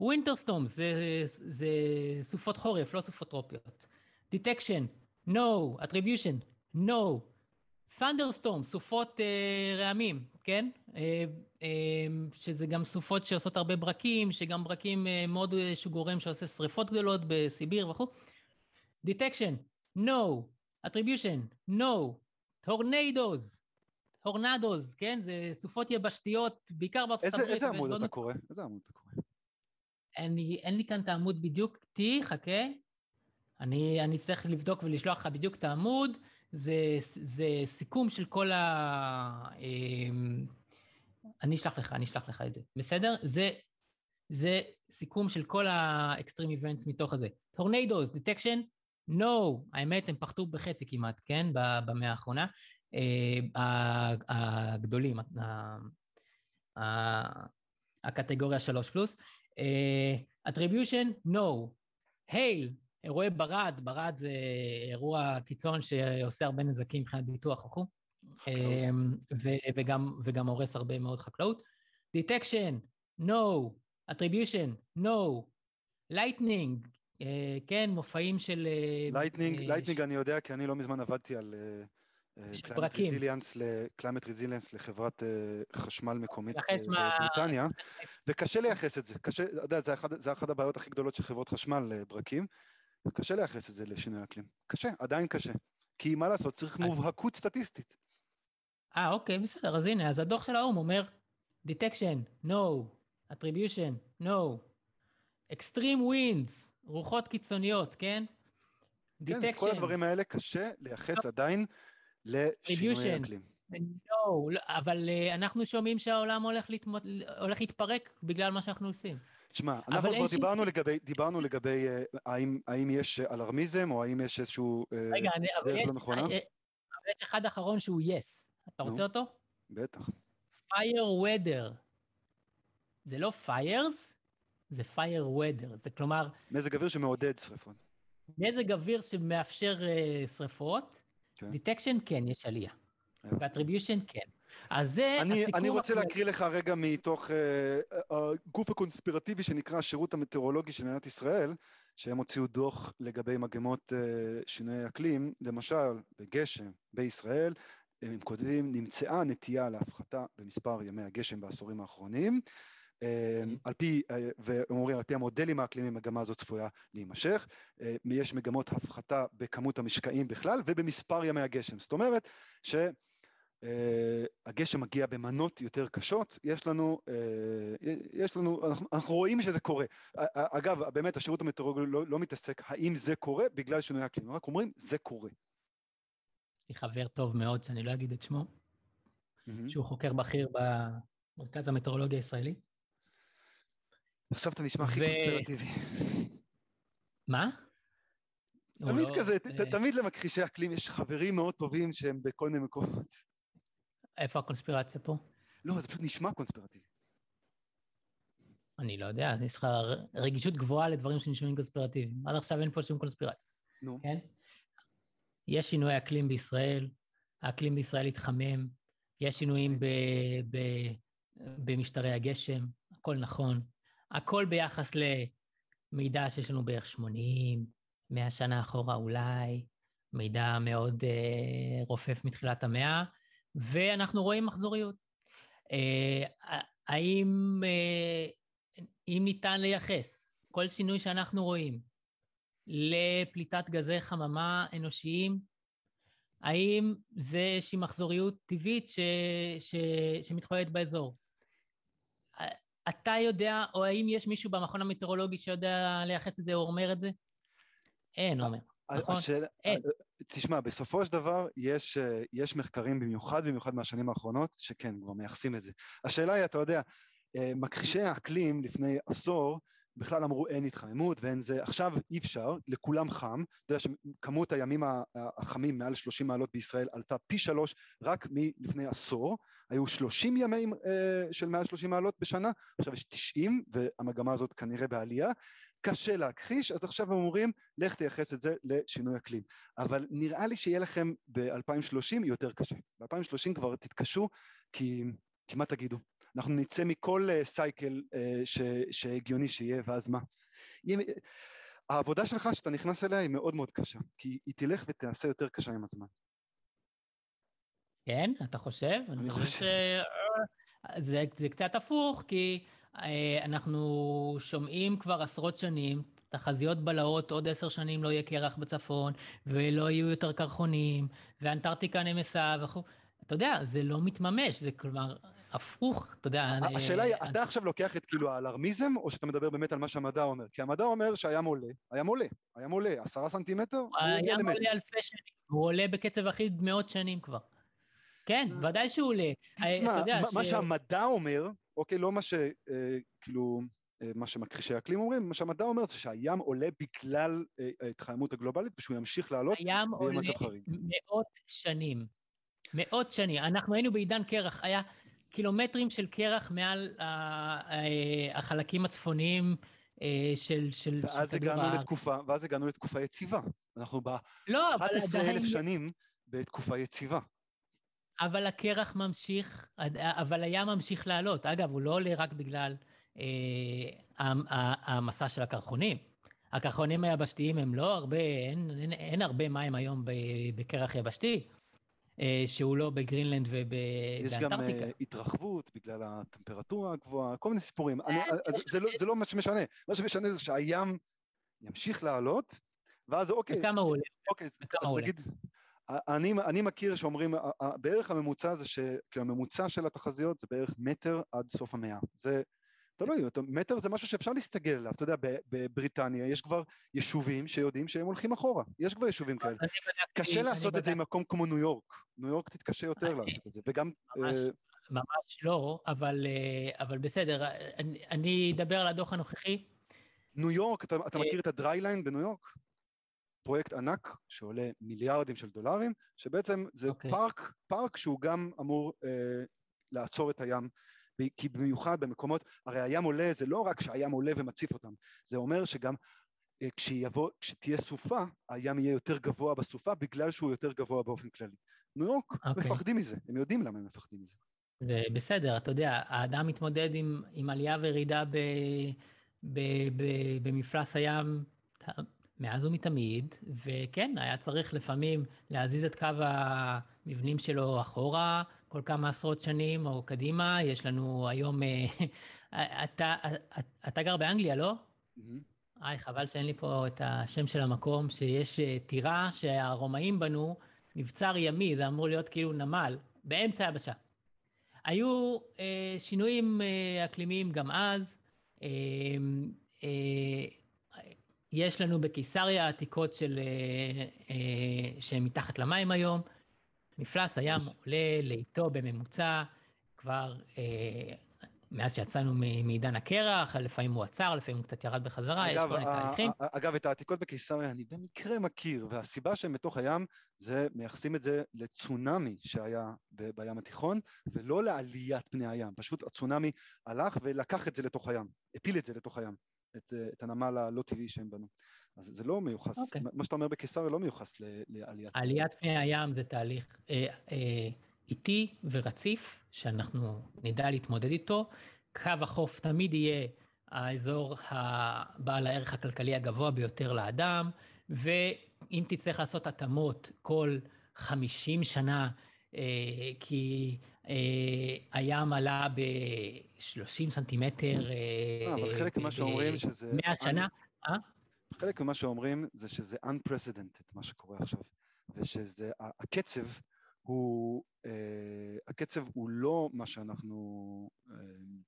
winter storms זה, זה סופות חורף, לא סופות טרופיות. detection? No. attribution? no. Thunderstorm, סופות uh, רעמים, כן? Uh, uh, שזה גם סופות שעושות הרבה ברקים, שגם ברקים uh, מאוד, uh, שהוא גורם שעושה שריפות גדולות בסיביר וכו'. detection? no. attribution, no, tornadoes, tornadoes, כן? זה סופות יבשתיות, בעיקר בארצות הברית. איזה עמוד אתה קורא? איזה עמוד אתה קורא? אין לי כאן את העמוד בדיוק, תהי, חכה. אני, אני צריך לבדוק ולשלוח לך בדיוק את העמוד. זה, זה סיכום של כל ה... אמ, אני אשלח לך, אני אשלח לך את זה, בסדר? זה, זה סיכום של כל ה extreme events מתוך הזה. tornadoes, detection, No, האמת, הם פחתו בחצי כמעט, כן? במאה האחרונה. אה, הגדולים, הקטגוריה 3 פלוס. attribution, no. hail, אירועי ברד, ברד זה אירוע קיצון שעושה הרבה נזקים מבחינת ביטוח וכו', אה, וגם, וגם הורס הרבה מאוד חקלאות. detection, no. attribution, no. lightning, אה, כן, מופעים של... lightning, אה, lightning ש... אני יודע, כי אני לא מזמן עבדתי על climate resilience, רזיליאנס לחברת uh, חשמל מקומית בבריטניה. וקשה לייחס את זה, קשה, אתה יודע, זה אחת הבעיות הכי גדולות של חברות חשמל, ברקים, וקשה לייחס את זה לשינוי אקלים. קשה, עדיין קשה. כי מה לעשות, צריך מובהקות סטטיסטית. אה, אוקיי, בסדר, אז הנה, אז הדוח של האו"ם אומר, detection, no, attribution, no, extreme winds, רוחות קיצוניות, כן? כן, את כל הדברים האלה קשה לייחס עדיין לשינוי אקלים. לא, לא, אבל uh, אנחנו שומעים שהעולם הולך להתפרק בגלל מה שאנחנו עושים. תשמע, אנחנו כבר דיברנו, ש... לגבי, דיברנו לגבי uh, האם, האם יש אלרמיזם או האם יש איזשהו uh, רגע, אני, דרך יש, לא נכונה. אבל יש אחד אחרון שהוא יס. אתה רוצה אותו? בטח. fire weather. זה לא fires, זה fire weather, זה כלומר... מזג אוויר שמעודד שרפות. מזג אוויר שמאפשר uh, שרפות, כן. detection כן, יש עלייה. ו-attribution כן. אז זה אני, הסיפור... אני רוצה אחרי... להקריא לך רגע מתוך uh, הגוף הקונספירטיבי שנקרא השירות המטאורולוגי של מדינת ישראל, שהם הוציאו דוח לגבי מגמות uh, שינוי אקלים, למשל בגשם בישראל, הם כותבים, נמצאה נטייה להפחתה במספר ימי הגשם בעשורים האחרונים. אמ, על פי, אה, והם אומרים, על פי המודלים האקלימיים, המגמה הזאת צפויה להימשך. אה, יש מגמות הפחתה בכמות המשקעים בכלל ובמספר ימי הגשם. זאת אומרת שהגשם אה, מגיע במנות יותר קשות, יש לנו, יש לנו, אנחנו, אנחנו רואים שזה קורה. אגב, באמת השירות המטאורולוגי לא, לא מתעסק האם זה קורה בגלל שינוי האקלים, רק אומרים, זה קורה. יש לי חבר טוב מאוד, שאני לא אגיד את שמו, mm-hmm. שהוא חוקר בכיר במרכז המטאורולוגיה הישראלי. עכשיו אתה נשמע הכי קונספירטיבי. מה? תמיד לא, כזה, אה, תמיד למכחישי אקלים יש חברים מאוד טובים שהם בכל מיני מקומות. איפה הקונספירציה פה? לא, זה פשוט נשמע קונספירטיבי. אני לא יודע, יש לך רגישות גבוהה לדברים שנשמעים קונספירטיביים. עד עכשיו אין פה שום קונספירציה. נו. כן? יש שינוי אקלים בישראל, האקלים בישראל התחמם, יש שינויים ב, ב, במשטרי הגשם, הכל נכון. הכל ביחס למידע שיש לנו בערך 80, 100 שנה אחורה אולי, מידע מאוד uh, רופף מתחילת המאה, ואנחנו רואים מחזוריות. Uh, האם uh, אם ניתן לייחס כל שינוי שאנחנו רואים לפליטת גזי חממה אנושיים, האם זה איזושהי מחזוריות טבעית ש, ש, שמתחוללת באזור? אתה יודע, או האם יש מישהו במכון המטאורולוגי שיודע לייחס את זה או אומר את זה? אין, אומר. נכון? השאלה, אין. תשמע, בסופו של דבר יש, יש מחקרים במיוחד, במיוחד מהשנים האחרונות, שכן, כבר מייחסים את זה. השאלה היא, אתה יודע, אה, מכחישי האקלים לפני עשור, בכלל אמרו אין התחממות ואין זה, עכשיו אי אפשר, לכולם חם, אתה יודע שכמות הימים החמים מעל 30 מעלות בישראל עלתה פי שלוש רק מלפני עשור, היו 30 ימים אה, של מעל 30 מעלות בשנה, עכשיו יש 90 והמגמה הזאת כנראה בעלייה, קשה להכחיש, אז עכשיו הם אומרים לך תייחס את זה לשינוי אקלים, אבל נראה לי שיהיה לכם ב-2030 יותר קשה, ב-2030 כבר תתקשו כי, כי מה תגידו? אנחנו נצא מכל סייקל uh, uh, שהגיוני שיהיה, ואז מה? העבודה שלך שאתה נכנס אליה היא מאוד מאוד קשה, כי היא תלך ותעשה יותר קשה עם הזמן. כן? אתה חושב? אני חושב. ש... זה, זה קצת הפוך, כי אה, אנחנו שומעים כבר עשרות שנים, תחזיות בלהות, עוד עשר שנים לא יהיה קרח בצפון, ולא יהיו יותר קרחונים, ואנטארקטיקה נמסה וכו'. אתה יודע, זה לא מתממש, זה כלומר, הפוך, אתה יודע... השאלה היא, אתה עכשיו לוקח את כאילו האלרמיזם, או שאתה מדבר באמת על מה שהמדע אומר? כי המדע אומר שהים עולה, הים עולה, הים עולה, עשרה סנטימטר, הים עולה אלפי שנים, הוא עולה בקצב אחיד מאות שנים כבר. כן, אה, ודאי שהוא עולה. תשמע, מה שהמדע אומר, אוקיי, לא מה ש... אה. אה, מה שמכחישי אקלים אומרים, מה שהמדע אומר זה שהים עולה בגלל ההתחממות הגלובלית ושהוא ימשיך לעלות הים עולה מאות שנים. מאות שנים. אנחנו היינו בעידן קרח, היה קילומטרים של קרח מעל החלקים הצפוניים אה, של, של, ואז של הגענו לתקופה, ואז הגענו לתקופה יציבה. אנחנו ב-11 לא, אלף שנים בתקופה יציבה. אבל הקרח ממשיך, אבל הים ממשיך לעלות. אגב, הוא לא עולה רק בגלל אה, המסע של הקרחונים. הקרחונים היבשתיים הם לא הרבה, אין, אין, אין הרבה מים היום בקרח יבשתי. אה, שהוא לא בגרינלנד ובאנטארקטיקה. יש גם uh, התרחבות בגלל הטמפרטורה הגבוהה, כל מיני סיפורים. אני, אה, זה, זה, לא, זה לא מה שמשנה, מה שמשנה זה שהים ימשיך לעלות, ואז אוקיי. וכמה הוא עולה? אוקיי, אז נגיד, אני, אני מכיר שאומרים, בערך הממוצע זה ש... כאילו הממוצע של התחזיות זה בערך מטר עד סוף המאה. זה תלוי, מטר זה משהו שאפשר להסתגל עליו, אתה יודע, בבריטניה יש כבר יישובים שיודעים שהם הולכים אחורה, יש כבר יישובים כאלה. קשה לעשות את זה במקום כמו ניו יורק, ניו יורק תתקשה יותר לעשות את זה, וגם... אה, ממש לא, אבל, אה, אבל בסדר, אני אדבר על הדוח הנוכחי. ניו יורק, אתה, אתה מכיר את ה Dryline בניו יורק? פרויקט ענק שעולה מיליארדים של דולרים, שבעצם זה okay. אוקיי. פארק, פארק שהוא גם אמור אה, לעצור את הים כי במיוחד במקומות, הרי הים עולה זה לא רק שהים עולה ומציף אותם, זה אומר שגם אה, כשיבוא, כשתהיה סופה, הים יהיה יותר גבוה בסופה בגלל שהוא יותר גבוה באופן כללי. ניו יורק okay. אוקיי. מפחדים מזה, הם יודעים למה הם מפחדים מזה. זה בסדר, אתה יודע, האדם מתמודד עם, עם עלייה וירידה ב, ב, ב, במפלס הים מאז ומתמיד, וכן, היה צריך לפעמים להזיז את קו המבנים שלו אחורה כל כמה עשרות שנים או קדימה. יש לנו היום, אה, אתה, אתה גר באנגליה, לא? Mm-hmm. איי, חבל שאין לי פה את השם של המקום, שיש אה, טירה שהרומאים בנו, מבצר ימי, זה אמור להיות כאילו נמל, באמצע היבשה. היו אה, שינויים אה, אקלימיים גם אז. אה, אה, יש לנו בקיסריה עתיקות של, אה, אה, שהן מתחת למים היום. מפלס הים עולה לאיטו בממוצע כבר אה, מאז שיצאנו מעידן הקרח, לפעמים הוא עצר, לפעמים הוא קצת ירד בחזרה, אגב, יש כל מיני תהליכים. אגב, את העתיקות בקיסריה אני במקרה מכיר, והסיבה שהם בתוך הים, זה מייחסים את זה לצונאמי שהיה בים התיכון, ולא לעליית פני הים. פשוט הצונאמי הלך ולקח את זה לתוך הים, הפיל את זה לתוך הים, את, את הנמל הלא טבעי שהם בנו. אז זה לא מיוחס, okay. אוקיי. מה שאתה אומר בקיסריה לא מיוחס לעליית... עליית פני הים זה תהליך אה, אה, איטי ורציף, שאנחנו נדע להתמודד איתו. קו החוף תמיד יהיה האזור הבעל הערך הכלכלי הגבוה ביותר לאדם, ואם תצטרך לעשות התאמות כל 50 שנה, אה, כי אה, הים עלה ב-30 סנטימטר. אה, אבל חלק ממה שאומרים שזה... 100 שנה, אה? חלק ממה שאומרים זה שזה unprecedented מה שקורה עכשיו, ושזה, הקצב הוא, uh, הקצב הוא לא מה שאנחנו, uh,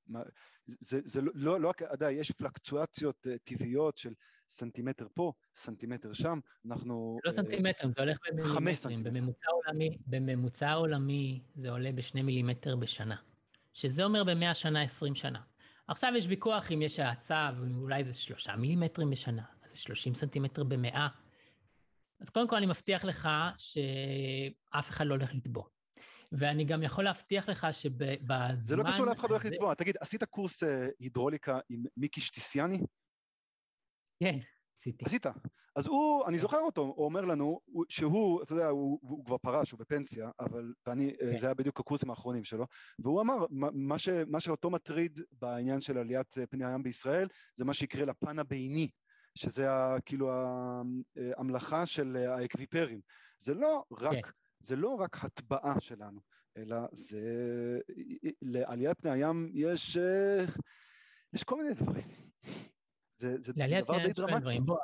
מה, זה, זה לא, לא, לא עדיין, יש פלקצואציות uh, טבעיות של סנטימטר פה, סנטימטר שם, אנחנו... לא uh, סנטימטר, זה הולך במילימטרים, בממוצע עולמי, בממוצע עולמי זה עולה בשני מילימטר בשנה, שזה אומר במאה שנה, עשרים שנה. עכשיו יש ויכוח אם יש האצה, ואולי זה שלושה מילימטרים בשנה, אז זה שלושים סנטימטר במאה. אז קודם כל אני מבטיח לך שאף אחד לא הולך לטבוע. ואני גם יכול להבטיח לך שבזמן... זה לא קשור לאף אחד הולך לטבוע. תגיד, עשית קורס אה, הידרוליקה עם מיקי שטיסיאני? כן, עשיתי. עשית. אז הוא, אני כן. זוכר אותו, הוא אומר לנו שהוא, אתה יודע, הוא, הוא כבר פרש, הוא בפנסיה, אבל, ואני, אה, כן. זה היה בדיוק הקורסים האחרונים שלו, והוא אמר, מה, ש, מה שאותו מטריד בעניין של עליית אה, פני הים בישראל, זה מה שיקרה לפן הביני שזה ה, כאילו המלאכה של האקוויפרים. זה לא רק, כן. זה לא רק הטבעה שלנו, אלא זה, לעליית פני הים יש, יש כל מיני דברים. זה, זה, זה דבר די דרמטי. בוא,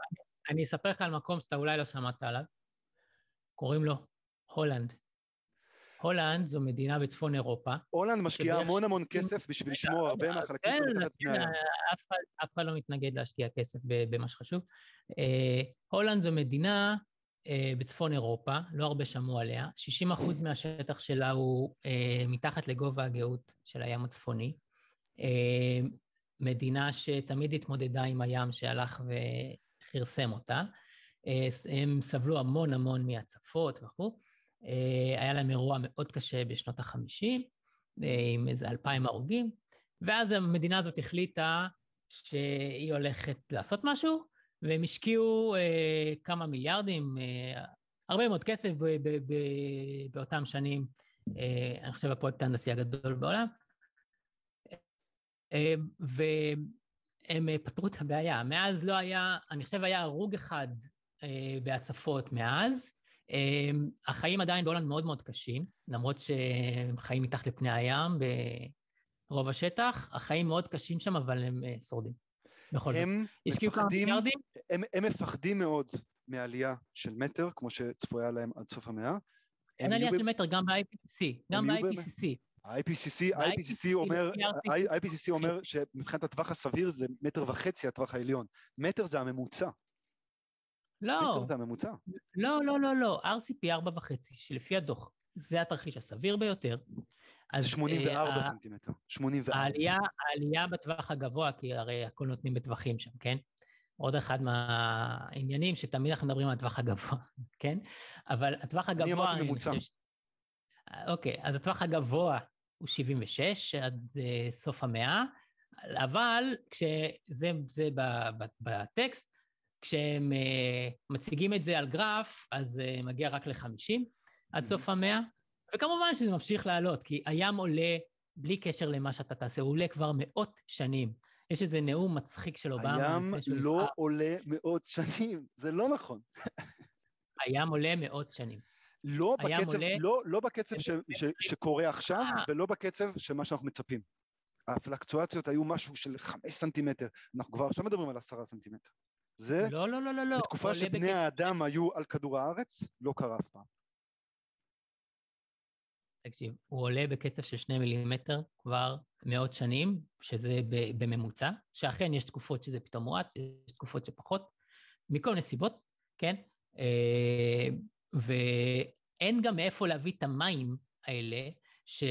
אני אספר לך על מקום שאתה אולי לא שמעת עליו, קוראים לו הולנד. הולנד זו מדינה בצפון אירופה. הולנד משקיעה המון המון כסף בשביל לשמור הרבה מהחלקים של מתחת פני הים. אף אחד לא מתנגד להשקיע כסף במה שחשוב. אה, הולנד זו מדינה אה, בצפון אירופה, לא הרבה שמעו עליה. 60% מהשטח שלה הוא אה, מתחת לגובה הגאות של הים הצפוני. מדינה שתמיד התמודדה עם הים שהלך וכרסם אותה. הם סבלו המון המון מהצפות וכו'. אה, היה להם אירוע מאוד קשה בשנות החמישים, אה, עם איזה אלפיים הרוגים, ואז המדינה הזאת החליטה שהיא הולכת לעשות משהו, והם השקיעו אה, כמה מיליארדים, אה, הרבה מאוד כסף באותם שנים, אה, אני חושב הפרויקט ההנדסי הגדול בעולם, אה, והם פתרו את הבעיה. מאז לא היה, אני חושב היה הרוג אחד אה, בהצפות מאז, אמ, החיים עדיין בהולנד מאוד מאוד קשים, למרות שהם חיים מתחת לפני הים ברוב השטח, החיים מאוד קשים שם, אבל הם אה, שורדים. בכל זאת. הם מפחדים, הם, הם מפחדים מאוד מעלייה של מטר, כמו שצפויה להם עד סוף המאה. אין עלייה של מטר גם ב-IPCC, גם ב-IPCC. ה-IPCC, ה-IPCC אומר, ה-IPCC אומר שמבחינת הטווח הסביר זה מטר וחצי הטווח העליון. מטר זה הממוצע. לא. מטר זה הממוצע. לא, לא, לא, לא, RCP 4.5, שלפי הדוח, זה התרחיש הסביר ביותר. אז 84 uh, סנטימטר, 84. העלייה, העלייה בטווח הגבוה, כי הרי הכל נותנים בטווחים שם, כן? עוד אחד מהעניינים שתמיד אנחנו מדברים על הטווח הגבוה, כן? אבל הטווח הגבוה... אני אמרתי ממוצע. אוקיי, אז הטווח הגבוה הוא 76 עד uh, סוף המאה, אבל כשזה זה בטקסט, כשהם uh, מציגים את זה על גרף, אז uh, מגיע רק ל-50 עד סוף המאה, וכמובן שזה ממשיך לעלות, כי הים עולה בלי קשר למה שאתה תעשה, הוא עולה כבר מאות שנים. יש איזה נאום מצחיק של אובמה. הים לא עולה מאות שנים, זה לא נכון. הים עולה מאות שנים. לא בקצב. לא, לא בקצב ש, ש, שקורה עכשיו, אה. ולא בקצב של מה שאנחנו מצפים. הפלקצואציות היו משהו של חמש סנטימטר, אנחנו כבר עכשיו מדברים על עשרה סנטימטר. זה, לא, לא, לא, לא, לא. בתקופה שבני בקצב... האדם היו על כדור הארץ, לא קרה אף פעם. תקשיב, הוא עולה בקצב של שני מילימטר כבר מאות שנים, שזה בממוצע, שאכן יש תקופות שזה פתאום מואץ, יש תקופות שפחות, מכל מיני סיבות, כן? אה, ואין גם מאיפה להביא את המים האלה ש,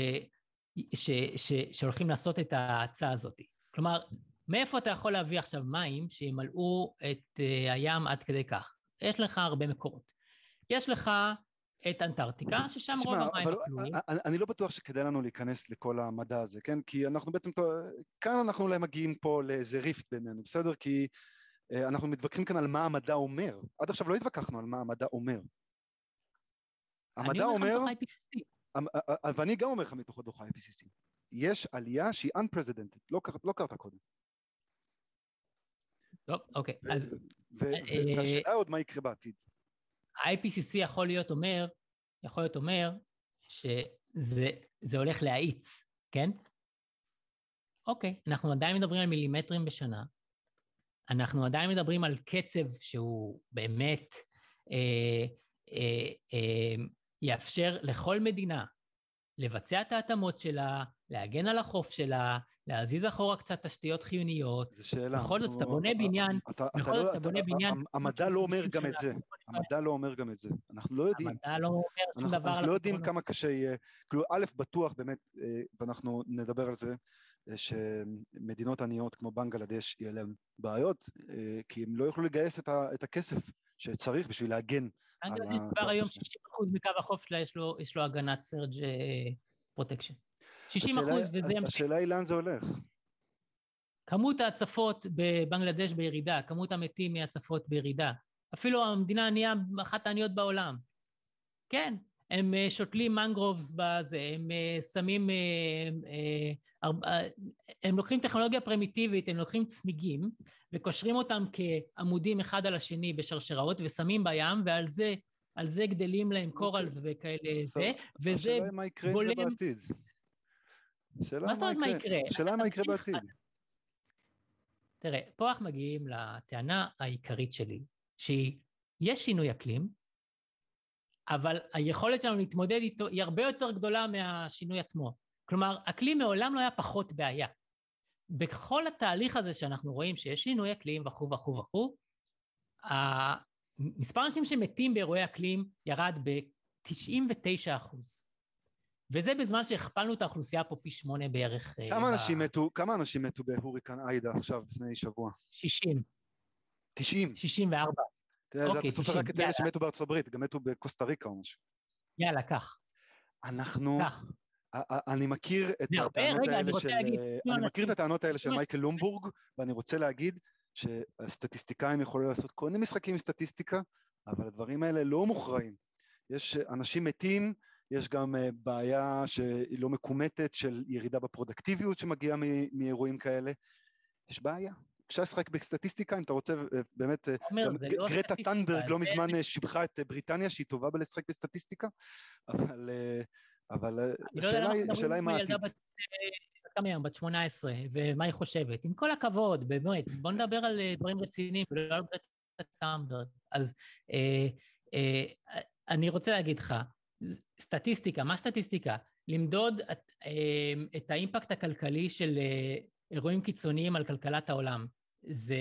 ש, ש, שהולכים לעשות את ההאצה הזאת. כלומר, מאיפה אתה יכול להביא עכשיו מים שימלאו את אה, הים עד כדי כך? יש לך הרבה מקורות. יש לך את אנטארקטיקה, ששם רוב המים הכלואים. אני, אני לא בטוח שכדאי לנו להיכנס לכל המדע הזה, כן? כי אנחנו בעצם, כאן אנחנו אולי מגיעים פה לאיזה ריפט בינינו, בסדר? כי אה, אנחנו מתווכחים כאן על מה המדע אומר. עד עכשיו לא התווכחנו על מה המדע אומר. המדע אומר... ואני גם אומר לך מתוך הדוח ה-IPCC. יש עלייה שהיא unprecedented, לא, לא קרתה קודם. טוב, אוקיי, אז... והשאלה עוד מה יקרה בעתיד. ה-IPCC יכול להיות אומר, יכול להיות אומר שזה הולך להאיץ, כן? אוקיי, אנחנו עדיין מדברים על מילימטרים בשנה, אנחנו עדיין מדברים על קצב שהוא באמת אה, אה, אה, יאפשר לכל מדינה לבצע את ההתאמות שלה, להגן על החוף שלה, להזיז אחורה קצת תשתיות חיוניות. זו שאלה. בכל זאת, אתה בונה בניין, בכל זאת, אתה בונה בניין... המדע לא אומר גם את זה. המדע לא אומר גם את זה. אנחנו לא יודעים. המדע לא אומר שום דבר אנחנו לא יודעים כמה קשה יהיה. כאילו, א', בטוח באמת, אה, ואנחנו נדבר על זה, שמדינות עניות כמו בנגלדש יהיה להם בעיות, אה, כי הם לא יוכלו לגייס את הכסף שצריך בשביל להגן על ה... כבר היום 60% מקו החוף שלה יש לו הגנת surge protection. 60 אחוז, וזה ימשיך. השאלה היא לאן זה הולך. כמות ההצפות בבנגלדש בירידה, כמות המתים מהצפות בירידה. אפילו המדינה נהיה אחת העניות בעולם. כן, הם אה, שותלים mangroves בזה, הם אה, שמים... אה, הם לוקחים טכנולוגיה פרימיטיבית, הם לוקחים צמיגים וקושרים אותם כעמודים אחד על השני בשרשראות ושמים בים, ועל זה, על זה גדלים להם קורלס אוקיי. וכאלה זה, וזה בולם... השאלה היא מה יקרה עם זה בעתיד. מה זאת אומרת מה יקרה? השאלה מה יקרה בעתיד. תראה, פה אנחנו מגיעים לטענה העיקרית שלי, שהיא, יש שינוי אקלים, אבל היכולת שלנו להתמודד איתו היא הרבה יותר גדולה מהשינוי עצמו. כלומר, אקלים מעולם לא היה פחות בעיה. בכל התהליך הזה שאנחנו רואים שיש שינוי אקלים וכו' וכו' וכו', מספר האנשים שמתים באירועי אקלים ירד ב-99 אחוז. וזה בזמן שהכפלנו את האוכלוסייה פה פי שמונה בערך. אה, כמה אנשים מתו, כמה אנשים מתו בהוריקן עאידה עכשיו, לפני שבוע? 60. 90? 64. תראה, אתה סופר רק את אלה שמתו בארצות הברית, גם מתו בקוסטה ריקה או משהו. יאללה, קח. אנחנו... אני מכיר את הטענות האלה של... אני מכיר את הטענות האלה של מייקל לומבורג, ואני רוצה להגיד שהסטטיסטיקאים יכולים לעשות כל מיני משחקים עם סטטיסטיקה, אבל הדברים האלה לא מוכרעים. יש אנשים מתים יש גם אה, בעיה שהיא לא מקומטת של ירידה בפרודקטיביות שמגיעה מאירועים כאלה. יש בעיה. אפשר לשחק בסטטיסטיקה, אם אתה רוצה, אה, באמת, אה, לא גרטה טנברג לא מזמן שיבחה את בריטניה שהיא טובה בלשחק בסטטיסטיקה, אבל, אבל לא השאלה היא מה העתיד. כמה היום, בת 18, ומה היא חושבת. עם כל הכבוד, באמת, בוא נדבר על דברים רציניים ולא על גרטה טנברג. אז אני רוצה להגיד לך, סטטיסטיקה, מה סטטיסטיקה? למדוד את, את האימפקט הכלכלי של אה, אירועים קיצוניים על כלכלת העולם. זה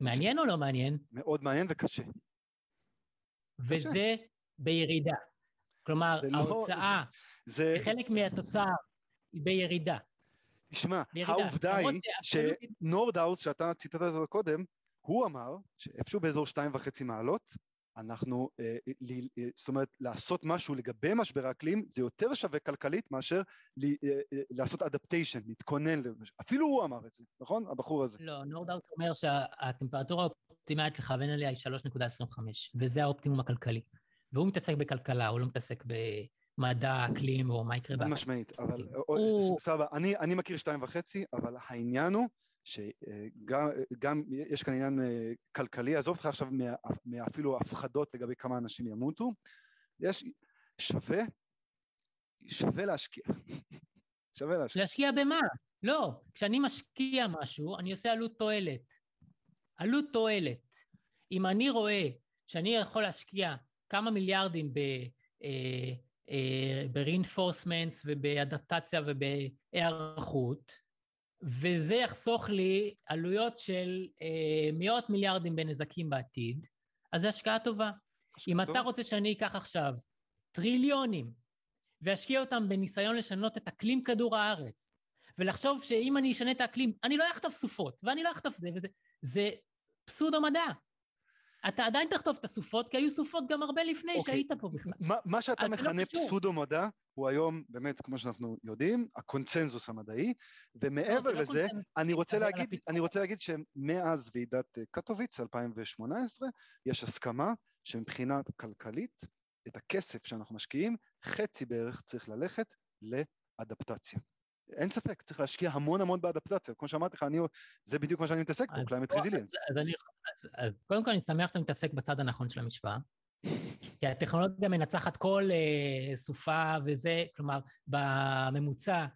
מעניין או לא מעניין? מאוד מעניין וקשה. וזה קשה. בירידה. כלומר, לא- ההוצאה, זה... חלק מהתוצר היא בירידה. תשמע, העובדה היא שנורדאוס, שאתה ציטטת אותו קודם, הוא אמר שאיפשהו באזור שתיים וחצי מעלות, אנחנו, אה, ל, אה, זאת אומרת, לעשות משהו לגבי משבר האקלים זה יותר שווה כלכלית מאשר אה, אה, לעשות אדפטיישן, להתכונן, אפילו הוא אמר את זה, נכון? הבחור הזה. לא, נורדאוט אומר שהטמפרטורה האופטימלית לכוון אליה היא 3.25, וזה האופטימום הכלכלי. והוא מתעסק בכלכלה, הוא לא מתעסק במדע, אקלים או מה יקרה. חד משמעית, אבל הוא... סבבה, אני מכיר שתיים וחצי, אבל העניין הוא שגם יש כאן עניין אה, כלכלי, עזוב אותך עכשיו מאפילו הפחדות לגבי כמה אנשים ימותו, יש, שווה, שווה להשקיע. שווה להשקיע. להשקיע במה? לא, כשאני משקיע משהו, אני עושה עלות תועלת. עלות תועלת. אם אני רואה שאני יכול להשקיע כמה מיליארדים ב... אה, אה, ב-reinforcements ובאדפטציה ובהיערכות, וזה יחסוך לי עלויות של אה, מאות מיליארדים בנזקים בעתיד, אז זו השקעה טובה. אם טוב. אתה רוצה שאני אקח עכשיו טריליונים ואשקיע אותם בניסיון לשנות את אקלים כדור הארץ, ולחשוב שאם אני אשנה את האקלים, אני לא אכתוב סופות, ואני לא אכתוב זה וזה, זה פסודו מדע. אתה עדיין תכתוב את הסופות, כי היו סופות גם הרבה לפני okay. אוקיי. שהיית פה בכלל. ما, מה שאתה לא מכנה לא פסודו מדע, הוא היום, באמת, כמו שאנחנו יודעים, הקונצנזוס המדעי, ומעבר לא, לזה, לא אני, רוצה להגיד, אני רוצה להגיד שמאז ועידת אה, קטוביץ 2018, יש הסכמה שמבחינה כלכלית, את הכסף שאנחנו משקיעים, חצי בערך צריך ללכת לאדפטציה. אין ספק, צריך להשקיע המון המון באדפטציה. כמו שאמרתי לך, זה בדיוק מה שאני מתעסק בו, climate resilience. קודם כל אני שמח שאתה מתעסק בצד הנכון של המשוואה. כי הטכנולוגיה מנצחת כל uh, סופה וזה, כלומר, בממוצע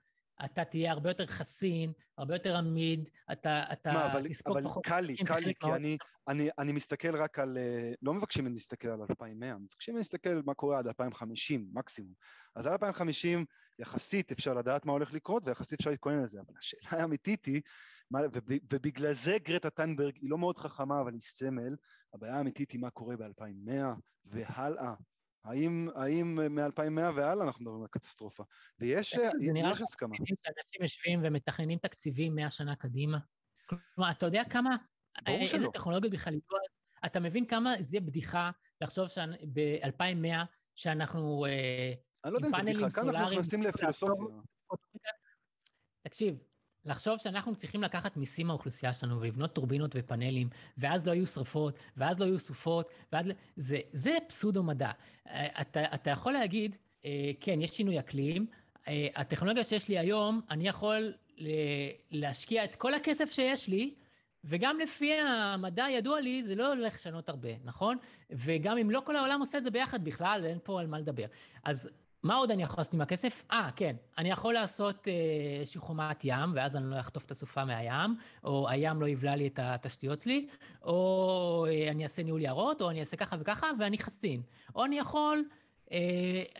אתה תהיה הרבה יותר חסין, הרבה יותר עמיד, אתה, אתה מה, אבל, אבל פחות... קל לי, קל לי, כי אני, אני, אני מסתכל רק על, אה, לא מבקשים ממני להסתכל על 2100, מבקשים ממני להסתכל מה קורה עד 2050, מקסימום. אז עד 2050 יחסית אפשר לדעת מה הולך לקרות ויחסית אפשר להתכונן לזה, אבל השאלה האמיתית היא, מה, ובגלל זה גרטה טנברג היא לא מאוד חכמה אבל היא סמל, הבעיה האמיתית היא מה קורה ב-2100 והלאה. האם, האם מ-2100 והלאה אנחנו מדברים על קטסטרופה? ויש יש הסכמה. אנשים יושבים ומתכננים תקציבים 100 שנה קדימה. כלומר, אתה יודע כמה, ברור שלא. איזה טכנולוגיות בכלל יהיו אתה מבין כמה זה בדיחה לחשוב ב-2100 שאנחנו אה, אני לא יודע אם זה בדיחה, כאן אנחנו נכנסים לפילוסופיה. תקשיב, לחשוב שאנחנו צריכים לקחת מיסים מהאוכלוסייה שלנו ולבנות טורבינות ופאנלים, ואז לא יהיו שרפות, ואז לא יהיו סופות, ואז... זה, זה פסודו-מדע. אה, אתה, אתה יכול להגיד, אה, כן, יש שינוי אקלים, אה, הטכנולוגיה שיש לי היום, אני יכול להשקיע את כל הכסף שיש לי, וגם לפי המדע הידוע לי, זה לא הולך לשנות הרבה, נכון? וגם אם לא כל העולם עושה את זה ביחד בכלל, אין פה על מה לדבר. אז מה עוד אני יכול לעשות עם הכסף? אה, כן, אני יכול לעשות אה, איזושהי חומת ים, ואז אני לא אחטוף את הסופה מהים, או הים לא יבלע לי את התשתיות שלי, או אה, אני אעשה ניהול יערות, או אני אעשה ככה וככה, ואני חסין. או אני יכול אה,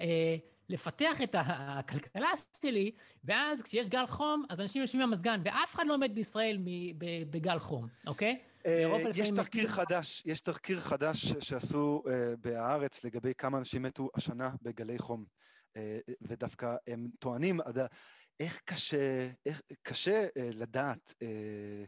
אה, לפתח את הכלכלה שלי, ואז כשיש גל חום, אז אנשים יושבים במזגן, ואף אחד לא מת בישראל בגל חום, אוקיי? אה, יש תחקיר חדש, יש תחקיר חדש שעשו בהארץ לגבי כמה אנשים מתו השנה בגלי חום. אה, ודווקא הם טוענים, איך קשה, איך קשה אה, לדעת אה,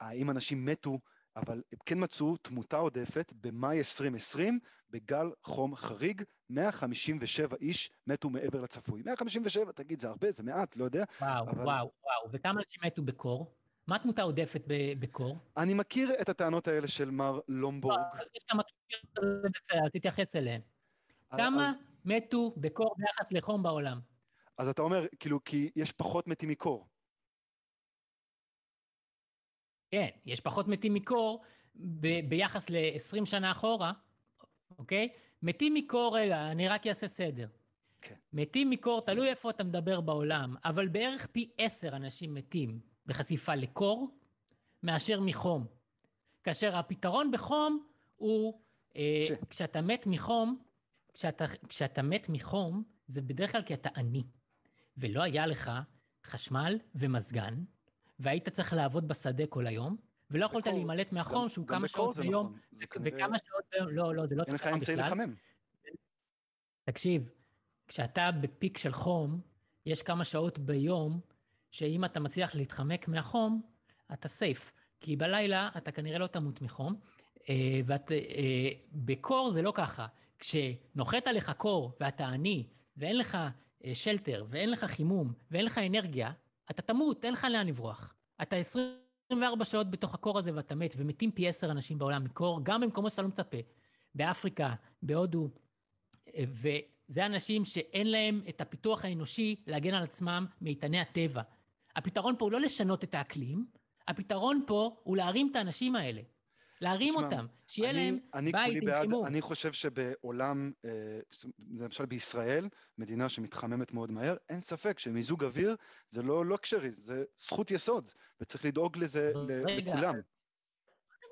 האם אנשים מתו, אבל הם כן מצאו תמותה עודפת במאי 2020 בגל חום חריג, 157 איש מתו מעבר לצפוי. 157, תגיד, זה הרבה, זה מעט, לא יודע. וואו, אבל... וואו, וואו, וכמה אנשים מתו בקור? מה התמותה עודפת בקור? אני מכיר את הטענות האלה של מר לומבורג. אז יש כמה תתייחס אליהן. כמה מתו בקור ביחס לחום בעולם? אז אתה אומר, כאילו, כי יש פחות מתים מקור. כן, יש פחות מתים מקור ב- ביחס ל-20 שנה אחורה, אוקיי? מתים מקור, רגע, אני רק אעשה סדר. כן. מתים מקור, תלוי איפה אתה מדבר בעולם, אבל בערך פי עשר אנשים מתים בחשיפה לקור מאשר מחום. כאשר הפתרון בחום הוא, אה, ש... כשאתה מת מחום, כשאתה, כשאתה מת מחום, זה בדרך כלל כי אתה עני, ולא היה לך חשמל ומזגן, והיית צריך לעבוד בשדה כל היום, ולא יכולת להימלט מהחום, שהוא כמה שעות ביום, נכון. וכמה שעות ביום, לא, לא, זה לא אין לך אמצעי לחמם. תקשיב, כשאתה בפיק של חום, יש כמה שעות ביום, שאם אתה מצליח להתחמק מהחום, אתה סייף. כי בלילה אתה כנראה לא תמות מחום, אה, ואת, אה, בקור זה לא ככה. כשנוחת עליך קור ואתה עני, ואין לך אה, שלטר, ואין לך חימום, ואין לך אנרגיה, אתה תמות, אין לך לאן לברוח. אתה 24 שעות בתוך הקור הזה ואתה מת, ומתים פי עשר אנשים בעולם מקור, גם במקומות שאתה לא מצפה. באפריקה, בהודו, וזה אנשים שאין להם את הפיתוח האנושי להגן על עצמם מאיתני הטבע. הפתרון פה הוא לא לשנות את האקלים, הפתרון פה הוא להרים את האנשים האלה. להרים שמה, אותם, שיהיה אני, להם אני בית עם חימום. אני חושב שבעולם, אה, למשל בישראל, מדינה שמתחממת מאוד מהר, אין ספק שמיזוג אוויר זה לא לוקשרי, זה זכות יסוד, וצריך לדאוג לזה רגע, לכולם.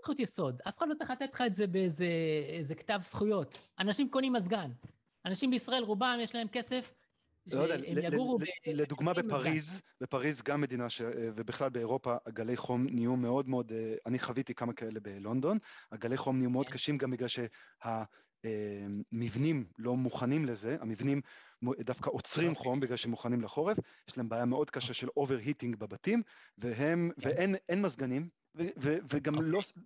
זכות יסוד, אף אחד לא צריך לתת לך את זה באיזה כתב זכויות. אנשים קונים מזגן. אנשים בישראל, רובם יש להם כסף לא יודע, לדוגמה בפריז, בפריז גם מדינה, ש... ובכלל באירופה, הגלי חום נהיו מאוד מאוד, אה, אני חוויתי כמה כאלה בלונדון, הגלי חום נהיו מאוד כן. קשים גם בגלל שהמבנים אה, לא מוכנים לזה, המבנים דווקא עוצרים אוקיי. חום בגלל שהם מוכנים לחורף, יש להם בעיה מאוד קשה של overheating בבתים, והם, כן. ואין מזגנים, וגם לא... אוקיי.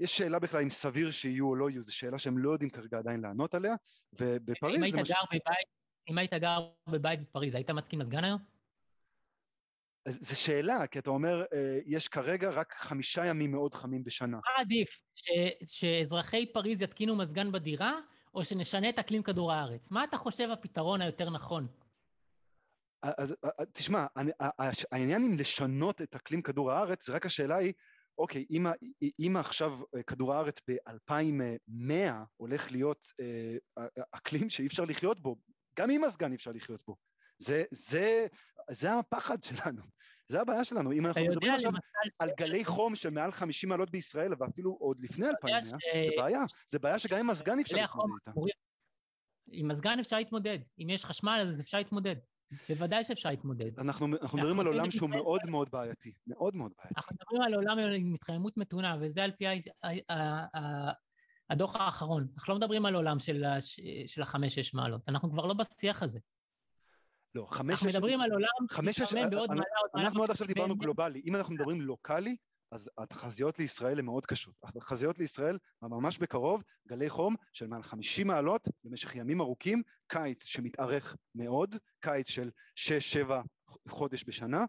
יש שאלה בכלל אם סביר שיהיו או לא יהיו, זו שאלה שהם לא יודעים כרגע עדיין לענות עליה, ובפריז... אם היית גר בבית אם היית גר בבית בפריז, היית מתקין מזגן היום? זו שאלה, כי אתה אומר, אה, יש כרגע רק חמישה ימים מאוד חמים בשנה. מה עדיף, שאזרחי פריז יתקינו מזגן בדירה, או שנשנה את אקלים כדור הארץ? מה אתה חושב הפתרון היותר נכון? אז תשמע, העניין עם לשנות את אקלים כדור הארץ, רק השאלה היא, אוקיי, אם, אם עכשיו אה, כדור הארץ ב-2100 הולך להיות אה, אקלים שאי אפשר לחיות בו גם עם מזגן אפשר לחיות בו. זה, זה, זה הפחד שלנו, זה הבעיה שלנו. אם אנחנו מדברים עכשיו על גלי חום של מעל 50 מעלות בישראל, ואפילו עוד לפני 2100, ש... זה בעיה. זה בעיה שגם עם מזגן אפשר להתמודד איתה. עם מזגן אפשר להתמודד. אם יש חשמל אז אפשר להתמודד. בוודאי שאפשר להתמודד. אנחנו, אנחנו מדברים על עולם שהוא מאוד מאוד בעייתי, מאוד מאוד בעייתי. אנחנו מדברים על עולם עם התחממות מתונה, וזה על פי הדוח האחרון. אנחנו לא מדברים על עולם של, של החמש-שש מעלות, אנחנו כבר לא בשיח הזה. לא, חמש... אנחנו מדברים על עולם שמתחמם בעוד מעלה, עוד מעלה. אנחנו עד עכשיו דיברנו גלובלי. אם אנחנו מדברים לוקאלי, אז התחזיות לישראל הן מאוד קשות. התחזיות לישראל, ממש בקרוב, גלי חום של מעל 50 מעלות במשך ימים ארוכים, קיץ שמתארך מאוד, קיץ של 6-7 חודש בשנה.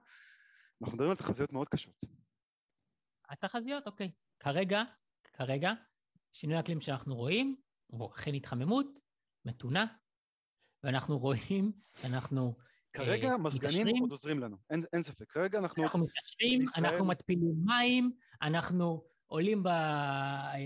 אנחנו מדברים על תחזיות מאוד קשות. התחזיות, אוקיי. כרגע, כרגע, שינוי האקלים שאנחנו רואים הוא אכן התחממות, מתונה, ואנחנו רואים שאנחנו כרגע אה, מזגנים מתקשרים, עוד עוזרים לנו, אין, אין ספק. כרגע אנחנו... אנחנו מתקשרים, ישראל... אנחנו מתפילים מים, אנחנו עולים ב, אה,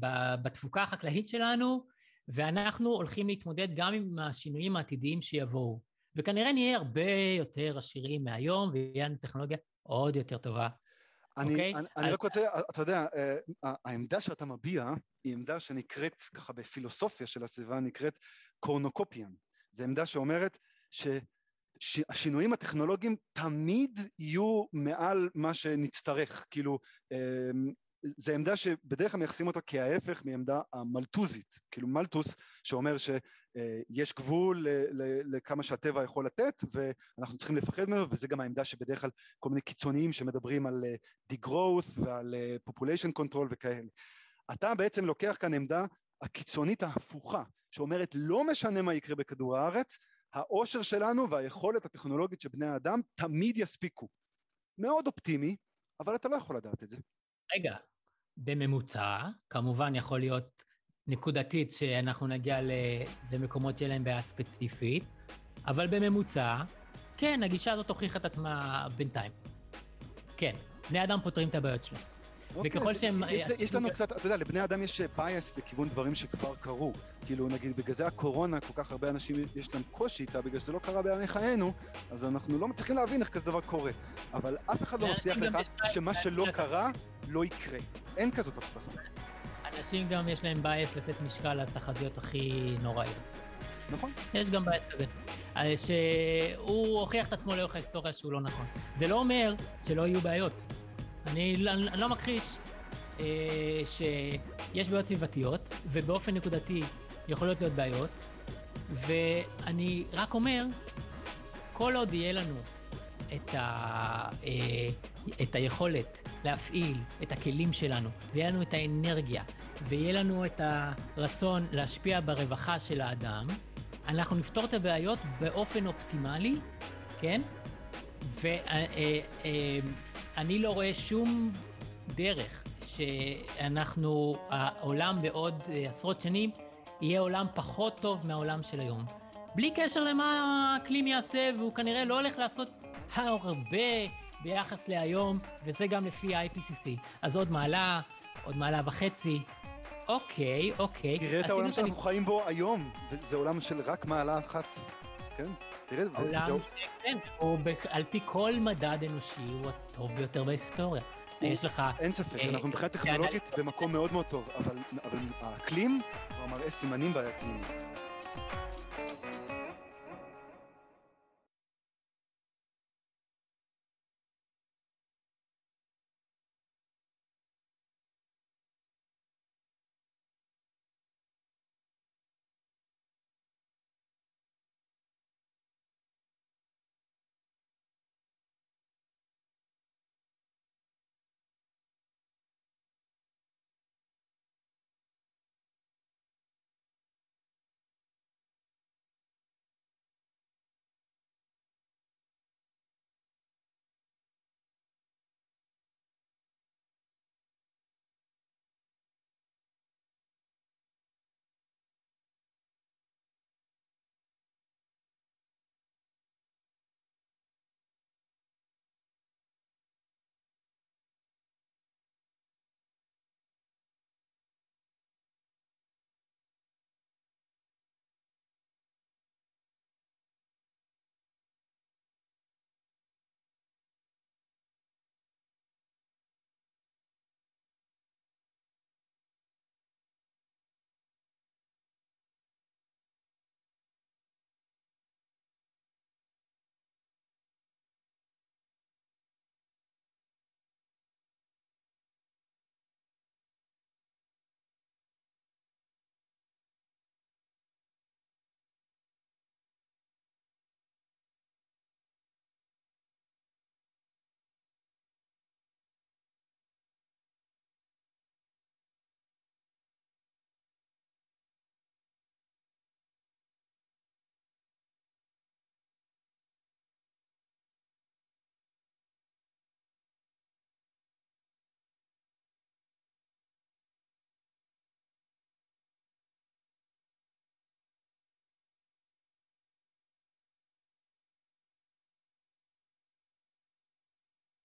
ב, בתפוקה החקלאית שלנו, ואנחנו הולכים להתמודד גם עם השינויים העתידיים שיבואו. וכנראה נהיה הרבה יותר עשירים מהיום, ויהיה לנו טכנולוגיה עוד יותר טובה אני, okay? אוקיי? אני, אני רק רוצה, אתה יודע, אה, העמדה שאתה מביע היא עמדה שנקראת ככה בפילוסופיה של הסביבה, נקראת קורנוקופיאן. זו עמדה שאומרת שהשינויים הטכנולוגיים תמיד יהיו מעל מה שנצטרך, כאילו אמ, זו עמדה שבדרך כלל מייחסים אותה כההפך מעמדה המלטוזית, כאילו מלטוס שאומר שיש גבול לכמה שהטבע יכול לתת ואנחנו צריכים לפחד ממנו וזה גם העמדה שבדרך כלל כל מיני קיצוניים שמדברים על degrowth ועל population control וכאלה. אתה בעצם לוקח כאן עמדה הקיצונית ההפוכה שאומרת לא משנה מה יקרה בכדור הארץ, העושר שלנו והיכולת הטכנולוגית של בני האדם תמיד יספיקו. מאוד אופטימי, אבל אתה לא יכול לדעת את זה. רגע, בממוצע, כמובן יכול להיות נקודתית שאנחנו נגיע למקומות שיהיה להם בעיה ספציפית, אבל בממוצע, כן, הגישה הזאת הוכיחה את עצמה בינתיים. כן, בני אדם פותרים את הבעיות שלהם. אוקיי, וככל שהם... יש, יש לנו קצת, אתה יודע, לבני אדם יש בייס לכיוון דברים שכבר קרו. כאילו, נגיד, בגלל זה הקורונה, כל כך הרבה אנשים יש להם קושי איתה, בגלל שזה לא קרה בימי חיינו, אז אנחנו לא מצליחים להבין איך כזה דבר קורה. אבל אף אחד לא מבטיח לך שמה שלא קרה, לא יקרה. אין כזאת הבטחה. אנשים גם יש להם bias לתת משקל לתחזיות הכי נוראיות. נכון. יש גם bias כזה. אה, שהוא הוכיח את עצמו לאורך ההיסטוריה שהוא לא נכון. זה לא אומר שלא יהיו בעיות. אני, לא, אני לא מכחיש אה, שיש בעיות סביבתיות, ובאופן נקודתי יכולות להיות בעיות, ואני רק אומר, כל עוד יהיה לנו את את היכולת להפעיל את הכלים שלנו, ויהיה לנו את האנרגיה, ויהיה לנו את הרצון להשפיע ברווחה של האדם, אנחנו נפתור את הבעיות באופן אופטימלי, כן? ואני אה, אה, לא רואה שום דרך שאנחנו, העולם בעוד עשרות שנים, יהיה עולם פחות טוב מהעולם של היום. בלי קשר למה האקלים יעשה, והוא כנראה לא הולך לעשות הרבה ביחס להיום, וזה גם לפי ה-IPCC. אז עוד מעלה, עוד מעלה וחצי. אוקיי, אוקיי. תראה את העולם שאנחנו חיים בו היום, זה עולם של רק מעלה אחת, כן? תראה, העולם, כן, הוא על פי כל מדד אנושי הוא הטוב ביותר בהיסטוריה. יש לך... אין ספק, אה, אנחנו מבחינה טכנולוגית במקום מאוד מאוד טוב, אבל האקלים כבר מראה סימנים בעייתיים.